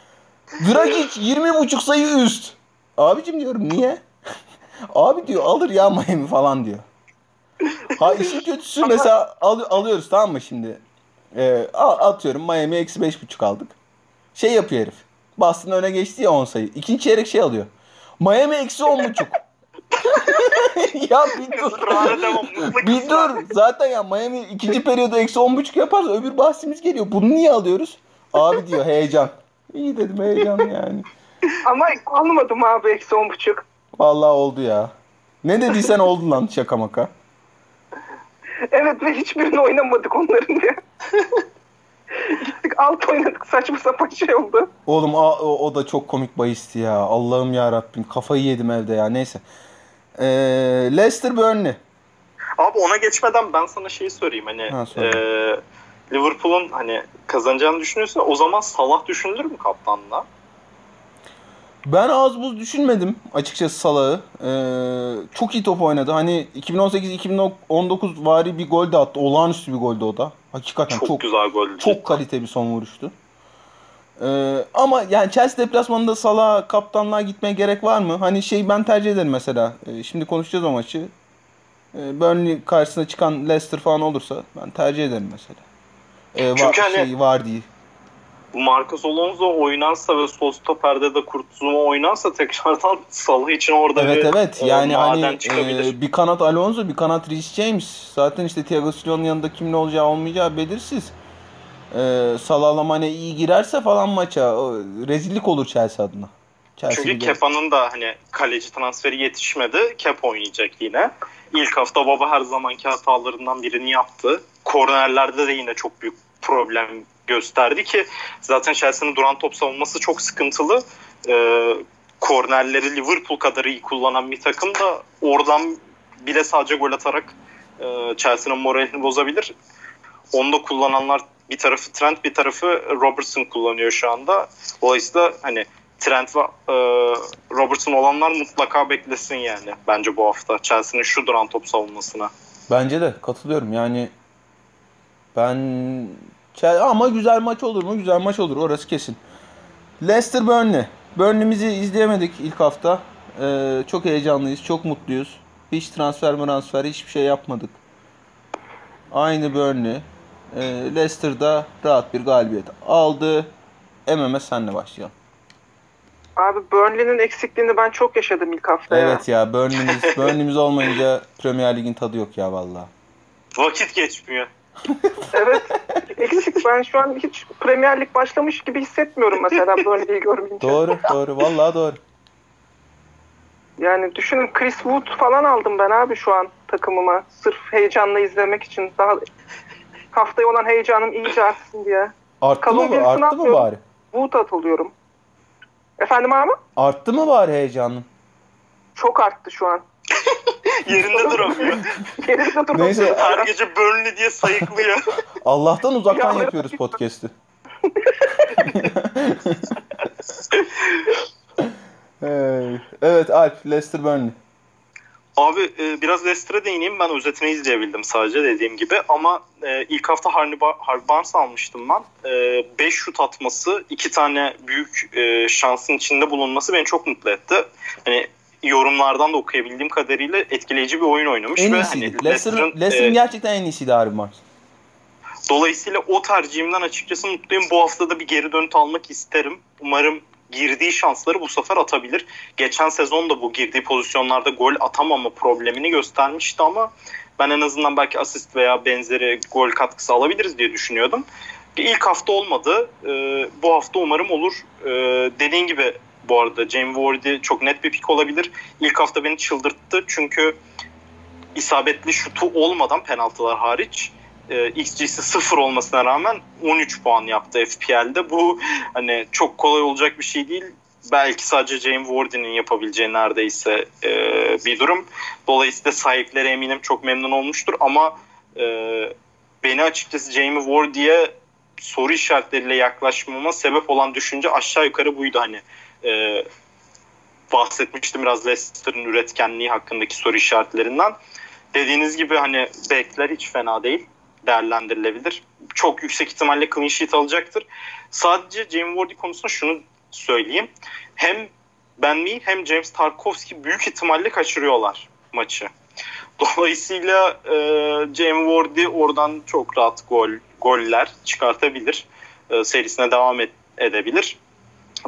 Dragic 20 buçuk sayı üst. Abicim diyorum niye? Abi diyor alır ya Miami falan diyor. Ha işin kötüsü mesela al, alıyoruz tamam mı şimdi? Ee, atıyorum Miami eksi beş buçuk aldık. Şey yapıyor herif. Boston öne geçti ya 10 sayı. İkinci çeyrek şey alıyor. Miami eksi on buçuk. ya bir dur. bir dur. Zaten ya Miami ikinci periyoda eksi on buçuk yaparsa öbür bahsimiz geliyor. Bunu niye alıyoruz? Abi diyor heyecan. İyi dedim heyecan yani. Ama almadım abi eksi on buçuk. Vallahi oldu ya. Ne dediysen oldu lan şaka maka. Evet ve hiçbirini oynamadık onların diye. Gittik alt oynadık saçma sapan şey oldu. Oğlum o, o, o da çok komik bahisti ya. Allah'ım ya Rabbim kafayı yedim evde ya neyse. Ee, Leicester Burnley. Abi ona geçmeden ben sana şeyi sorayım hani ha, e, Liverpool'un hani kazanacağını düşünüyorsun o zaman Salah düşünülür mü kaptanla? Ben az buz düşünmedim açıkçası Salah'ı. Ee, çok iyi top oynadı. Hani 2018-2019 vari bir gol de attı. Olağanüstü bir goldü o da. Hakikaten çok, çok güzel gol. Çok kalite bir son vuruştu. Ee, ama yani Chelsea deplasmanında Salah kaptanlığa gitmeye gerek var mı? Hani şey ben tercih ederim mesela. Ee, şimdi konuşacağız o maçı. Ee, Burnley karşısına çıkan Leicester falan olursa ben tercih ederim mesela. Ee, Çünkü var, hani... şey, var değil. Marcos Alonso oynarsa ve sol stoperde de Kurtzuma oynarsa tekrardan Salah için orada evet, bir evet. E, yani hani e, bir kanat Alonso bir kanat Reece James zaten işte Thiago Silva'nın yanında kim ne olacağı olmayacağı belirsiz. E, Salah'la Mane iyi girerse falan maça o, rezillik olur Chelsea adına. Chelsea Çünkü Kepa'nın da hani kaleci transferi yetişmedi. Kep oynayacak yine. İlk hafta baba her zamanki hatalarından birini yaptı. Kornerlerde de yine çok büyük problem gösterdi ki zaten Chelsea'nin duran top savunması çok sıkıntılı. Ee, kornerleri Liverpool kadar iyi kullanan bir takım da oradan bile sadece gol atarak e, Chelsea'nin moralini bozabilir. Onu da kullananlar bir tarafı Trent bir tarafı Robertson kullanıyor şu anda. Dolayısıyla hani Trent ve e, Robertson olanlar mutlaka beklesin yani bence bu hafta Chelsea'nin şu duran top savunmasına. Bence de katılıyorum yani ben ama güzel maç olur mu? Güzel maç olur. Orası kesin. Leicester Burnley. Burnley'mizi izleyemedik ilk hafta. Ee, çok heyecanlıyız. Çok mutluyuz. Hiç transfer transfer hiçbir şey yapmadık. Aynı Burnley. Ee, Leicester'da rahat bir galibiyet aldı. MMS senle başlayalım. Abi Burnley'nin eksikliğini ben çok yaşadım ilk hafta Evet ya, ya Burnley'miz, Burnley'miz olmayınca Premier Lig'in tadı yok ya vallahi. Vakit geçmiyor evet. Eksik. Ben şu an hiç Premier Lig başlamış gibi hissetmiyorum mesela Burnley'i görmeyince. Doğru, doğru. Vallahi doğru. Yani düşünün Chris Wood falan aldım ben abi şu an takımıma. Sırf heyecanla izlemek için. Daha haftaya olan heyecanım iyice artsın diye. Arttı Kalın mı? Arttı mı bari? Wood atılıyorum. Efendim abi? Arttı mı bari heyecanın? Çok arttı şu an. Yerinde duramıyor. Yerinde duramıyor. Neyse. Her gece Burnley diye sayıklıyor. Allah'tan uzaktan Ya- yapıyoruz podcast'i. Evet Alp, Leicester Burnley. Abi e, biraz Leicester'a değineyim. Ben özetini izleyebildim sadece dediğim gibi. Ama e, ilk hafta Harvey, Bar- Barnes almıştım ben. 5 şut atması, iki tane büyük e, şansın içinde bulunması beni çok mutlu etti. Hani yorumlardan da okuyabildiğim kadarıyla etkileyici bir oyun oynamış. En ve iyisiydi. hani Leicester'ın e, gerçekten en iyisiydi Harvey Barnes. Dolayısıyla o tercihimden açıkçası mutluyum. Bu hafta da bir geri dönüt almak isterim. Umarım girdiği şansları bu sefer atabilir. Geçen sezon da bu girdiği pozisyonlarda gol atamama problemini göstermişti ama ben en azından belki asist veya benzeri gol katkısı alabiliriz diye düşünüyordum. İlk hafta olmadı. Ee, bu hafta umarım olur. Ee, dediğin gibi bu arada Jamie Vardy çok net bir pik olabilir. İlk hafta beni çıldırttı çünkü isabetli şutu olmadan penaltılar hariç e, XG'si sıfır olmasına rağmen 13 puan yaptı FPL'de. Bu hani çok kolay olacak bir şey değil. Belki sadece James Warden'in yapabileceği neredeyse e, bir durum. Dolayısıyla sahipleri eminim çok memnun olmuştur ama e, beni açıkçası Jamie Wardy'ye soru işaretleriyle yaklaşmama sebep olan düşünce aşağı yukarı buydu hani. E, bahsetmiştim biraz Leicester'ın üretkenliği hakkındaki soru işaretlerinden. Dediğiniz gibi hani bekler hiç fena değil değerlendirilebilir. Çok yüksek ihtimalle clean sheet alacaktır. Sadece Jamie Vardy konusunda şunu söyleyeyim. Hem Ben Mee hem James Tarkovski büyük ihtimalle kaçırıyorlar maçı. Dolayısıyla e, Jamie Vardy oradan çok rahat gol goller çıkartabilir. E, serisine devam et, edebilir.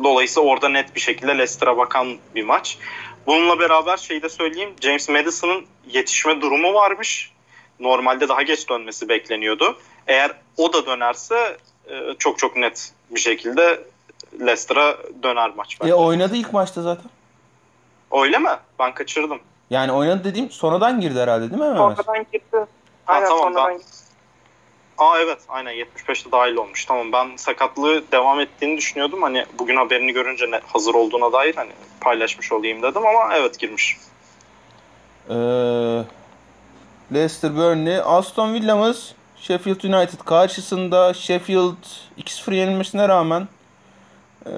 Dolayısıyla orada net bir şekilde Leicester'a bakan bir maç. Bununla beraber şeyi de söyleyeyim. James Madison'ın yetişme durumu varmış normalde daha geç dönmesi bekleniyordu. Eğer o da dönerse e, çok çok net bir şekilde Leicester'a döner maç. E oynadı ilk maçta zaten. Öyle mi? Ben kaçırdım. Yani oynadı dediğim sonradan girdi herhalde değil mi? Sonradan girdi. Aynen tamam, sonradan ben- girdi. Aa evet aynen 75'te dahil olmuş. Tamam ben sakatlığı devam ettiğini düşünüyordum. Hani bugün haberini görünce ne, hazır olduğuna dair hani paylaşmış olayım dedim ama evet girmiş. Ee, Leicester Burnley. Aston Villa'mız Sheffield United karşısında Sheffield 2-0 yenilmesine rağmen e,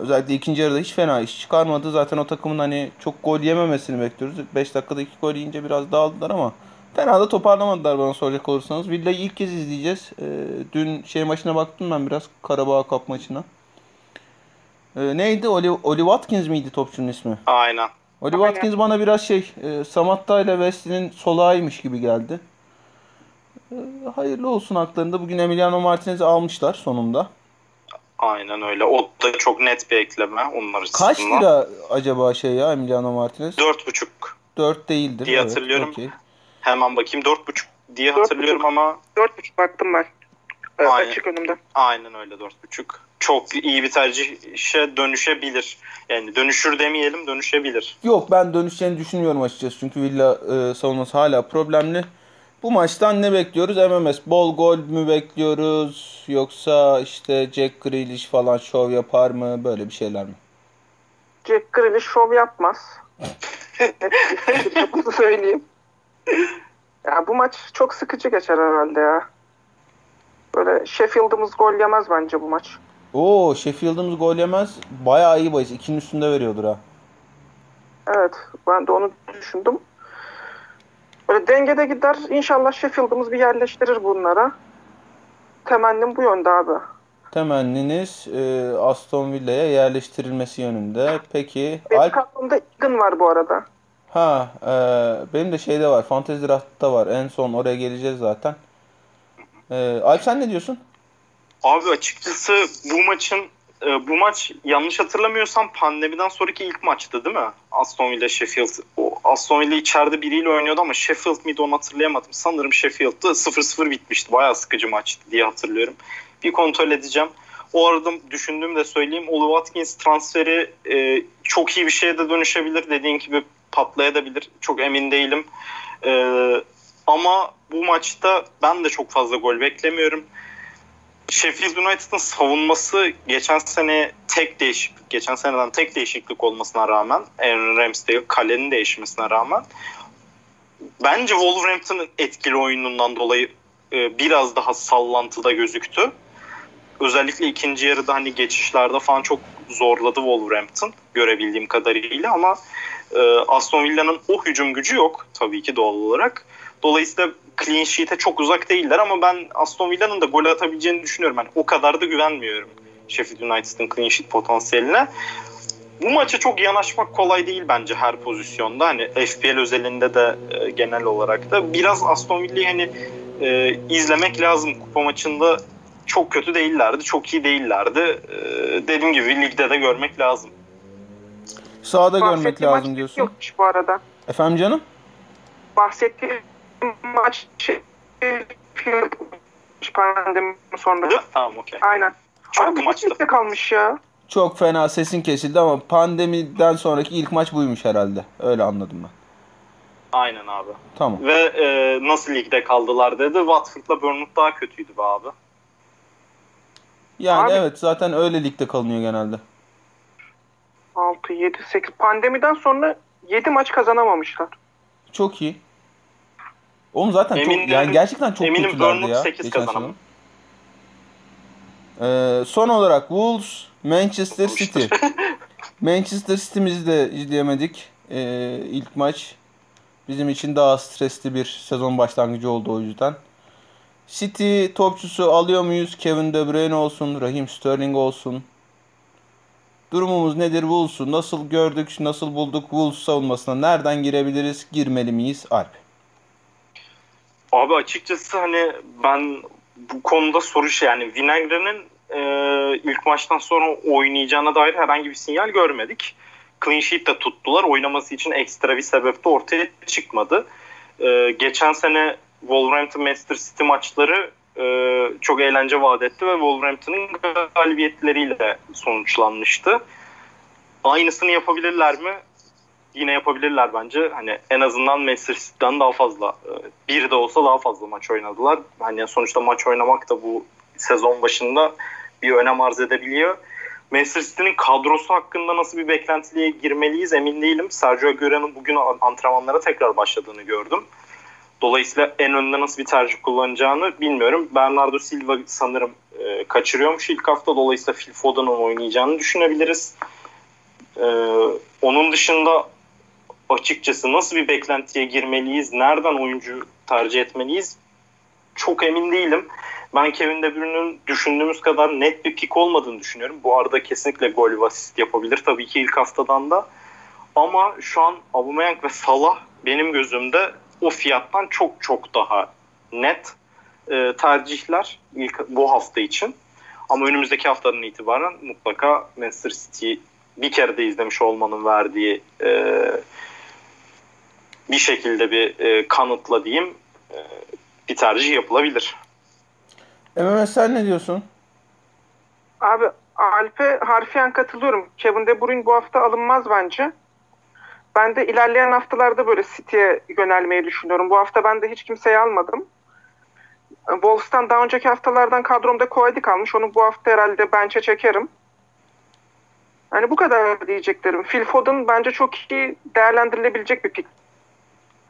özellikle ikinci yarıda hiç fena iş çıkarmadı. Zaten o takımın hani çok gol yememesini bekliyoruz. 5 dakikada 2 gol yiyince biraz dağıldılar ama fena da toparlamadılar bana soracak olursanız. Villa'yı ilk kez izleyeceğiz. E, dün şey maçına baktım ben biraz Karabağ Cup maçına. E, neydi? Oli, Oli Watkins miydi topçunun ismi? Aynen. Oli Aynen. Watkins bana biraz şey e, Samatta ile Wesley'nin solağıymış gibi geldi. E, hayırlı olsun haklarında. Bugün Emiliano Martinez'i almışlar sonunda. Aynen öyle. O da çok net bir ekleme onlar Kaç açısından. lira acaba şey ya Emiliano Martinez? 4,5 4 değildir. diye evet, hatırlıyorum. okey. Hemen bakayım 4,5 diye Dört hatırlıyorum buçuk. ama Dört buçuk baktım ben. Evet, Aynen. açık önümde. aynen öyle 4,5. Çok iyi bir tercihe dönüşebilir. Yani dönüşür demeyelim dönüşebilir. Yok ben dönüşeceğini düşünmüyorum açıkçası. Çünkü Villa e, savunması hala problemli. Bu maçtan ne bekliyoruz? MMS bol gol mü bekliyoruz? Yoksa işte Jack Grealish falan şov yapar mı? Böyle bir şeyler mi? Jack Grealish şov yapmaz. Bunu söyleyeyim. Ya bu maç çok sıkıcı geçer herhalde ya. Böyle Sheffield'ımız gol yemez bence bu maç. Oo Sheffield'ımız gol yemez. Bayağı iyi bahis. 2'nin üstünde veriyordur ha. Evet ben de onu düşündüm. Böyle dengede gider. İnşallah Sheffield'ımız bir yerleştirir bunlara. Temennim bu yönde abi. Temenniniz e, Aston Villa'ya yerleştirilmesi yönünde. Peki Benim Alp kadromda Egan var bu arada. Ha e, benim de şeyde var. Fantasy Draft'ta var. En son oraya geleceğiz zaten. E, Alp sen ne diyorsun? Abi açıkçası bu maçın e, bu maç yanlış hatırlamıyorsam pandemiden sonraki ilk maçtı değil mi? Aston Villa Sheffield. O Aston Villa içeride biriyle oynuyordu ama Sheffield miydi onu hatırlayamadım. Sanırım Sheffield'dı. 0-0 bitmişti. Bayağı sıkıcı maçtı diye hatırlıyorum. Bir kontrol edeceğim. O arada düşündüğümü de söyleyeyim. Oli Watkins transferi e, çok iyi bir şeye de dönüşebilir. Dediğin gibi patlayabilir. Çok emin değilim. E, ama bu maçta ben de çok fazla gol beklemiyorum. Sheffield United'ın savunması geçen sene tek değişiklik, geçen seneden tek değişiklik olmasına rağmen Aaron Ramsdale kalenin değişmesine rağmen bence Wolverhampton'ın etkili oyunundan dolayı e, biraz daha sallantıda gözüktü. Özellikle ikinci yarıda hani geçişlerde falan çok zorladı Wolverhampton görebildiğim kadarıyla ama e, Aston Villa'nın o hücum gücü yok tabii ki doğal olarak. Dolayısıyla clean sheet'e çok uzak değiller ama ben Aston Villa'nın da gol atabileceğini düşünüyorum. Yani o kadar da güvenmiyorum Sheffield United'ın clean sheet potansiyeline. Bu maça çok yanaşmak kolay değil bence her pozisyonda. Hani FPL özelinde de e, genel olarak da biraz Aston Villa'yı hani e, izlemek lazım. Kupa maçında çok kötü değillerdi, çok iyi değillerdi. E, dediğim gibi ligde de görmek lazım. Sahada görmek lazım maç diyorsun. Yokmuş bu arada. Efendim canım? Bahsettiğim maç şey, pandemi sonra. Tamam okey. Aynen. Çok maçta kalmış ya. Çok fena sesin kesildi ama pandemiden sonraki ilk maç buymuş herhalde. Öyle anladım ben. Aynen abi. Tamam. Ve e, nasıl ligde kaldılar dedi. Watford'la Bournemouth daha kötüydü be abi. Yani Abi- evet zaten öyle ligde kalınıyor genelde. 6, 7, 8. Pandemiden sonra 7 maç kazanamamışlar. Çok iyi. Oğlum zaten çok Eminim- yani gerçekten çok eminim kötülerdi ya. sekiz geçen kazanamaz. sezon. Ee, son olarak Wolves, Manchester City. Manchester City'mizi de izleyemedik. Ee, ilk maç bizim için daha stresli bir sezon başlangıcı oldu o yüzden. City topçusu alıyor muyuz? Kevin De Bruyne olsun, Raheem Sterling olsun. Durumumuz nedir Wolves'u? Nasıl gördük, nasıl bulduk Wolves savunmasına? Nereden girebiliriz? Girmeli miyiz? Alp. Abi açıkçası hani ben bu konuda soru şey yani Vinagre'nin e, ilk maçtan sonra oynayacağına dair herhangi bir sinyal görmedik. Clean sheet de tuttular. Oynaması için ekstra bir sebep de ortaya çıkmadı. E, geçen sene Wolverhampton Manchester City maçları e, çok eğlence vaat etti ve Wolverhampton'ın galibiyetleriyle sonuçlanmıştı. Aynısını yapabilirler mi? Yine yapabilirler bence. Hani en azından Manchester City'den daha fazla e, bir de olsa daha fazla maç oynadılar. Hani sonuçta maç oynamak da bu sezon başında bir önem arz edebiliyor. Manchester City'nin kadrosu hakkında nasıl bir beklentiliğe girmeliyiz emin değilim. Sergio Aguero'nun bugün antrenmanlara tekrar başladığını gördüm. Dolayısıyla en önde nasıl bir tercih kullanacağını bilmiyorum. Bernardo Silva sanırım e, kaçırıyormuş ilk hafta. Dolayısıyla Phil Foden'ın oynayacağını düşünebiliriz. E, onun dışında açıkçası nasıl bir beklentiye girmeliyiz, nereden oyuncu tercih etmeliyiz çok emin değilim. Ben Kevin De Bruyne'nin düşündüğümüz kadar net bir pik olmadığını düşünüyorum. Bu arada kesinlikle gol ve asist yapabilir tabii ki ilk haftadan da. Ama şu an Aubameyang ve Salah benim gözümde o fiyattan çok çok daha net e, tercihler ilk bu hafta için. Ama önümüzdeki haftadan itibaren mutlaka Manchester City bir kere de izlemiş olmanın verdiği e, bir şekilde bir e, kanıtla diyeyim e, bir tercih yapılabilir. MMS sen ne diyorsun? Abi Alp'e harfiyen katılıyorum. Kevin De Bruyne bu hafta alınmaz bence. Ben de ilerleyen haftalarda böyle City'ye yönelmeyi düşünüyorum. Bu hafta ben de hiç kimseyi almadım. Wolves'tan daha önceki haftalardan kadromda Koedi kalmış. Onu bu hafta herhalde bench'e çekerim. Yani bu kadar diyeceklerim. Phil Foden bence çok iyi değerlendirilebilecek bir pick.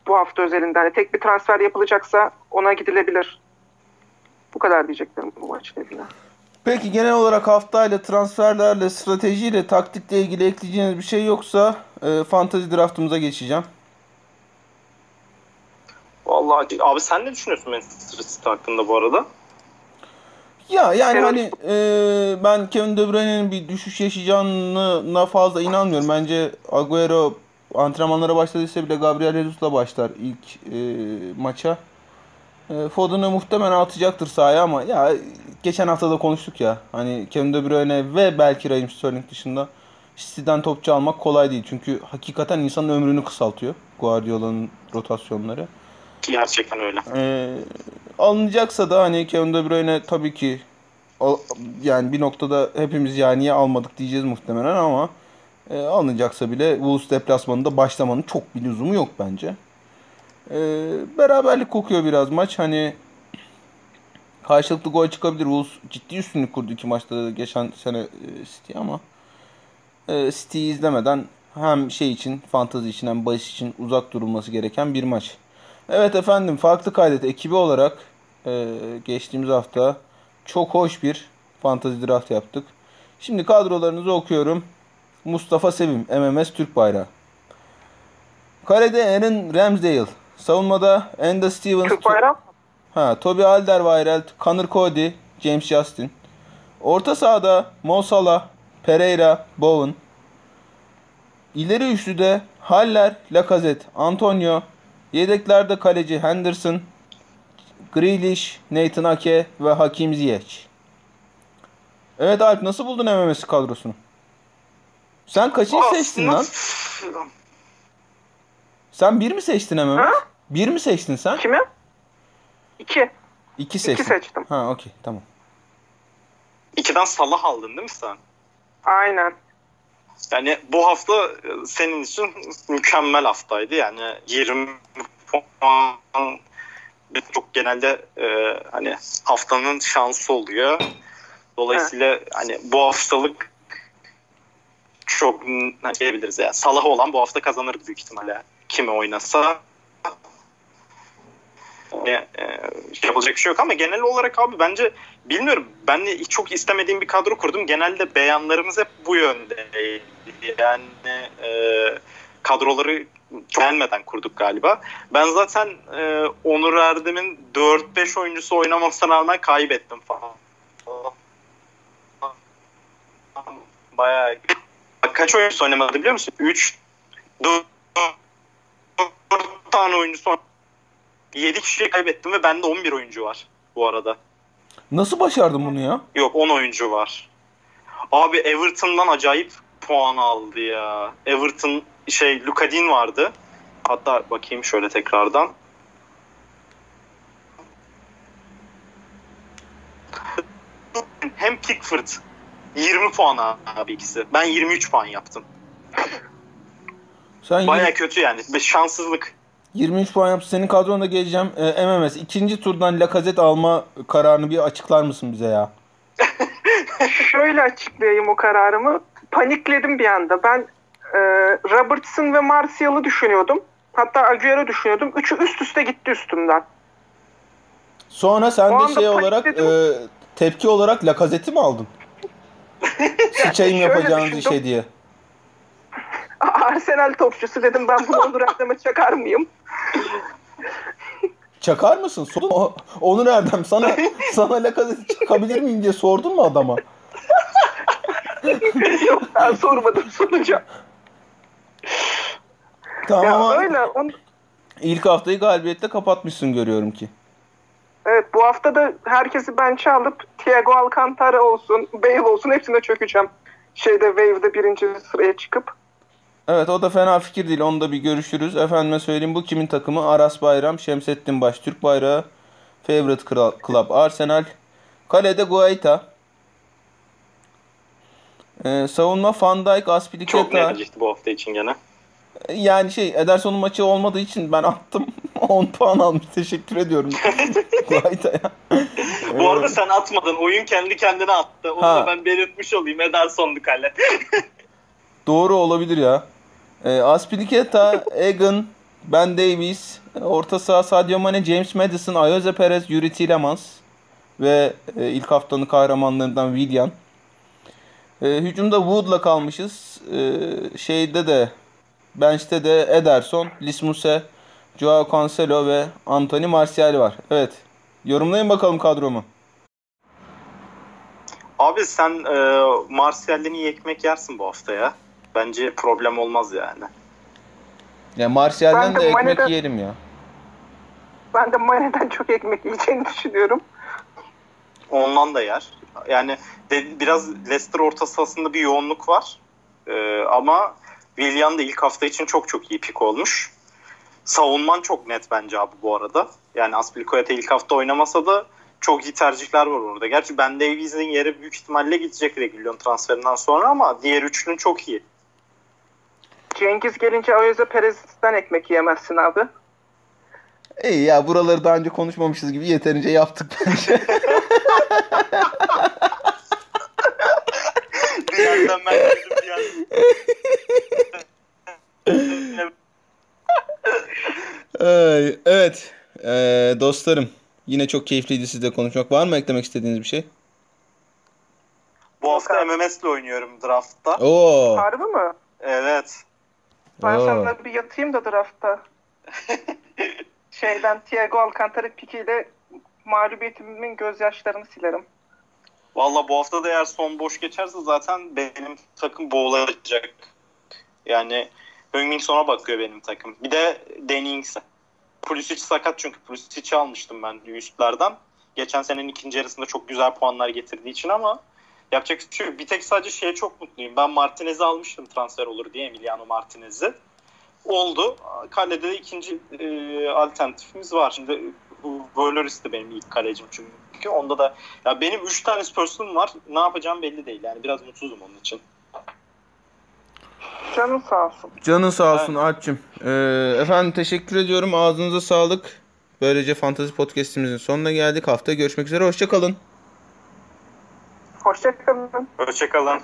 Bu hafta özelinde. Hani tek bir transfer yapılacaksa ona gidilebilir. Bu kadar diyeceklerim bu maçla ilgili. Peki genel olarak haftayla, transferlerle, stratejiyle, taktikle ilgili ekleyeceğiniz bir şey yoksa e, fantasy draftımıza geçeceğim. Vallahi abi sen ne düşünüyorsun Manchester City hakkında bu arada? Ya yani hani e, ben Kevin De Bruyne'nin bir düşüş yaşayacağına fazla inanmıyorum. Bence Agüero antrenmanlara başladıysa bile Gabriel Jesus'la başlar ilk e, maça. E, Foden'ı muhtemelen atacaktır sahaya ama ya geçen hafta da konuştuk ya. Hani Kevin De Bruyne ve belki Raheem Sterling dışında City'den topçu almak kolay değil. Çünkü hakikaten insanın ömrünü kısaltıyor Guardiola'nın rotasyonları. Gerçekten öyle. Ee, alınacaksa da hani Kevin De Bruyne tabii ki yani bir noktada hepimiz ya niye almadık diyeceğiz muhtemelen ama e, alınacaksa bile Wolves deplasmanında başlamanın çok bir lüzumu yok bence. Ee, beraberlik kokuyor biraz maç. Hani karşılıklı gol çıkabilir. Wolves ciddi üstünlük kurdu iki maçta da geçen sene e, City ama e, City'yi izlemeden hem şey için, fantazi için hem bahis için uzak durulması gereken bir maç. Evet efendim, farklı kaydet ekibi olarak e, geçtiğimiz hafta çok hoş bir fantazi draft yaptık. Şimdi kadrolarınızı okuyorum. Mustafa Sevim, MMS Türk Bayrağı. Kalede Aaron Ramsdale. Savunmada Enda Stevens. Türk bayrağı. Ha, Toby Alderweireld, Connor Cody, James Justin. Orta sahada Mo Salah, Pereira, Bowen. İleri üçlüde Haller, Lacazette, Antonio. Yedeklerde kaleci Henderson, Grealish, Nathan Ake ve Hakim Ziyech. Evet Alp nasıl buldun MMS kadrosunu? Sen kaçıncı seçtin lan? Sen bir mi seçtin MMS? Ha? Bir mi seçtin sen? Kimi? İki. İki seçtin. İki seçtim. Ha okey tamam. İkiden Salah aldın değil mi sen? Aynen. Yani bu hafta e, senin için mükemmel haftaydı. Yani 20 puan çok genelde e, hani haftanın şansı oluyor. Dolayısıyla hani bu haftalık çok ne diyebiliriz yani Salah olan bu hafta kazanır büyük ihtimalle. Kimi oynasa yani, e, yapılacak bir şey yok ama genel olarak abi bence bilmiyorum ben de çok istemediğim bir kadro kurdum. Genelde beyanlarımız hep bu yönde. Yani e, kadroları beğenmeden kurduk galiba. Ben zaten e, Onur Erdem'in 4-5 oyuncusu oynamasına rağmen kaybettim falan. Bayağı kaç oyuncusu oynamadı biliyor musun? 3 4 tane oyuncusu 7 kişiyi kaybettim ve bende 11 oyuncu var bu arada. Nasıl başardın bunu ya? Yok 10 oyuncu var. Abi Everton'dan acayip puan aldı ya. Everton şey Luka Dean vardı. Hatta bakayım şöyle tekrardan. Hem Pickford 20 puan abi ikisi. Ben 23 puan yaptım. Sen Baya kötü yani. Şanssızlık. 23 puan yaptın. Senin kadrona geleceğim. Ee, MMS ikinci turdan Lacazette alma kararını bir açıklar mısın bize ya? Şöyle açıklayayım o kararımı. Panikledim bir anda. Ben e, Robertson ve Martial'ı düşünüyordum. Hatta Agüero düşünüyordum. Üçü üst üste gitti üstümden. Sonra sen O de şey olarak e, tepki olarak Lacazette'i mi aldın? Sıçayım yapacağınız işe diye. Arsenal topçusu dedim ben bunu Onur Erdem'e çakar mıyım? Çakar mısın? Sordun mu? Onur Erdem sana sana Lacazette çakabilir miyim diye sordun mu adama? Yok ben sormadım sonuca. Tamam Ya öyle. On, ilk haftayı galibiyetle kapatmışsın görüyorum ki. evet bu hafta da herkesi bench'e alıp Thiago Alcantara olsun, Bale olsun hepsine çökeceğim. Şeyde Wave'de birinci sıraya çıkıp. Evet o da fena fikir değil. Onu da bir görüşürüz. Efendime söyleyeyim bu kimin takımı? Aras Bayram, Şemsettin Baş, Türk Bayrağı, Favorite Club Arsenal. Kalede Guaita. Ee, savunma Van Dijk, Çok Aspilicueta. neticeydi bu hafta için gene. Yani şey Ederson'un maçı olmadığı için ben attım. 10 puan almış. Teşekkür ediyorum. Guaita'ya. Bu arada sen atmadın. Oyun kendi kendine attı. Onu Ha. da ben belirtmiş olayım. Ederson'du kale. Doğru olabilir ya. E, Aspilicueta, Egan, Ben Davies, orta saha Sadio Mane, James Madison, Ayoze Perez, Yuri Tillemans ve e, ilk haftanın kahramanlarından Willian. E, hücumda Wood'la kalmışız. E, şeyde de bench'te de Ederson, Lismuse, Joao Cancelo ve Anthony Martial var. Evet. Yorumlayın bakalım kadromu. Abi sen e, Martial'den iyi ekmek yersin bu hafta ya. Bence problem olmaz yani. Ya Martial'den de de ekmek Mane'den- yiyelim ya. Ben de Mane'den çok ekmek yiyeceğini düşünüyorum. Ondan da yer. Yani de, biraz Leicester orta sahasında bir yoğunluk var. E, ama Willian da ilk hafta için çok çok iyi pik olmuş. Savunman çok net bence abi bu arada. Yani Aspilicueta ilk hafta oynamasa da çok iyi tercihler var orada. Gerçi Ben Davies'in yeri büyük ihtimalle gidecek Reguilon transferinden sonra ama diğer üçlün çok iyi. Cengiz gelince Ayoze Perez'den ekmek yiyemezsin abi. İyi ya buraları daha önce konuşmamışız gibi yeterince yaptık bence. bir yerden ben girdim bir. Ay, evet Ee, dostlarım yine çok keyifliydi sizle konuşmak. Var mı eklemek istediğiniz bir şey? Bu hafta MMS'le oynuyorum draftta. Oo. Harbi mi? Evet. Ben Oo. bir yatayım da draftta. Şeyden Thiago Alcantara pikiyle mağlubiyetimin gözyaşlarını silerim. Valla bu hafta da eğer son boş geçerse zaten benim takım boğulacak. Yani Heung-Min Son'a bakıyor benim takım. Bir de Danny Ings'e. Pulisic sakat çünkü Pulisic'i almıştım ben üstlerden. Geçen senenin ikinci yarısında çok güzel puanlar getirdiği için ama yapacak bir şey yok. Bir tek sadece şeye çok mutluyum. Ben Martinez'i almıştım transfer olur diye Emiliano Martinez'i. Oldu. Kalede de ikinci e, alternatifimiz var. Şimdi Völeris de benim ilk kalecim çünkü. Onda da ya benim 3 tane Spurs'um var. Ne yapacağım belli değil. Yani biraz mutsuzum onun için. Canın sağ olsun. Canın sağ olsun Alp'cim. Ee, efendim teşekkür ediyorum. Ağzınıza sağlık. Böylece Fantasy Podcast'imizin sonuna geldik. Haftaya görüşmek üzere. Hoşçakalın. Hoşçakalın. Hoşçakalın.